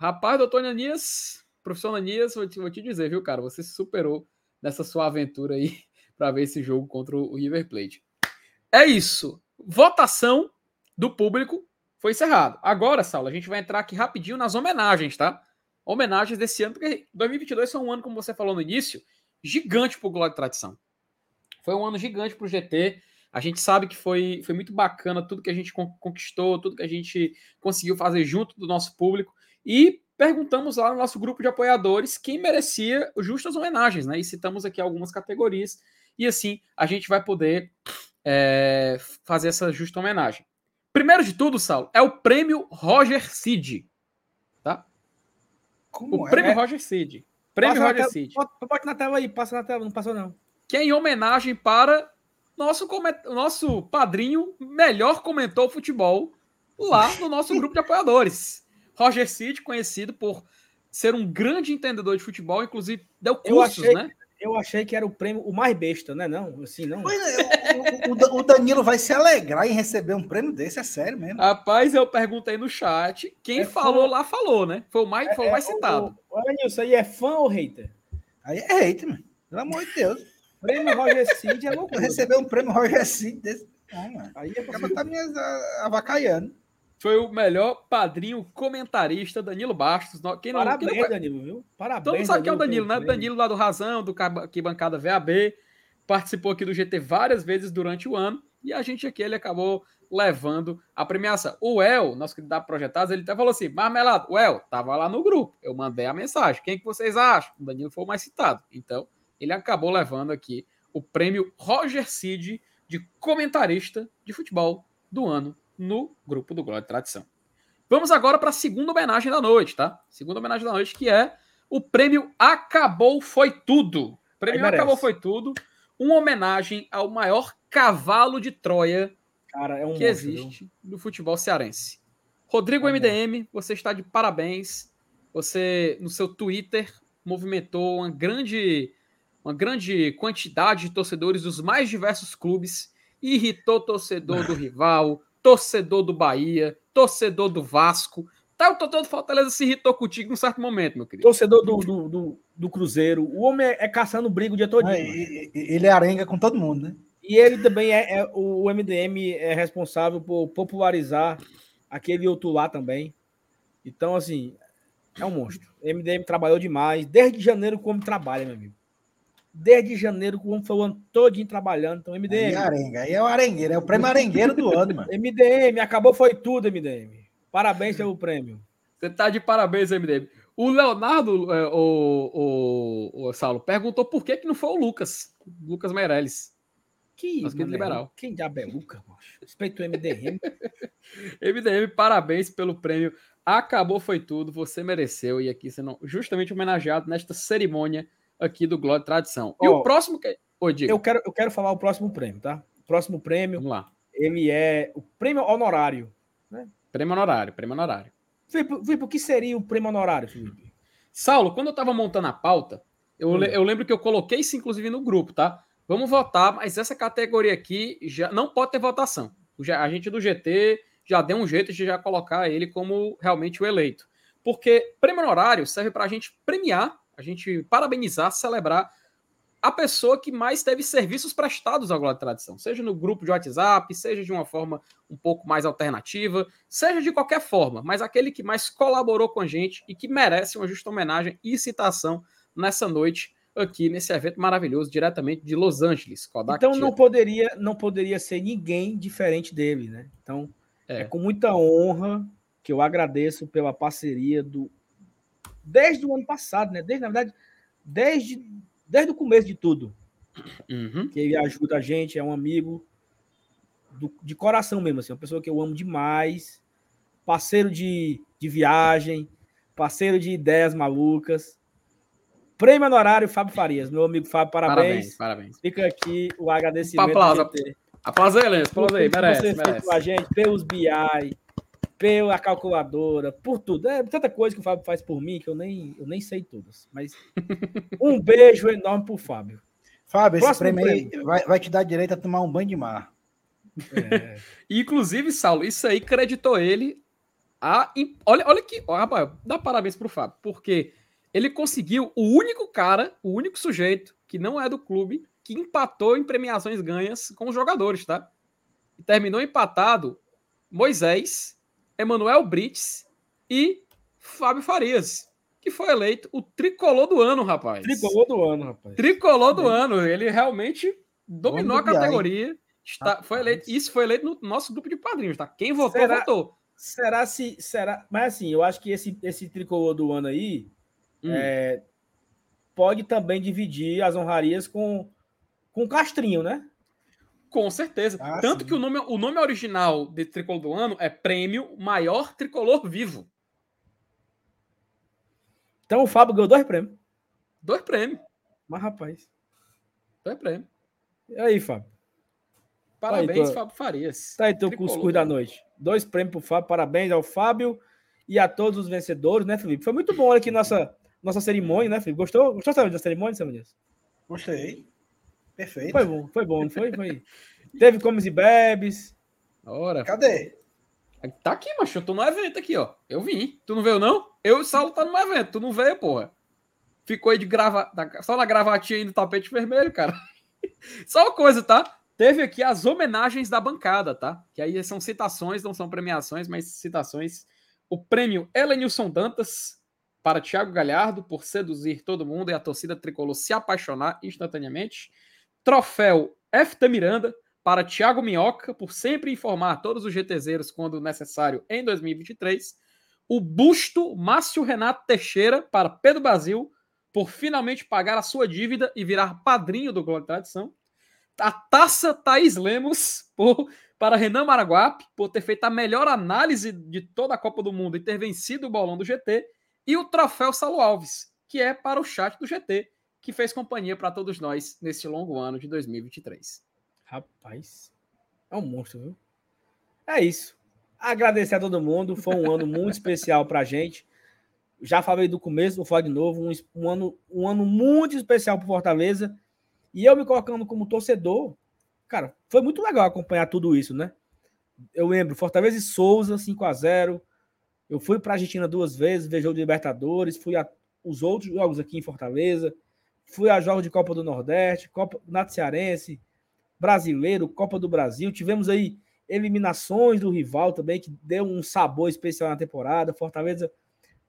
Rapaz, doutor Anias, professor Anias, vou te, vou te dizer, viu, cara, você se superou nessa sua aventura aí para ver esse jogo contra o River Plate. É isso. Votação do público foi encerrado. Agora, Saulo, a gente vai entrar aqui rapidinho nas homenagens, tá? Homenagens desse ano, porque 2022 foi um ano, como você falou no início, gigante para o Glória de Tradição. Foi um ano gigante para o GT. A gente sabe que foi, foi muito bacana tudo que a gente conquistou, tudo que a gente conseguiu fazer junto do nosso público. E perguntamos lá no nosso grupo de apoiadores quem merecia justas homenagens, né? E citamos aqui algumas categorias. E assim a gente vai poder é, fazer essa justa homenagem. Primeiro de tudo, Saulo, é o prêmio Roger Cid. Tá? Como o é? prêmio Roger Cid. Prêmio passa Roger Cid. Bota na tela aí, passa na tela, não passou não. Que é em homenagem para nosso, nosso padrinho melhor comentou futebol lá no nosso grupo de apoiadores. Roger Cid, conhecido por ser um grande entendedor de futebol, inclusive deu cursos, achei, né? Eu achei que era o prêmio o mais besta, né? Não, assim, não. É, o, o, Danilo vai se alegrar em receber um prêmio desse, é sério mesmo. Rapaz, eu perguntei no chat. Quem é falou fã... lá falou, né? Foi o mais, foi o é, mais citado. Olha, isso aí é fã ou hater? Aí é hater, mano. Pelo amor de Deus. Prêmio Roger Cid é loucura. Receber um prêmio Roger Cid desse. Ah, aí é pra tá me avacaiando. Foi o melhor padrinho comentarista, Danilo Bastos. Quem não, Parabéns, quem não... Danilo, viu? Parabéns. Todo mundo sabe que é o Danilo, né? Danilo lá do Razão, do aqui bancada VAB. Participou aqui do GT várias vezes durante o ano. E a gente aqui, ele acabou levando a premiação. O El, nosso querido da Projetados, ele até falou assim: Marmelado, o El, tava lá no grupo. Eu mandei a mensagem. Quem que vocês acham? O Danilo foi o mais citado. Então, ele acabou levando aqui o prêmio Roger Cid de comentarista de futebol do ano no grupo do Glória de Tradição. Vamos agora para a segunda homenagem da noite, tá? Segunda homenagem da noite, que é o prêmio Acabou Foi Tudo. O prêmio Acabou Foi Tudo, uma homenagem ao maior cavalo de Troia Cara, é um que monstro, existe viu? no futebol cearense. Rodrigo é MDM, você está de parabéns. Você, no seu Twitter, movimentou uma grande, uma grande quantidade de torcedores dos mais diversos clubes, irritou torcedor do rival, torcedor do Bahia, torcedor do Vasco. Tá, o torcedor do Fortaleza se irritou contigo num certo momento, meu querido. Torcedor do, do, do, do Cruzeiro. O homem é, é caçando briga o dia todo. É, ele é arenga com todo mundo, né? E ele também é, é, o MDM é responsável por popularizar aquele outro lá também. Então, assim, é um monstro. O MDM trabalhou demais. Desde janeiro, como trabalha, meu amigo. Desde janeiro, como foi o ano todinho trabalhando. Então, MDM. Aí é arenga, aí é o arengueiro, é o prêmio arengueiro do ano, mano. MDM, acabou, foi tudo, MDM. Parabéns pelo prêmio. Você tá de parabéns, MDM. O Leonardo, é, o, o, o Saulo, perguntou por que, que não foi o Lucas, Lucas Meirelles. Que Nosso liberal. Quem diabo é Luca, Respeito o MDM. MDM, parabéns pelo prêmio. Acabou, foi tudo. Você mereceu. E aqui sendo justamente homenageado nesta cerimônia aqui do Glória Tradição. E oh, o próximo. Oi, diga. Eu quero, eu quero falar o próximo prêmio, tá? O próximo prêmio. Vamos lá. Ele é o prêmio honorário. Né? Prêmio honorário, prêmio honorário. Filipe, o que seria o prêmio honorário, Felipe? Saulo, quando eu estava montando a pauta, eu, hum. eu lembro que eu coloquei isso, inclusive, no grupo, tá? Vamos votar, mas essa categoria aqui já não pode ter votação. A gente do GT já deu um jeito de já colocar ele como realmente o eleito. Porque prêmio honorário serve para a gente premiar, a gente parabenizar, celebrar a pessoa que mais teve serviços prestados à Glória Tradição, seja no grupo de WhatsApp, seja de uma forma um pouco mais alternativa, seja de qualquer forma, mas aquele que mais colaborou com a gente e que merece uma justa homenagem e citação nessa noite aqui nesse evento maravilhoso, diretamente de Los Angeles. Kodak então não poderia, não poderia ser ninguém diferente dele, né? Então é. é. com muita honra que eu agradeço pela parceria do desde o ano passado, né? Desde na verdade, desde desde o começo de tudo, uhum. que ele ajuda a gente, é um amigo do, de coração mesmo, assim, uma pessoa que eu amo demais, parceiro de, de viagem, parceiro de ideias malucas. Prêmio honorário Fábio Farias. Meu amigo Fábio, parabéns. Parabéns, parabéns. Fica aqui o agradecimento. Aplausos. Aplausos aí, Lenço. Aplausos aí, merece, você merece. com a gente, pelos BI, pela calculadora, por tudo. É tanta coisa que o Fábio faz por mim que eu nem, eu nem sei todas. Mas um beijo enorme pro Fábio. Fábio, esse prêmio, prêmio. Aí vai, vai te dar direito a tomar um banho de mar. É. Inclusive, Saulo, isso aí creditou ele a. Olha, olha que. Ó, rapaz, dá parabéns pro Fábio, porque ele conseguiu o único cara, o único sujeito que não é do clube, que empatou em premiações ganhas com os jogadores, tá? E terminou empatado Moisés, Emanuel Brits e Fábio Farias, que foi eleito o tricolor do ano, rapaz. Tricolor do ano, rapaz. Tricolor do ano. Ele realmente dominou a categoria. Está, foi eleito, isso foi eleito no nosso grupo de padrinhos, tá? Quem votou, será, votou. Será se. Será, mas assim, eu acho que esse, esse tricolor do ano aí hum. é, pode também dividir as honrarias com, com o Castrinho, né? Com certeza. Ah, Tanto sim. que o nome, o nome original de tricolor do ano é Prêmio Maior Tricolor Vivo. Então o Fábio ganhou dois prêmios. Dois prêmios. Mas, rapaz. Dois prêmios. E aí, Fábio? Parabéns, aí, Fábio Farias. Tá aí teu cuscuz da noite. Dois prêmios pro Fábio. Parabéns ao Fábio e a todos os vencedores, né, Felipe? Foi muito bom aqui nossa nossa cerimônia, né, Felipe? Gostou? Gostou sabe, da cerimônia, Samuel Gostei. Perfeito. Foi bom, foi bom, não foi? foi. Teve comes e bebes. Ora. Cadê? Tá aqui, macho. Eu tô no evento aqui, ó. Eu vim. Tu não veio, não? Eu e o Saulo tá no evento. Tu não veio, porra. Ficou aí de grava... só na gravatinha aí no tapete vermelho, cara. Só uma coisa, tá? Teve aqui as homenagens da bancada, tá? Que aí são citações, não são premiações, mas citações. O prêmio Elenilson Dantas para Thiago Galhardo por seduzir todo mundo e a torcida tricolor se apaixonar instantaneamente. Troféu FT Miranda para Thiago Minhoca por sempre informar todos os GTZeros quando necessário em 2023. O busto Márcio Renato Teixeira para Pedro Brasil por finalmente pagar a sua dívida e virar padrinho do Glória Tradição. A taça Thaís Lemos por, para Renan Maraguape, por ter feito a melhor análise de toda a Copa do Mundo e ter vencido o bolão do GT, e o troféu Salo Alves, que é para o chat do GT, que fez companhia para todos nós neste longo ano de 2023. Rapaz, é um monstro, viu? É isso. Agradecer a todo mundo, foi um ano muito especial para a gente. Já falei do começo, vou falar de novo, um, um, ano, um ano muito especial para Fortaleza e eu me colocando como torcedor, cara, foi muito legal acompanhar tudo isso, né? Eu lembro, Fortaleza e Souza, 5 a 0 Eu fui para a Argentina duas vezes, ver jogo de Libertadores, fui a os outros jogos aqui em Fortaleza, fui a jogos de Copa do Nordeste, Copa Nato Cearense, Brasileiro, Copa do Brasil. Tivemos aí eliminações do rival também, que deu um sabor especial na temporada. Fortaleza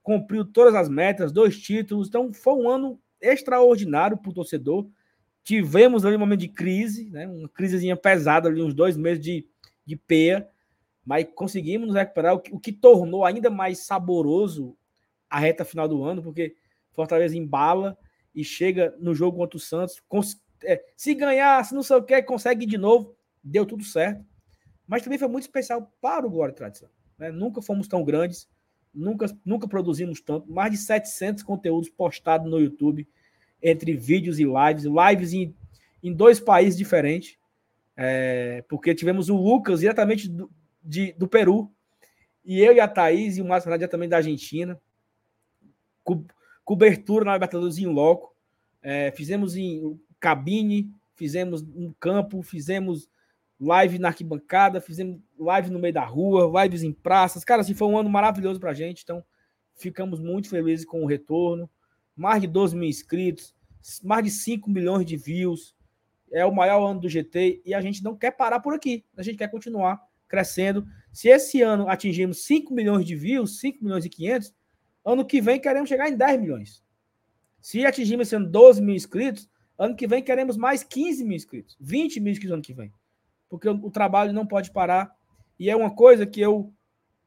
cumpriu todas as metas, dois títulos. Então, foi um ano extraordinário para o torcedor. Tivemos ali um momento de crise, né? uma crisezinha pesada ali, uns dois meses de, de peia, mas conseguimos nos recuperar, o que, o que tornou ainda mais saboroso a reta final do ano, porque Fortaleza embala e chega no jogo contra o Santos. É, se ganhar, se não sei o que, consegue de novo, deu tudo certo. Mas também foi muito especial para o Glória e Tradição. Né? Nunca fomos tão grandes, nunca, nunca produzimos tanto. Mais de 700 conteúdos postados no YouTube entre vídeos e lives, lives em, em dois países diferentes, é, porque tivemos o Lucas diretamente do, de, do Peru, e eu e a Thaís e o Márcio também da Argentina, co, cobertura na Libertadores em loco, é, fizemos em cabine, fizemos no campo, fizemos live na arquibancada, fizemos live no meio da rua, lives em praças, cara, assim, foi um ano maravilhoso pra gente, então ficamos muito felizes com o retorno, mais de 12 mil inscritos, mais de 5 milhões de views. É o maior ano do GT e a gente não quer parar por aqui. A gente quer continuar crescendo. Se esse ano atingirmos 5 milhões de views, 5 milhões e 500, ano que vem queremos chegar em 10 milhões. Se atingirmos ano 12 mil inscritos, ano que vem queremos mais 15 mil inscritos, 20 mil inscritos ano que vem. Porque o, o trabalho não pode parar. E é uma coisa que eu.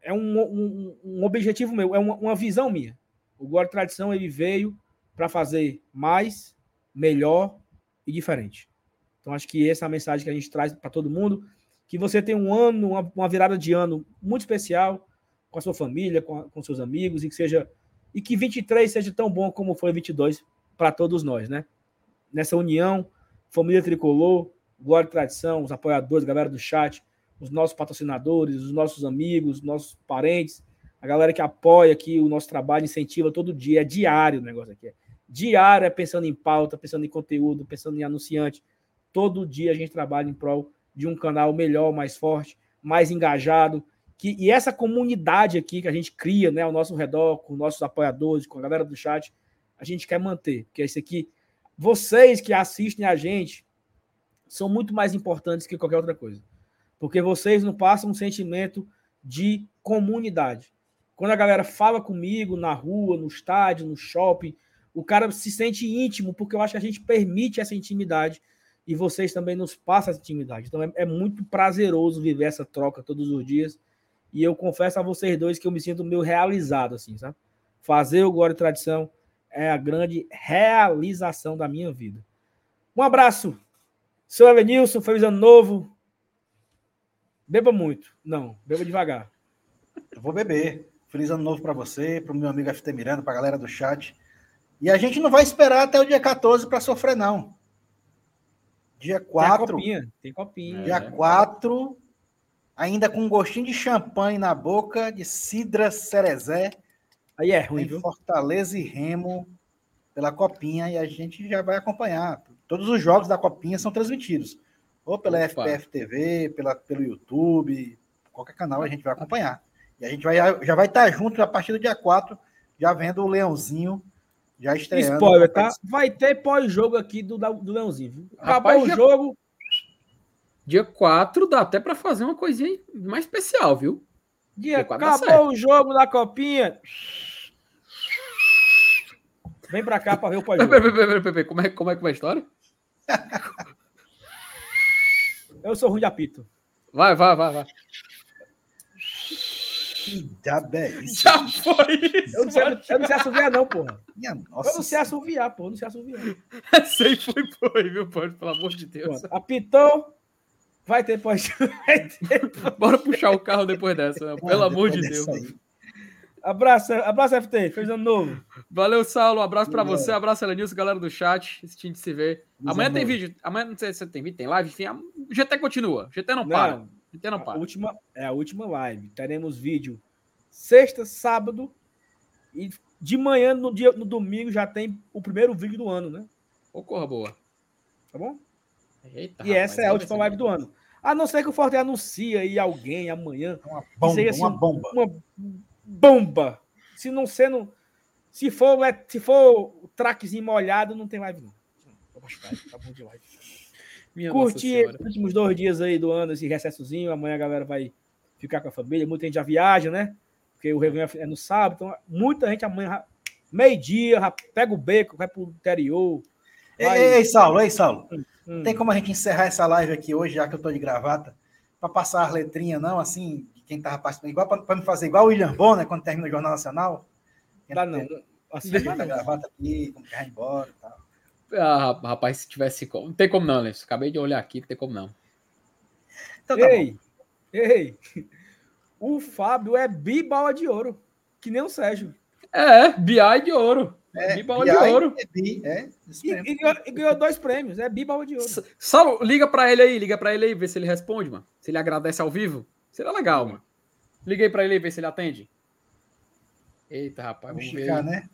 É um, um, um objetivo meu, é uma, uma visão minha. O Guarda Tradição ele veio para fazer mais, melhor e diferente. Então, acho que essa é a mensagem que a gente traz para todo mundo. Que você tem um ano, uma, uma, virada de ano muito especial com a sua família, com, a, com seus amigos, e que seja. E que 23 seja tão bom como foi 22 para todos nós, né? Nessa união, família tricolor, glória e tradição, os apoiadores, a galera do chat, os nossos patrocinadores, os nossos amigos, os nossos parentes, a galera que apoia aqui o nosso trabalho, incentiva todo dia, é diário o negócio aqui. É diária, pensando em pauta, pensando em conteúdo, pensando em anunciante. Todo dia a gente trabalha em prol de um canal melhor, mais forte, mais engajado. Que, e essa comunidade aqui que a gente cria né, ao nosso redor, com nossos apoiadores, com a galera do chat, a gente quer manter. Porque esse aqui, vocês que assistem a gente, são muito mais importantes que qualquer outra coisa. Porque vocês não passam um sentimento de comunidade. Quando a galera fala comigo na rua, no estádio, no shopping, o cara se sente íntimo, porque eu acho que a gente permite essa intimidade e vocês também nos passam essa intimidade. Então é, é, muito prazeroso viver essa troca todos os dias. E eu confesso a vocês dois que eu me sinto meio realizado, assim, sabe? Fazer o Glória e Tradição é a grande realização da minha vida. Um abraço, seu Evanilson, feliz ano novo. Beba muito. Não, beba devagar. Eu vou beber. Feliz ano novo para você, para o meu amigo FT Miranda, para a galera do chat. E a gente não vai esperar até o dia 14 para sofrer, não. Dia 4. Tem copinha. Tem copinha. Dia é. 4, ainda com um gostinho de champanhe na boca, de Cidra Cerezé. Aí é ruim, viu? Fortaleza e Remo pela copinha e a gente já vai acompanhar. Todos os jogos da copinha são transmitidos. Ou pela Opa. FPF TV, pela, pelo YouTube, qualquer canal a gente vai acompanhar. E a gente vai, já vai estar junto a partir do dia 4, já vendo o Leãozinho Já estreando. Spoiler, tá? Vai ter pós-jogo aqui do, do Leãozinho. Acabou Rapaz, o já... jogo. Dia 4 dá até para fazer uma coisinha mais especial, viu? Dia, Dia acabou o jogo da copinha. Vem pra cá pra ver o pós-jogo. Como é, como é que é a história? Eu sou ruim de apito. Vai, vai, vai, vai. Que diabo é isso? Já foi isso. Eu não sei, eu não sei assoviar, não, porra. Minha nossa. Eu não sei assoviar, porra. Eu não sei assoviar. Sei foi, foi, viu, pô? Pelo amor de Deus. Pronto. Apitou. Vai ter pós. Bora puxar o carro depois dessa, né? Pelo amor de Deus. Aí. Abraço, abraço FT, fez ano novo. Valeu, Saulo. Um abraço para você, abraço, Elenilson, galera do chat. Esse time se vê. Amanhã tem vídeo. Amanhã não sei se tem vídeo, tem live, enfim. O GT continua. O GT não para. Não, GT não para. Última, é a última live. Teremos vídeo sexta, sábado e de manhã, no, dia, no domingo, já tem o primeiro vídeo do ano, né? Ô, corra boa. Tá bom? Eita, e rapaz, essa é a última live do ano. A não ser que o Forte anuncie aí alguém amanhã. Uma bomba, assim, uma bomba. Uma bomba. Se não sendo. Se for, se for o traquezinho molhado, não tem live, não. Tá bom de live. Minha Curtir os últimos dois dias aí do ano, esse recessozinho. Amanhã a galera vai ficar com a família. Muita gente já viaja, né? Porque o Réveillon é no sábado. Então, muita gente amanhã, meio-dia, pega o beco, vai pro interior. Vai... Ei, ei, Saulo, ei, Saulo. Hum. Tem como a gente encerrar essa live aqui hoje, já que eu tô de gravata, para passar as letrinhas, não, assim, quem estava participando, igual para me fazer igual o William Bonner quando termina o Jornal Nacional. Dá não. Assim, deixa a gravata aqui, como que embora e tal. Ah, rapaz, se tivesse como. Não tem como não, Lenço. Acabei de olhar aqui, não tem como não. Então, tá ei, bom. ei, o Fábio é bibala de ouro, que nem o Sérgio. É, BI de ouro. É, Bibala de ouro. É, bi, é e, e, ganhou, e, ganhou, dois prêmios, é Bibala de ouro. Saulo, liga para ele aí, liga para ele aí, vê se ele responde, mano. Se ele agradece ao vivo. Seria legal, mano. Liguei para ele ver se ele atende. Eita, rapaz, vamos ver. né?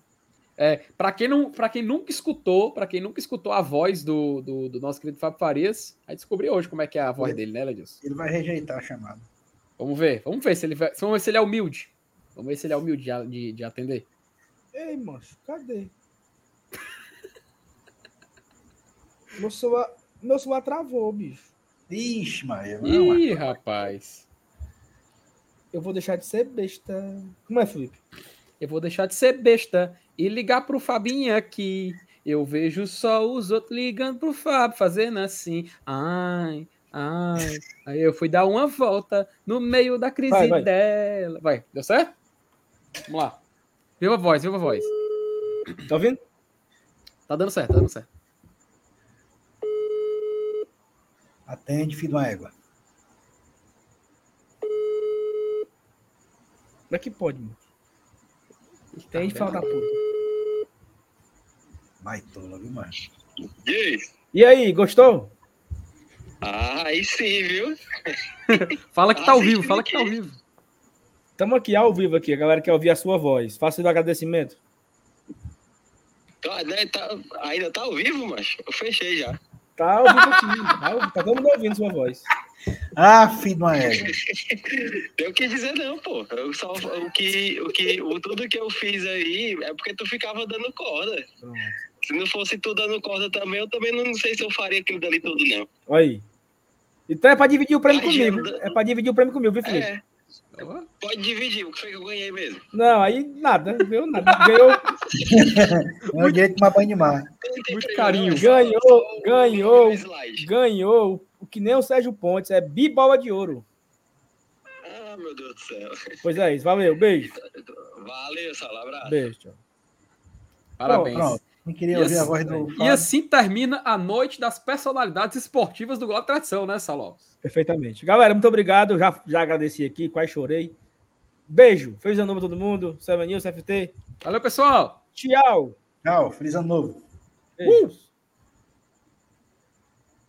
É, para quem não, para quem nunca escutou, para quem nunca escutou a voz do, do, do, nosso querido Fábio Farias, aí descobriu hoje como é que é a voz ele, dele, né, Ledilson? Ele vai rejeitar a chamada. Vamos ver, vamos ver se ele vai, vamos ver se ele é humilde. Vamos ver se ele é humilde de, de, de atender. Ei, moço, cadê? meu celular, meu celular travou, bicho. Ixi, Maria. Ih, rapaz. Eu vou deixar de ser besta. Como é, Felipe? Eu vou deixar de ser besta e ligar pro Fabinho aqui. Eu vejo só os outros ligando pro Fábio, fazendo assim. Ai, ai. Aí eu fui dar uma volta no meio da crise vai, vai. dela. Vai, deu certo? Vamos lá. Viva a voz, viva a voz. Tá ouvindo? Tá dando certo, tá dando certo. Atende, filho da égua. Como é que pode, mano? Tem tá fala da puta. Vai tola, viu, mano? E aí? E aí, gostou? Ah, aí sim, viu? fala que tá ao vivo, fala que tá ao vivo. Estamos aqui ao vivo aqui, a galera quer ouvir a sua voz. Faça o agradecimento. Tá, né, tá, ainda tá ao vivo, mas eu fechei já. Tá ao vivo aqui, tá, tá todo mundo ouvindo sua voz. Ah, filho de uma. Tenho que dizer não, pô. Eu só, o que, o que, o, tudo que eu fiz aí é porque tu ficava dando corda. Se não fosse tu dando corda também, eu também não sei se eu faria aquilo dali tudo, não. Aí. Então é pra dividir o prêmio comigo. É pra dividir o prêmio comigo, viu, Felipe? É. Pode dividir, o que foi que eu ganhei mesmo? Não, aí nada, ganhou nada. Ganhou. é o direito de uma banho de mar. Muito carinho. Ganhou, ganhou, ganhou o que nem o Sérgio Pontes, é bibola de ouro. Ah, meu Deus do céu. Pois é isso, valeu, beijo. Valeu, Sala, abraço. Beijo, tchau. Parabéns. Pronto, Não queria ouvir assim, a voz do. E assim termina a noite das personalidades esportivas do Globo Tradição, né, Saló? Perfeitamente. Galera, muito obrigado. Já, já agradeci aqui, quase chorei. Beijo. Feliz ano novo a todo mundo. Seven News, CFT. Valeu, pessoal. Tchau. Tchau. Feliz ano novo. Beijo. Uh!